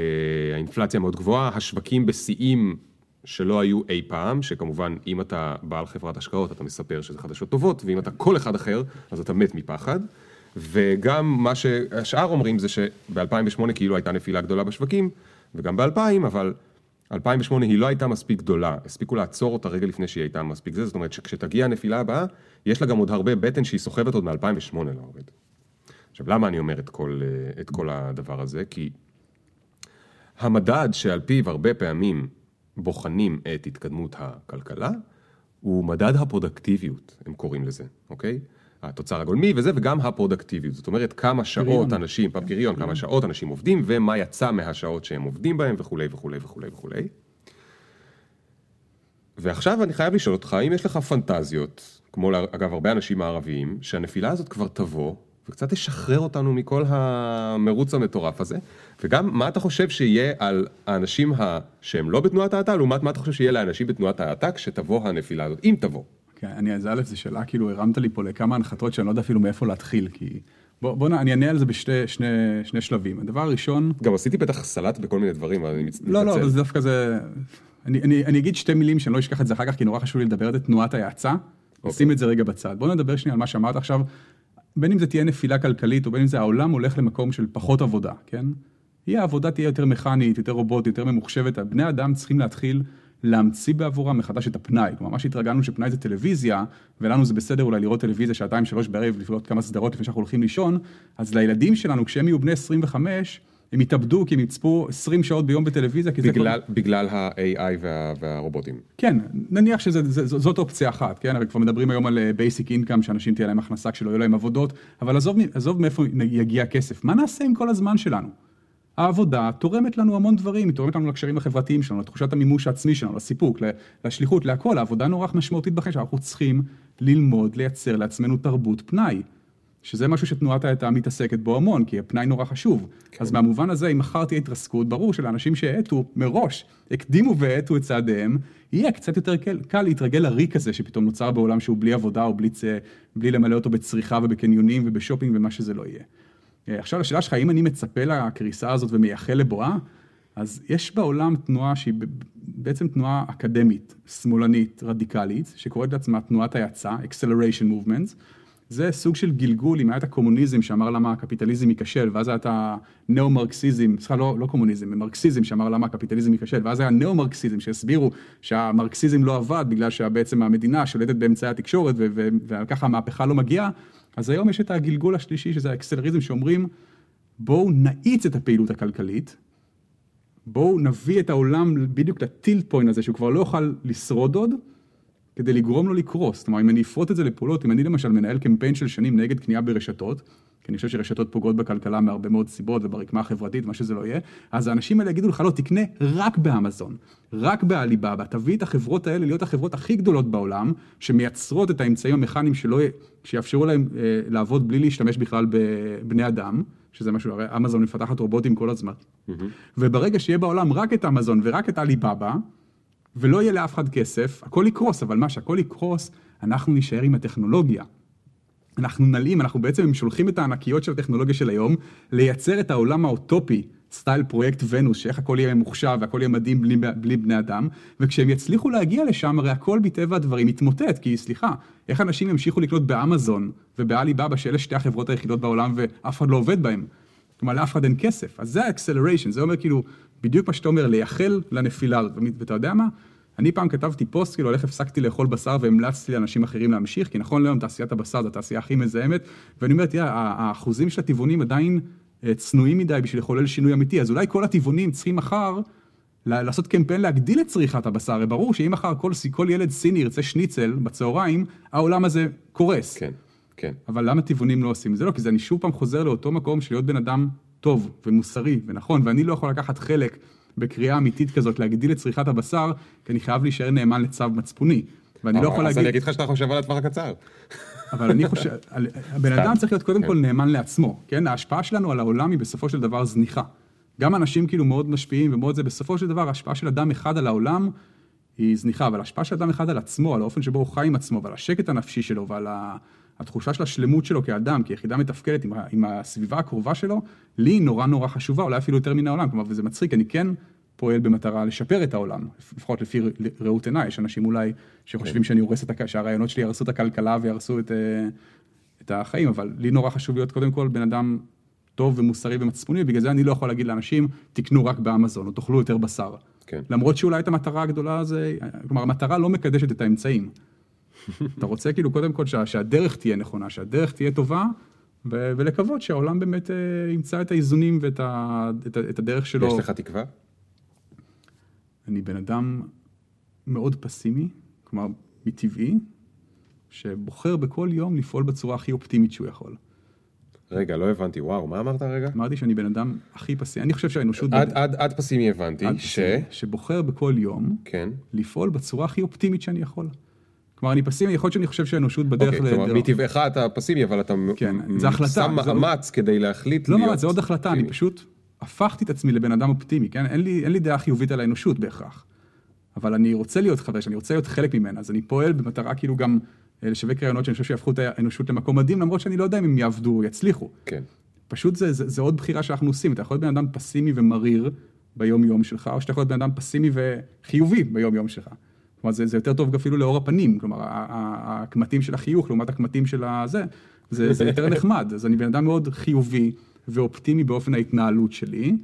האינפלציה מאוד גבוהה, השווקים בשיאים שלא היו אי פעם, שכמובן, אם אתה בעל חברת השקעות, אתה מספר שזה חדשות טובות, ואם אתה כל אחד אחר, אז אתה מת מפחד. וגם מה שהשאר אומרים זה שב-2008 כאילו הייתה נפילה גדולה בשווקים, וגם ב-2000, אבל 2008 היא לא הייתה מספיק גדולה, הספיקו לעצור אותה רגע לפני שהיא הייתה מספיק זה, זאת אומרת שכשתגיע הנפילה הבאה, יש לה גם עוד הרבה בטן שהיא סוחבת עוד מ-2008 לעובד. עכשיו, למה אני אומר את כל, את כל הדבר הזה? כי המדד שעל פיו הרבה פעמים בוחנים את התקדמות הכלכלה, הוא מדד הפרודקטיביות, הם קוראים לזה, אוקיי? התוצר הגולמי וזה, וגם הפרודקטיביות. זאת אומרת, כמה שעות פריון. אנשים, פריון, כמה שעות אנשים עובדים, ומה יצא מהשעות שהם עובדים בהם, וכולי וכולי וכולי וכולי. ועכשיו אני חייב לשאול אותך, אם יש לך פנטזיות, כמו אגב הרבה אנשים מערביים, שהנפילה הזאת כבר תבוא, וקצת תשחרר אותנו מכל המרוץ המטורף הזה. וגם, מה אתה חושב שיהיה על האנשים ה... שהם לא בתנועת האטה, לעומת מה אתה חושב שיהיה לאנשים בתנועת האטה כשתבוא הנפילה הזאת, אם תבוא. כן, אני, אז א', זו שאלה, כאילו, הרמת לי פה לכמה הנחתות שאני לא יודע אפילו מאיפה להתחיל, כי בוא, בוא. אני אענה על זה בשני שני, שני שלבים. הדבר הראשון... גם עשיתי בטח סלט בכל מיני דברים, אבל אני מצ- מתנצל. לא, לא, אבל זה דווקא זה... אני, אני, אני אגיד שתי מילים שאני לא אשכח את זה אחר כך, כי נורא חשוב לי לדבר זה, תנועת ההאצה. נשים את זה רגע בצד. בוא נדבר שנייה על מה שאמרת עכשיו. בין אם זה תהיה נפילה כלכלית, או בין אם זה העולם הולך למקום של פחות עבודה, כן? היא העבודה תהיה יותר מכנית, יותר רובוטית, יותר ממוחשבת. בני אדם צריכים להתחיל להמציא בעבורם מחדש את הפנאי. כלומר, מה שהתרגלנו שפנאי זה טלוויזיה, ולנו זה בסדר אולי לראות טלוויזיה שעתיים, שלוש בערב, לראות כמה סדרות לפני שאנחנו הולכים לישון, אז לילדים שלנו, כשהם יהיו בני 25, הם יתאבדו כי הם יצפו 20 שעות ביום בטלוויזיה, כי זה... בגלל, בגלל ה-AI וה, והרובוטים. כן, נניח שזאת אופציה אחת, כן, הרי כבר מדברים היום על basic income, שאנשים תהיה להם הכנסה כשלא יהיו להם עבודות, אבל עזוב, עזוב מאיפה יגיע הכסף, מה נעשה עם כל הזמן שלנו? העבודה תורמת לנו המון דברים, היא תורמת לנו לקשרים החברתיים שלנו, לתחושת המימוש העצמי שלנו, לסיפוק, לשליחות, להכל, העבודה נורא משמעותית בחיים שאנחנו צריכים ללמוד, לייצר לעצמנו תרבות פנאי. שזה משהו שתנועת ההאטה מתעסקת בו המון, כי הפנאי נורא חשוב. כן. אז מהמובן הזה, אם מחר תהיה התרסקות, ברור שלאנשים שהאטו מראש, הקדימו והאטו את צעדיהם, יהיה קצת יותר קל, קל להתרגל לריק הזה שפתאום נוצר בעולם שהוא בלי עבודה או בלי, בלי למלא אותו בצריכה ובקניונים ובשופינג ומה שזה לא יהיה. עכשיו לשאלה שלך, האם אני מצפה לקריסה הזאת ומייחל לבואה? אז יש בעולם תנועה שהיא בעצם תנועה אקדמית, שמאלנית, רדיקלית, שקוראת לעצמה תנועת ההאצה, acceleration movements. זה סוג של גלגול, אם היה את הקומוניזם שאמר למה הקפיטליזם ייכשל, ואז היה את הנאו-מרקסיזם, סליחה, לא, לא קומוניזם, מרקסיזם שאמר למה הקפיטליזם ייכשל, ואז היה נאו-מרקסיזם שהסבירו שהמרקסיזם לא עבד בגלל שבעצם המדינה שולטת באמצעי התקשורת וככה המהפכה לא מגיעה, אז היום יש את הגלגול השלישי שזה האקסלריזם שאומרים בואו נאיץ את הפעילות הכלכלית, בואו נביא את העולם בדיוק לטילט פוינט הזה שהוא כבר לא יוכל לשרוד עוד, כדי לגרום לו לקרוס. כלומר, אם אני אפרוט את זה לפעולות, אם אני למשל מנהל קמפיין של שנים נגד קנייה ברשתות, כי אני חושב שרשתות פוגעות בכלכלה מהרבה מאוד סיבות וברקמה החברתית, מה שזה לא יהיה, אז האנשים האלה יגידו לך, לא, תקנה רק באמזון, רק בעליבאבא, תביא את החברות האלה להיות החברות הכי גדולות בעולם, שמייצרות את האמצעים המכניים שלא, שיאפשרו להם אה, לעבוד בלי להשתמש בכלל בבני אדם, שזה משהו, הרי אמזון מפתחת רובוטים כל הזמן. Mm-hmm. וברגע שיהיה בעולם רק את אמזון ורק את עליבאבא, ולא יהיה לאף אחד כסף, הכל יקרוס, אבל מה שהכל יקרוס, אנחנו נישאר עם הטכנולוגיה. אנחנו נלאים, אנחנו בעצם שולחים את הענקיות של הטכנולוגיה של היום, לייצר את העולם האוטופי, סטייל פרויקט ונוס, שאיך הכל יהיה ממוחשב והכל יהיה מדהים בלי, בלי בני אדם, וכשהם יצליחו להגיע לשם, הרי הכל מטבע הדברים יתמוטט, כי סליחה, איך אנשים ימשיכו לקנות באמזון ובעליבאבא, שאלה שתי החברות היחידות בעולם ואף אחד לא עובד בהם? כלומר, לאף אחד אין כסף. אז זה ה acceleration, זה אומר כאילו, בדיוק מה שאתה אומר, לייחל לנפילה הזאת. ואתה יודע מה? אני פעם כתבתי פוסט, כאילו, על איך הפסקתי לאכול בשר והמלצתי לאנשים אחרים להמשיך, כי נכון להיום תעשיית הבשר זו התעשייה הכי מזהמת, ואני אומר, תראה, האחוזים של הטבעונים עדיין אה, צנועים מדי בשביל לחולל שינוי אמיתי, אז אולי כל הטבעונים צריכים מחר לעשות קמפיין להגדיל את צריכת הבשר, הרי ברור שאם מחר כל, כל ילד סיני ירצה שניצל בצהריים, העולם הזה קורס. כן, כן. אבל למה טבעונים לא עושים את זה? לא, כי זה אני שוב פעם חוזר לאותו מקום של להיות בן אדם טוב ומוסרי ונכון, ואני לא יכול לקחת חלק בקריאה אמיתית כזאת להגדיל את צריכת הבשר, כי אני חייב להישאר נאמן לצו מצפוני. ואני לא יכול להגיד... אז אני אגיד לך שאתה חושב על הטווח הקצר. אבל אני חושב, הבן אדם צריך להיות קודם כל כן. נאמן לעצמו, כן? ההשפעה שלנו על העולם היא בסופו של דבר זניחה. גם אנשים כאילו מאוד משפיעים ומאוד זה, בסופו של דבר ההשפעה של אדם אחד על העולם היא זניחה, אבל ההשפעה של אדם אחד על עצמו, על האופן שבו הוא חי עם עצמו ועל השקט הנפשי שלו ועל ה... התחושה של השלמות שלו כאדם, כיחידה מתפקדת עם, עם הסביבה הקרובה שלו, לי היא נורא נורא חשובה, אולי אפילו יותר מן העולם, כלומר, וזה מצחיק, אני כן פועל במטרה לשפר את העולם, לפחות לפי ראות עיניי, יש אנשים אולי שחושבים שאני הורס את, הכ... שהרעיונות שלי יהרסו את הכלכלה ויהרסו את, אה, את החיים, אבל לי נורא חשוב להיות קודם כל בן אדם טוב ומוסרי ומצפוני, ובגלל זה אני לא יכול להגיד לאנשים, תקנו רק באמזון, או תאכלו יותר בשר. כן. למרות שאולי את המטרה הגדולה זה, כלומר, המטרה לא מקדשת את האמצעים. אתה רוצה כאילו קודם כל שה, שהדרך תהיה נכונה, שהדרך תהיה טובה, ו- ולקוות שהעולם באמת uh, ימצא את האיזונים ואת ה- את, את הדרך שלו. יש לך תקווה? אני בן אדם מאוד פסימי, כלומר, מטבעי, שבוחר בכל יום לפעול בצורה הכי אופטימית שהוא יכול. רגע, לא הבנתי, וואו, מה אמרת רגע? אמרתי שאני בן אדם הכי פסימי, אני חושב שהאנושות... עד, בד... עד, עד פסימי הבנתי, עד ש... פסימי, שבוחר בכל יום, כן. לפעול בצורה הכי אופטימית שאני יכול. כלומר, אני פסימי, יכול להיות שאני חושב שהאנושות בדרך אוקיי, כלומר, מטבעך אתה פסימי, אבל אתה כן, זה החלטה, שם זה מאמץ לא... כדי להחליט לא להיות... מאמץ, זה עוד החלטה. אני פשוט הפכתי את עצמי לבן אדם אופטימי, כן? אין לי, אין לי דעה חיובית על האנושות בהכרח. אבל אני רוצה להיות חבר, אני רוצה להיות חלק ממנה, אז אני פועל במטרה כאילו גם לשווק רעיונות שאני חושב שיהפכו את האנושות למקום מדהים, למרות שאני לא יודע אם הם יעבדו או יצליחו. כן. פשוט זה, זה, זה עוד בחירה שאנחנו עושים, אתה יכול להיות בן אדם פסימי ומריר ביום יום שלך, או שאתה יכול להיות בן אדם פסימי וחיובי ביום יום שלך. כלומר, זה, זה יותר טוב אפילו לאור הפנים, כלומר, הקמטים של החיוך לעומת הקמטים של הזה, זה, זה יותר נחמד. אז אני בן אדם מאוד חיובי ואופטימי באופן ההתנהלות שלי,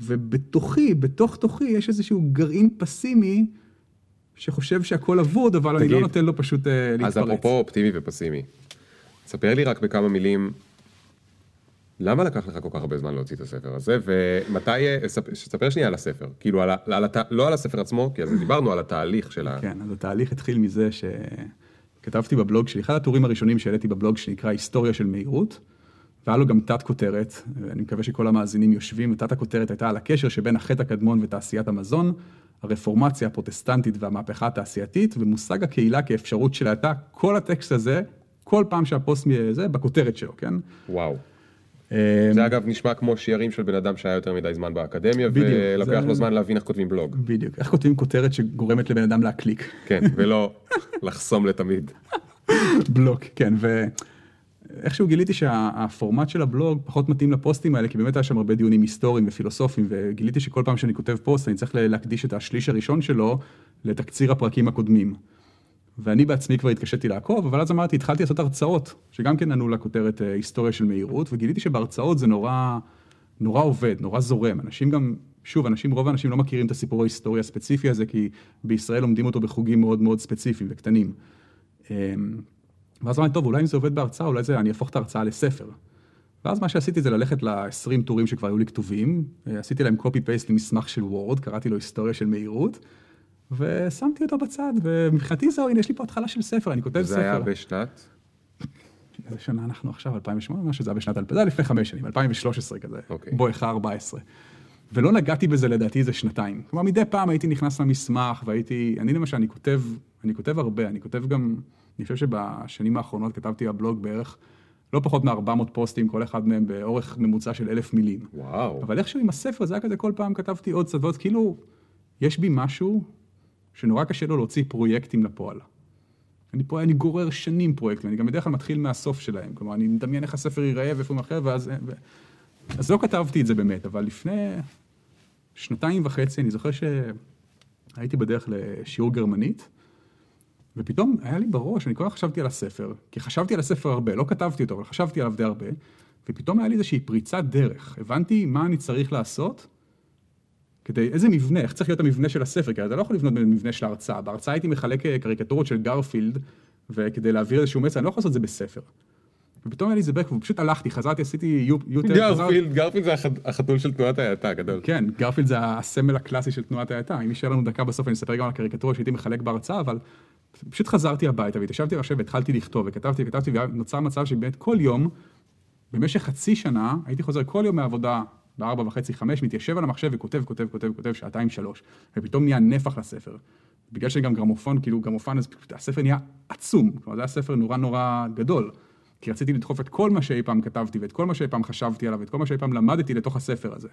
ובתוכי, בתוך תוכי, יש איזשהו גרעין פסימי, שחושב שהכל אבוד, אבל תגיד, אני לא נותן לו פשוט uh, להתפרץ. אז אפרופו אופטימי ופסימי, ספר לי רק בכמה מילים למה לקח לך כל כך הרבה זמן להוציא את הספר הזה, ומתי, ספר שנייה על הספר, כאילו, על, על, לא על הספר עצמו, כי אז דיברנו על התהליך של ה... כן, אז התהליך התחיל מזה שכתבתי בבלוג שלי, אחד הטורים הראשונים שהעליתי בבלוג שנקרא היסטוריה של מהירות, והיה לו גם תת כותרת, אני מקווה שכל המאזינים יושבים, ותת הכותרת הייתה על הקשר שבין החטא הקדמון ותעשיית המזון, הרפורמציה הפרוטסטנטית והמהפכה התעשייתית, ומושג הקהילה כאפשרות שלה הייתה כל הטקסט הזה, כל פעם שהפוסט מזה, בכותרת שלו, כן? וואו. זה אגב נשמע כמו שיערים של בן אדם שהיה יותר מדי זמן באקדמיה, ולוקח לו זמן להבין איך כותבים בלוג. בדיוק, איך כותבים כותרת שגורמת לבן אדם להקליק. כן, ולא לחסום לתמיד. בלוק, כן, ואיכשהו גיליתי שהפורמט של הבלוג פחות מתאים לפוסטים האלה, כי באמת היה שם הרבה דיונים היסטוריים ופילוסופיים, וגיליתי שכל פעם שאני כותב פוסט אני צריך להקדיש את השליש הראשון שלו לתקציר הפרקים הקודמים. ואני בעצמי כבר התקשיתי לעקוב, אבל אז אמרתי, התחלתי לעשות הרצאות, שגם כן ענו לכותרת אה, היסטוריה של מהירות, וגיליתי שבהרצאות זה נורא, נורא עובד, נורא זורם. אנשים גם, שוב, אנשים, רוב האנשים לא מכירים את הסיפור ההיסטורי הספציפי הזה, כי בישראל לומדים אותו בחוגים מאוד מאוד ספציפיים וקטנים. אמ, ואז אמרתי, טוב, אולי אם זה עובד בהרצאה, אולי זה, אני אהפוך את ההרצאה לספר. ואז מה שעשיתי זה ללכת ל-20 טורים שכבר היו לי כתובים, אה, עשיתי להם copy-paste למסמך של וורד, קראתי לו היסטוריה של מהירות, ושמתי אותו בצד, ומבחינתי זהו, הנה, יש לי פה התחלה של ספר, אני כותב ספר. זה היה בשנת? איזה שנה אנחנו עכשיו, 2008, משהו, זה היה בשנת, זה היה לפני חמש שנים, 2013 כזה, okay. בואכה 14. ולא נגעתי בזה לדעתי איזה שנתיים. כלומר, מדי פעם הייתי נכנס למסמך, והייתי, אני למשל, אני כותב, אני כותב הרבה, אני כותב גם, אני חושב שבשנים האחרונות כתבתי בבלוג בערך לא פחות מ-400 פוסטים, כל אחד מהם באורך ממוצע של אלף מילים. וואו. אבל איכשהו עם הספר זה היה כזה, כל פעם כתבתי עוד ועוד, כאילו, יש בי משהו שנורא קשה לו להוציא פרויקטים לפועל. אני פה, אני גורר שנים פרויקטים, אני גם בדרך כלל מתחיל מהסוף שלהם, כלומר, אני מדמיין איך הספר ייראה ואיפה הוא אחר, ואז... ו... אז לא כתבתי את זה באמת, אבל לפני שנתיים וחצי, אני זוכר שהייתי בדרך לשיעור גרמנית, ופתאום היה לי בראש, אני כל כך חשבתי על הספר, כי חשבתי על הספר הרבה, לא כתבתי אותו, אבל חשבתי עליו די הרבה, ופתאום היה לי איזושהי פריצת דרך. הבנתי מה אני צריך לעשות כדי, איזה מבנה, איך צריך להיות המבנה של הספר, כי אתה לא יכול לבנות במבנה של ההרצאה. בהרצאה הייתי מחלק אה, קריקטורות של גרפילד, וכדי להעביר איזשהו מסר, אני לא יכול לעשות את זה בספר. ופתאום היה לי איזה בק, ופשוט הלכתי, חזרתי, עשיתי יוטר. גרפילד, גרפילד זה החתול של תנועת ההאטה הגדול. כן, גרפילד זה הסמל הקלאסי של תנועת ההאטה. אם יישאר לנו דקה בסוף, אני אספר גם על הקריקטורות שהייתי מחלק בהרצאה, אבל פשוט חזרתי הביתה והתיישבתי לשבת והתחלתי לכתוב, וכתבתי וכתבתי, ונוצר מצב שבאמת כל יום, במשך חצי שנה, הייתי חוזר כל יום מהעבודה בארבע וחצי, חמש, מתיישב על המחשב וכותב, כותב, כותב, כותב, שעתיים, שלוש, ופתאום נהיה נפח לספר. בגלל שגם גרמופון, כאילו גרמופן, אז הספר נהיה עצום, כלומר זה היה ספר נורא נורא גדול. כי רציתי לדחוף את כל מה שאי פעם כתבתי, ואת כל מה שאי פעם חשבתי עליו, ואת כל מה שאי פעם למדתי לתוך הספר הזה.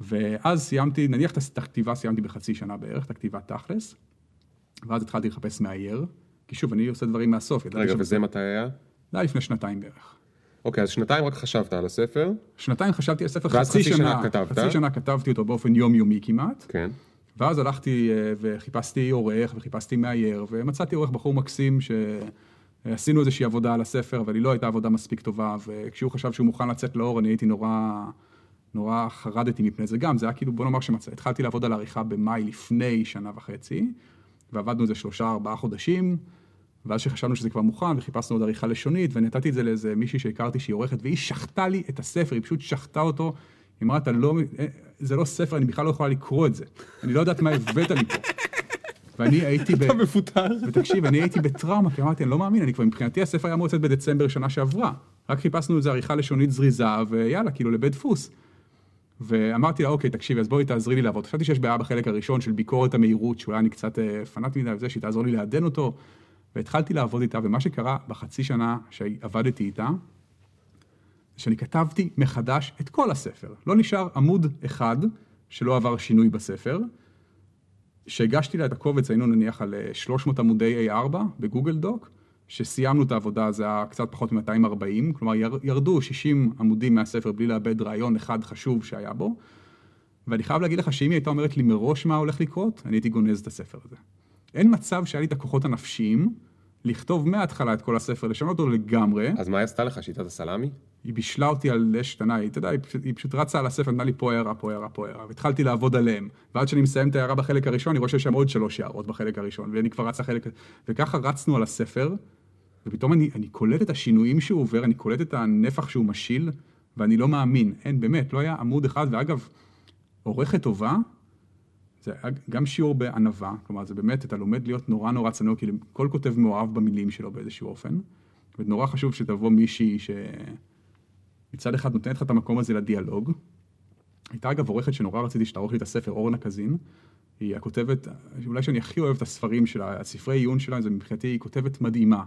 ואז סיימתי, נניח את הכתיבה סיימתי בחצי שנה בערך, את הכתיבה תכלס, ואז התחלתי לחפש מאייר, כי שוב, אני עושה דברים מהסוף. רגע, וזה מתי היה? זה היה לפני שנתיים בערך. אוקיי, אז שנתיים רק חשבת על הספר. שנתיים חשבתי על הספר, חצי שנה, שנה כתבת. חצי שנה כתבתי אותו באופן יומיומי כמעט. כן. ואז הלכתי אה, וחיפשתי עורך וחיפשתי מאייר, ומצאתי עורך בחור מקסים שעשינו איזושהי עבודה על הספר, אבל היא לא הייתה עבודה מספיק טובה, וכשהוא חשב שהוא מוכן לצאת לאור, אני הייתי נורא, נורא חרדתי מפני זה גם, זה היה כאילו, בוא נאמר שהתחלתי לעבוד על עריכה במאי לפני שנה וחצי, ועבדנו איזה שלושה, ארבעה חודשים. ואז שחשבנו שזה כבר מוכן, וחיפשנו עוד עריכה לשונית, ונתתי את זה לאיזה מישהי שהכרתי שהיא עורכת, והיא שחטה לי את הספר, היא פשוט שחטה אותו. היא אמרה, אתה לא, אה, זה לא ספר, אני בכלל לא יכולה לקרוא את זה. אני לא יודעת מה הבאת לי פה. ואני הייתי ב... אתה מפוטר. ותקשיב, אני הייתי בטראומה, כי אמרתי, אני לא מאמין, אני כבר, מבחינתי הספר היה אמור לצאת בדצמבר שנה שעברה. רק חיפשנו איזה עריכה לשונית זריזה, ויאללה, כאילו לבית דפוס. ואמרתי לה, אוקיי, תקשיבי, אז בואי תעזרי לי לעבוד. חשבתי שיש בעיה בחלק הראשון של ביקורת המהירות, שאולי אני קצת אה, פנאט מדי וזה, שהיא תעזור לי לעדן אותו. והתחלתי לעבוד איתה, ומה שקרה בחצי שנה שעבדתי איתה, שאני כתבתי מחדש את כל הספר. לא נשאר עמוד אחד שלא עבר שינוי בספר. שהגשתי לה את הקובץ, היינו נניח על 300 אה, עמודי A4 בגוגל דוק, שסיימנו את העבודה זה היה קצת פחות מ-240, כלומר יר, ירדו 60 עמודים מהספר בלי לאבד רעיון אחד חשוב שהיה בו, ואני חייב להגיד לך שאם היא הייתה אומרת לי מראש מה הולך לקרות, אני הייתי גונז את הספר הזה. אין מצב שהיה לי את הכוחות הנפשיים לכתוב מההתחלה את כל הספר, לשנות אותו לגמרי. אז מה היא עשתה לך, שיטת הסלאמי? היא בישלה אותי על אש קטנה, היא, אתה יודע, היא פשוט, היא פשוט רצה על הספר, נתנה לי פה הערה, פה הערה, פה הערה, והתחלתי לעבוד עליהם. ועד שאני מסיים את ההערה בחלק הראשון, אני רואה שיש שם עוד שלוש הערות בחלק הראשון, ואני כבר רץ לחלק... וככה רצנו על הספר, ופתאום אני, אני קולט את השינויים שהוא עובר, אני קולט את הנפח שהוא משיל, ואני לא מאמין. אין, באמת, לא היה עמוד אחד, ואגב, עורכת טובה, זה גם שיעור בענווה, כלומר זה באמת, אתה לומד להיות נורא נורא צנוע, כי כל כותב מאוהב במילים שלו באיזשהו אופן, ונורא חשוב שתבוא מישהי שמצד אחד נותנת לך את המקום הזה לדיאלוג. הייתה אגב עורכת שנורא רציתי שתערוך לי את הספר, אורנה קזין, היא הכותבת, אולי שאני הכי אוהב את הספרים שלה, הספרי עיון שלה, זה מבחינתי, היא כותבת מדהימה.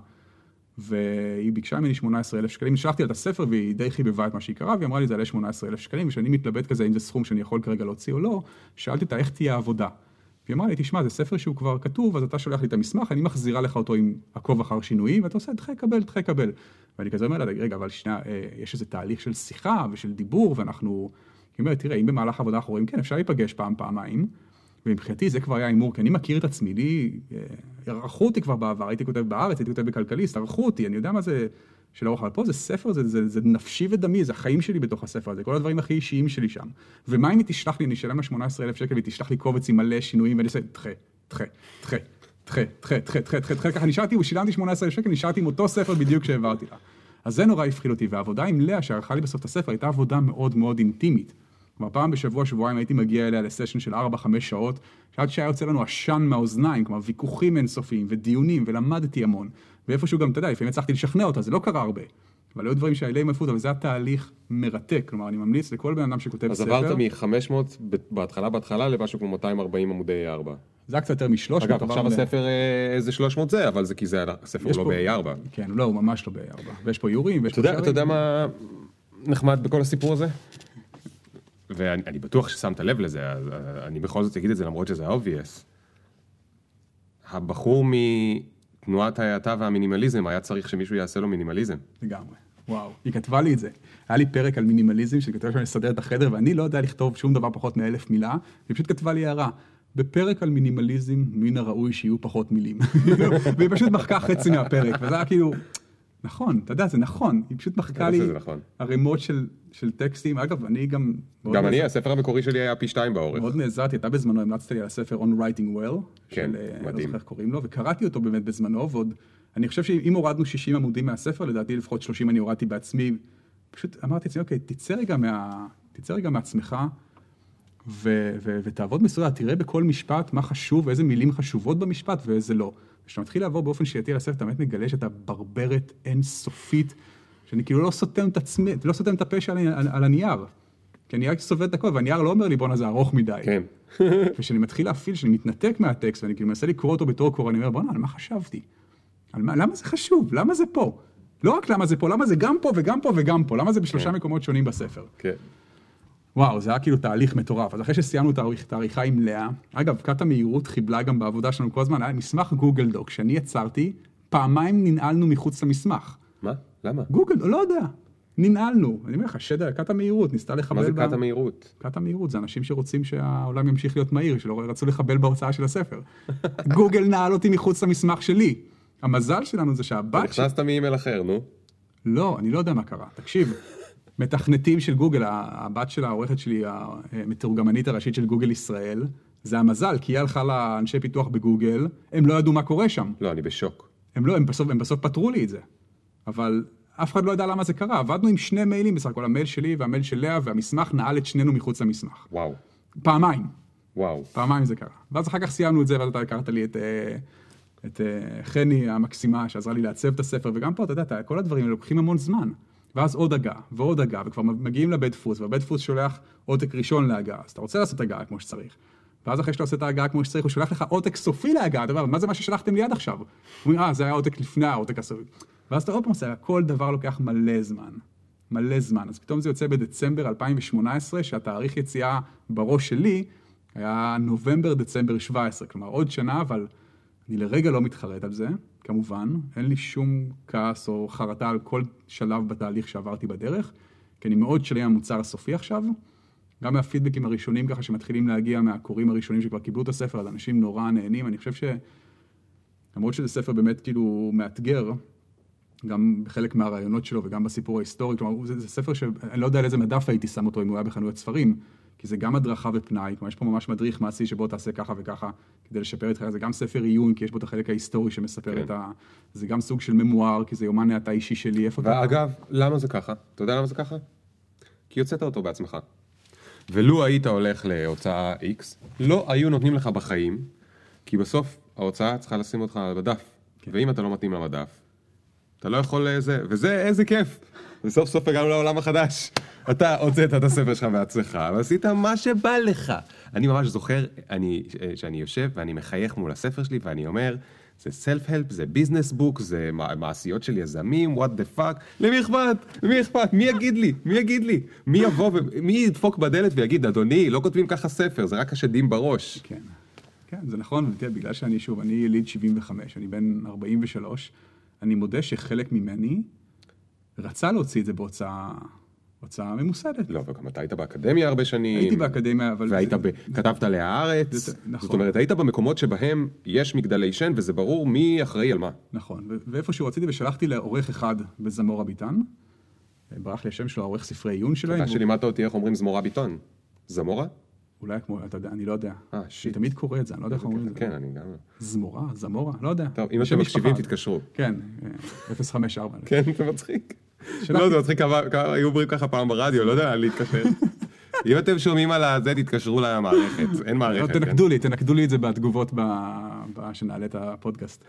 והיא ביקשה ממני 18,000 שקלים, שלחתי לה את הספר והיא די חיבבה את מה שהיא קראה, והיא אמרה לי זה יעלה 18,000 שקלים, וכשאני מתלבט כזה אם זה סכום שאני יכול כרגע להוציא או לא, שאלתי אותה איך תהיה העבודה. והיא אמרה לי, תשמע, זה ספר שהוא כבר כתוב, אז אתה שולח לי את המסמך, אני מחזירה לך אותו עם עקוב אחר שינויים, ואתה עושה, תחי קבל, תחי קבל. ואני כזה אומר לה, רגע, אבל שנייה, אה, יש איזה תהליך של שיחה ושל דיבור, ואנחנו... היא אומרת, תראה, אם במהלך העבודה אנחנו רואים, כן, אפשר להיפגש פעם, פעמיים, ומבחינתי זה כבר היה הימור, כי אני מכיר את עצמי, לי, אה, ערכו אותי כבר בעבר, הייתי כותב בארץ, הייתי כותב בכלכליסט, ערכו אותי, אני יודע מה זה של אורך, אבל פה זה ספר, זה, זה, זה נפשי ודמי, זה החיים שלי בתוך הספר הזה, כל הדברים הכי אישיים שלי שם. ומה אם היא תשלח לי, אני אשלם לה 18,000 שקל, והיא תשלח לי קובץ עם מלא שינויים, ואני אעשה, דחה, דחה, דחה. תחה, תחה, תחה, תחה, תחה, תחה, ככה נשארתי, ושילמתי 18 שקל, נשארתי עם אותו ספר בדיוק שהעברתי לה. אז זה נורא הפחיד אותי, והעבודה עם לאה, שערכה לי בסוף את הספר, הייתה עבודה מאוד מאוד אינטימית. כלומר, פעם בשבוע, שבועיים הייתי מגיע אליה לסשן של 4-5 שעות, שעד שהיה יוצא לנו עשן מהאוזניים, כלומר, ויכוחים אינסופיים ודיונים, ולמדתי המון. ואיפשהו גם, אתה יודע, לפעמים הצלחתי לשכנע אותה, זה לא קרה הרבה. אבל היו דברים שהיו לי מפות, אבל זה היה תהליך מרתק. כלומר, אני ממליץ לכל בן אדם שכותב אז ספר. עברת מ-500 בהתחלה בהתחלה למשהו כמו 240 עמודי A4. זה היה קצת יותר מ-300. אגב, עכשיו הספר אה, איזה 300 זה, אבל זה כי זה הספר יש לא פה- ב-A4. כן, לא, הוא ממש לא ב-4. ויש פה יורים, ויש פה יודע, אתה יודע מה נחמד בכל הסיפור הזה? ואני אני בטוח ששמת לב לזה, אז אה, אני בכל זאת אגיד את זה למרות שזה obvious. הבחור מתנועת ההאטה והמינימליזם היה צריך שמישהו יעשה לו מינימליזם. לגמרי. וואו, היא כתבה לי את זה. היה לי פרק על מינימליזם, שכתבה שאני אסדר את החדר, ואני לא יודע לכתוב שום דבר פחות מאלף מילה, והיא פשוט כתבה לי הערה. בפרק על מינימליזם, מן הראוי שיהיו פחות מילים. והיא פשוט מחקה חצי מהפרק, וזה היה כאילו, נכון, אתה יודע, זה נכון, היא פשוט מחקה לי נכון? ערימות של, של טקסטים. אגב, אני גם... גם אני, נעזר- הספר המקורי שלי היה פי שתיים באורך. מאוד נעזרתי, אתה בזמנו המלצת לי על הספר On Writing Well, כן, של, אה, אני לא מדהים. זוכר איך קוראים לו, וקראתי אותו באמת בזמנו, ועוד, אני חושב שאם הורדנו 60 עמודים מהספר, לדעתי לפחות 30 אני הורדתי בעצמי, פשוט אמרתי לעצמי, אוקיי, תצא רגע, מה, תצא רגע מעצמך, ו, ו, ותעבוד מסודר, תראה בכל משפט מה חשוב, ואיזה מילים חשובות במשפט ואיזה לא. כשאתה מתחיל לעבור באופן שיטתי על הספר, אתה באמת מגלה שאתה ברברת אינסופית, שאני כאילו לא סותם את עצמי, לא סותם את הפה שלי על, על הנייר. כי הנייר סובב את הכל, והנייר לא אומר לי בואנה זה ארוך מדי. כן. וכשאני מתחיל להפעיל, כשאני מתנתק מהטקסט, ואני כאילו מנסה לקרוא אותו בתור קורא, אני אומר, בואנה, על מה חשבתי? על מה, למה זה חשוב? למה זה פה? לא רק למה זה פה, למה זה גם פה וגם פה וגם פה? למה זה בשלושה מקומות שונים בספר? כן. וואו, זה היה כאילו תהליך מטורף. אז אחרי שסיימנו את העריכה עם לאה, אגב, כת המהירות חיבלה גם בעבודה שלנו כל הזמן, היה מסמך גוגל דוק שאני יצרתי, פעמיים ננעלנו מחוץ למסמך. מה? למה? גוגל, לא יודע, ננעלנו. אני אומר לך, שדר, כת המהירות, ניסתה לחבל מה זה כת המהירות? כת המהירות, זה אנשים שרוצים שהעולם ימשיך להיות מהיר, שלא רצו לחבל בהוצאה של הספר. גוגל נעל אותי מחוץ למסמך שלי. המזל שלנו זה שהבת. נכנסת מאימייל אחר, נו. לא, אני לא יודע מה קרה. תקשיב, מתכנתים של גוגל, הבת של העורכת שלי, המתורגמנית הראשית של גוגל ישראל, זה המזל, כי היא הלכה לאנשי פיתוח בגוגל, הם לא ידעו מה קורה שם. לא, אני בשוק. הם לא, הם בסוף, הם בסוף פתרו לי את זה. אבל אף אחד לא ידע למה זה קרה. עבדנו עם שני מיילים בסך הכל, המייל שלי והמייל של לאה, והמסמך נעל את שנינו מחוץ למסמך. וואו. פעמיים. וואו. פעמיים זה קרה. ואז אחר כך סיימנו את זה, ואז אתה הכרת לי את, אה, את אה, חני המקסימה, שעזרה לי לעצב את הספר, וגם פה, אתה יודע, כל הדברים האלה לוקחים המון זמן. ואז עוד הגעה, ועוד הגעה, וכבר מגיעים לבית דפוס, והבית דפוס שולח עותק ראשון להגעה, אז אתה רוצה לעשות הגעה כמו שצריך. ואז אחרי שאתה עושה את ההגעה כמו שצריך, הוא שולח לך עותק סופי להגעה, אתה אומר, מה זה מה ששלחתם לי עד עכשיו? הוא אומר, אה, זה היה עותק לפני העותק הסופי. ואז אתה עוד פעם עושה, כל דבר לוקח מלא זמן. מלא זמן. אז פתאום זה יוצא בדצמבר 2018, שהתאריך יציאה בראש שלי היה נובמבר-דצמבר 17, כלומר עוד שנה, אבל אני לרגע לא מתחרט על זה, כמובן, אין לי שום כעס או חרטה על כל שלב בתהליך שעברתי בדרך, כי אני מאוד שלם עם המוצר הסופי עכשיו. גם מהפידבקים הראשונים ככה שמתחילים להגיע מהקוראים הראשונים שכבר קיבלו את הספר, אז אנשים נורא נהנים. אני חושב ש... למרות שזה ספר באמת כאילו מאתגר, גם בחלק מהרעיונות שלו וגם בסיפור ההיסטורי, כלומר זה, זה ספר שאני לא יודע על איזה מדף הייתי שם אותו אם הוא היה בחנויות ספרים, כי זה גם הדרכה ופנאי, כלומר יש פה ממש מדריך מעשי שבו תעשה ככה וככה כדי לשפר את חייך, זה גם ספר עיון, כי יש בו את החלק ההיסטורי שמספר כן. את ה... זה גם סוג של ממואר, כי זה יומן האטה אישי שלי, איפה אתה... ואגב, למה זה ככה? אתה יודע למה זה ככה? כי יוצאת אותו בעצמך. ולו היית הולך להוצאה X, לא היו נותנים לך בחיים, כי בסוף ההוצאה צריכה לשים אותך בדף, כן. ואם אתה לא מתאים למדף, אתה לא יכול לזה, וזה איזה כיף. וסוף סוף הגענו לעולם החדש. אתה הוצאת את הספר שלך בעצמך, ועשית מה שבא לך. אני ממש זוכר אני, שאני יושב ואני מחייך מול הספר שלי ואני אומר, זה סלף-הלפ, זה ביזנס בוק, זה מעשיות של יזמים, what the fuck, למי אכפת? למי אכפת? מי יגיד לי? מי יגיד לי? מי יבוא ומי ידפוק בדלת ויגיד, אדוני, לא כותבים ככה ספר, זה רק השדים בראש. כן, כן, זה נכון, ותראה, בגלל שאני, שוב, אני יליד 75, אני בן 43, אני מודה שחלק ממני רצה להוציא את זה בהוצאה... הוצאה ממוסדת. לא, וגם אתה היית באקדמיה הרבה שנים. הייתי באקדמיה, אבל... והיית ב... כתבת להארץ. נכון. זאת אומרת, היית במקומות שבהם יש מגדלי שן, וזה ברור מי אחראי על מה. נכון, ו- ואיפשהו רציתי ושלחתי לעורך אחד בזמורה ביטן. ברח לי השם שלו, העורך ספרי עיון שלהם. אתה שלימדת אותי איך אומרים זמורה ביטון. זמורה? אולי כמו, אתה יודע, אני לא יודע. אה, שיט. תמיד קורא את זה, אני לא יודע איך אומרים את זה. כן, אני גם... זמורה, זמורה, לא יודע. טוב, אם אתם מקשיבים, תתקשרו. כן, 054. כן, זה מצחיק. לא, זה מצחיק היו אומרים ככה פעם ברדיו, לא יודע, להתקשר. אם אתם שומעים על הזה, תתקשרו למערכת, אין מערכת. לא, תנקדו לי, תנקדו לי את זה בתגובות שנעלה את הפודקאסט.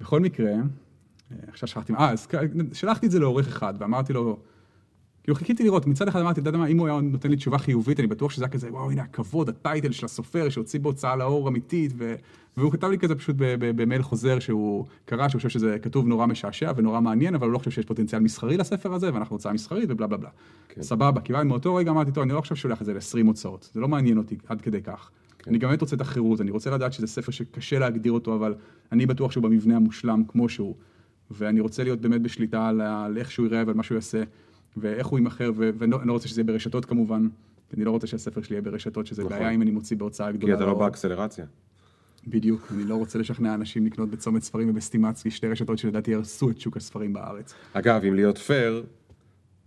בכל מקרה, אה, עכשיו שכחתי, אה, אז שלחתי את זה לעורך אחד, ואמרתי לו, כאילו חיכיתי לראות, מצד אחד אמרתי, אתה יודע מה, אם הוא היה נותן לי תשובה חיובית, אני בטוח שזה היה כזה, וואו, הנה הכבוד, הטייטל של הסופר שהוציא בהוצאה לאור אמיתית, ו... והוא כתב לי כזה פשוט במייל חוזר שהוא קרא, שהוא חושב שזה כתוב נורא משעשע ונורא מעניין, אבל הוא לא חושב שיש פוטנציאל מסחרי לספר הזה, ואנחנו הוצאה מסחרית ובלה בלה בלה. כן. סבבה, קיבלתי מאותו רגע אמרתי, טוב, אני לא עכשיו שולח את זה ל-20 הוצאות, זה לא מעניין אותי עד כדי כך. כן. אני גם באמת רוצה את החירות, אני רוצה לדעת שזה ספר שקשה להגדיר אותו, אבל אני בטוח שהוא במבנה המושלם כמו שהוא, ואני רוצה להיות באמת בשליטה על איך שהוא יראה ועל מה שהוא יעשה. ואיך הוא יימכר, ואני לא רוצה שזה יהיה ברשתות כמובן, אני לא רוצה שהספר שלי יהיה ברשתות, שזה נכון. בעיה אם אני מוציא בהוצאה גדולה. כי אתה לא באקסלרציה. בדיוק, אני לא רוצה לשכנע אנשים לקנות בצומת ספרים ובסטימצקי, שתי רשתות שלדעתי הרסו את שוק הספרים בארץ. אגב, אם להיות פייר,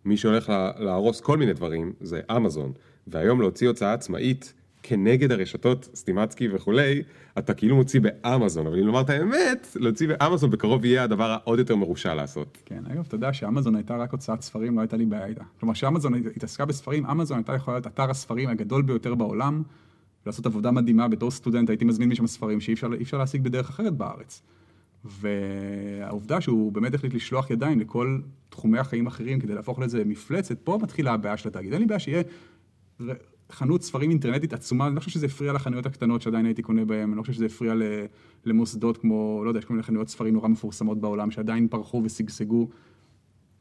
מי שהולך להרוס כל מיני דברים זה אמזון, והיום להוציא הוצאה עצמאית כנגד הרשתות סטימצקי וכולי, אתה כאילו מוציא באמזון, אבל אם לומר את האמת, להוציא באמזון בקרוב יהיה הדבר העוד יותר מרושע לעשות. כן, אגב, אתה יודע שאמזון הייתה רק הוצאת ספרים, לא הייתה לי בעיה איתה. כלומר, שאמזון התעסקה בספרים, אמזון הייתה יכולה להיות אתר הספרים הגדול ביותר בעולם, ולעשות עבודה מדהימה בתור סטודנט, הייתי מזמין משם ספרים שאי אפשר, אפשר להשיג בדרך אחרת בארץ. והעובדה שהוא באמת החליט לשלוח ידיים לכל תחומי החיים אחרים כדי להפוך לזה מפלצת, פה מתחילה הבעיה של התאגיד. אין לי בעיה שיהיה חנות ספרים אינטרנטית עצומה, אני לא חושב שזה הפריע לחנויות הקטנות שעדיין הייתי קונה בהן, אני לא חושב שזה הפריע למוסדות כמו, לא יודע, יש כל מיני חנויות ספרים נורא מפורסמות בעולם שעדיין פרחו ושגשגו,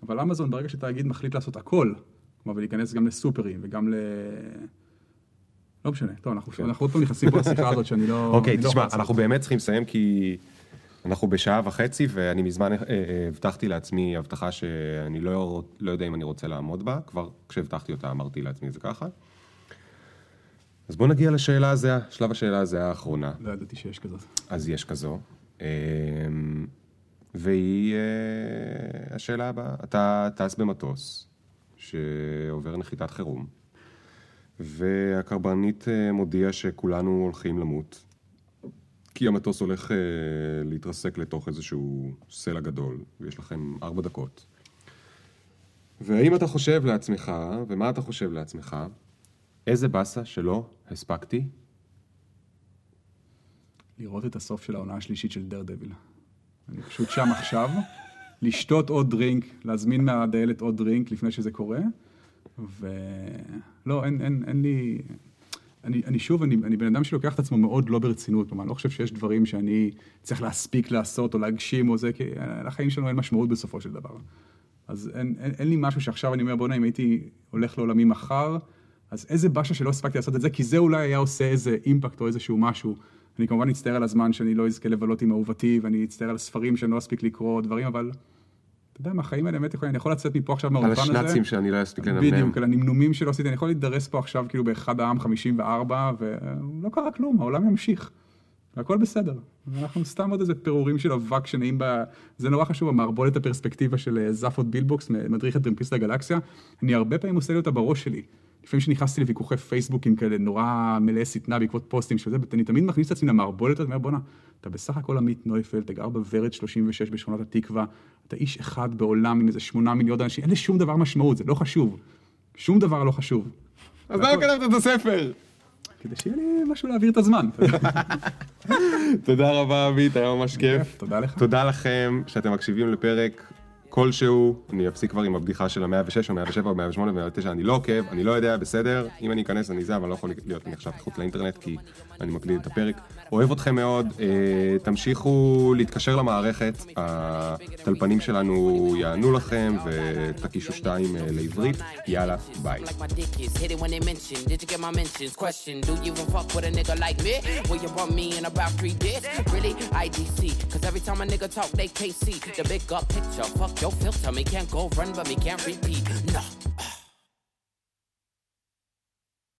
אבל אמזון ברגע שתאגיד מחליט לעשות הכל, כלומר ולהיכנס גם לסופרים וגם ל... לא משנה, טוב, אנחנו. אנחנו עוד פעם נכנסים פה לשיחה הזאת שאני לא... אוקיי, לא תשמע, אנחנו באמת צריכים לסיים כי אנחנו בשעה וחצי ואני מזמן אה, אה, הבטחתי לעצמי הבטחה שאני לא, לא יודע אם אני רוצה לעמוד בה, כבר כשהבטחתי אותה אמרתי לעצמי זה ככה. אז בוא נגיע לשאלה הזהה, שלב השאלה הזהה האחרונה. לא ידעתי שיש כזאת. אז יש כזו. אמ, והיא אה, השאלה הבאה, אתה טס במטוס שעובר נחיתת חירום, והקרבנית אה, מודיע שכולנו הולכים למות, כי המטוס הולך אה, להתרסק לתוך איזשהו סלע גדול, ויש לכם ארבע דקות. והאם אתה חושב לעצמך, ומה אתה חושב לעצמך, איזה באסה שלא הספקתי? לראות את הסוף של העונה השלישית של דר דביל. אני פשוט שם עכשיו, לשתות עוד דרינק, להזמין מהדיילת עוד דרינק לפני שזה קורה, ולא, אין, אין, אין לי... אני, אני שוב, אני, אני בן אדם שלוקח את עצמו מאוד לא ברצינות, כלומר, אני לא חושב שיש דברים שאני צריך להספיק לעשות או להגשים או זה, כי לחיים שלנו אין משמעות בסופו של דבר. אז אין, אין, אין לי משהו שעכשיו אני אומר, בוא'נה, אם הייתי הולך לעולמי מחר, אז איזה באשה שלא הספקתי לעשות את זה, כי זה אולי היה עושה איזה אימפקט או איזשהו משהו אני כמובן אצטער על הזמן שאני לא אזכה לבלות עם אהובתי, ואני אצטער על ספרים שאני לא אספיק לקרוא, דברים, אבל אתה יודע, מהחיים האלה באמת יכולים, אני יכול לצאת מפה עכשיו על מהאולפן הזה. השנ"צים שאני לא אספיק לנמנם. בדיוק, על הנמנומים שלא עשיתי, אני יכול להתדרס פה עכשיו כאילו באחד העם 54, ולא קרה כלום, העולם ימשיך. והכל בסדר. אנחנו סתם עוד איזה פירורים של אבק שנעים ב... זה נורא חשוב, המערבולת הפרספקטיבה של אה, זאפות בילבוקס, מדריך את טרמפיסט הגלקסיה. אני הרבה פעמים עושה לי אותה בראש שלי. לפעמים שנכנסתי לוויכוחי פייסבוקים כאלה נורא מלאי שטנה בעקבות פוסטים של זה, אני תמיד מכניס את עצמי למערבולת ואומר בואנה, אתה בסך הכל עמית נויפלד, אתה גר בוורד 36 בשכונות התקווה, אתה איש אחד בעולם עם איזה שמונה מיליון אנשים, אין לשום דבר משמעות, זה לא חשוב. שום דבר לא חשוב. אז למה כתבת את הספר? כדי שיהיה לי משהו להעביר את הזמן. תודה רבה עמית, היה ממש כיף. תודה לך. תודה לכם שאתם מקשיבים לפרק כלשהו, אני אפסיק כבר עם הבדיחה של ה-106 או 107 או 108 או 109, אני לא עוקב, אני לא יודע, בסדר, אם אני אכנס אני זה, אבל אני לא יכול להיות עכשיו מחוץ לאינטרנט כי אני מקליט את הפרק. אוהב אתכם מאוד, אה, תמשיכו להתקשר למערכת, הטלפנים שלנו יענו לכם ותקישו שתיים אה, לעברית, יאללה, ביי. Talk, they KC. The big up picture. Fuck your filter. Me can't go run, but me can't repeat. Nah.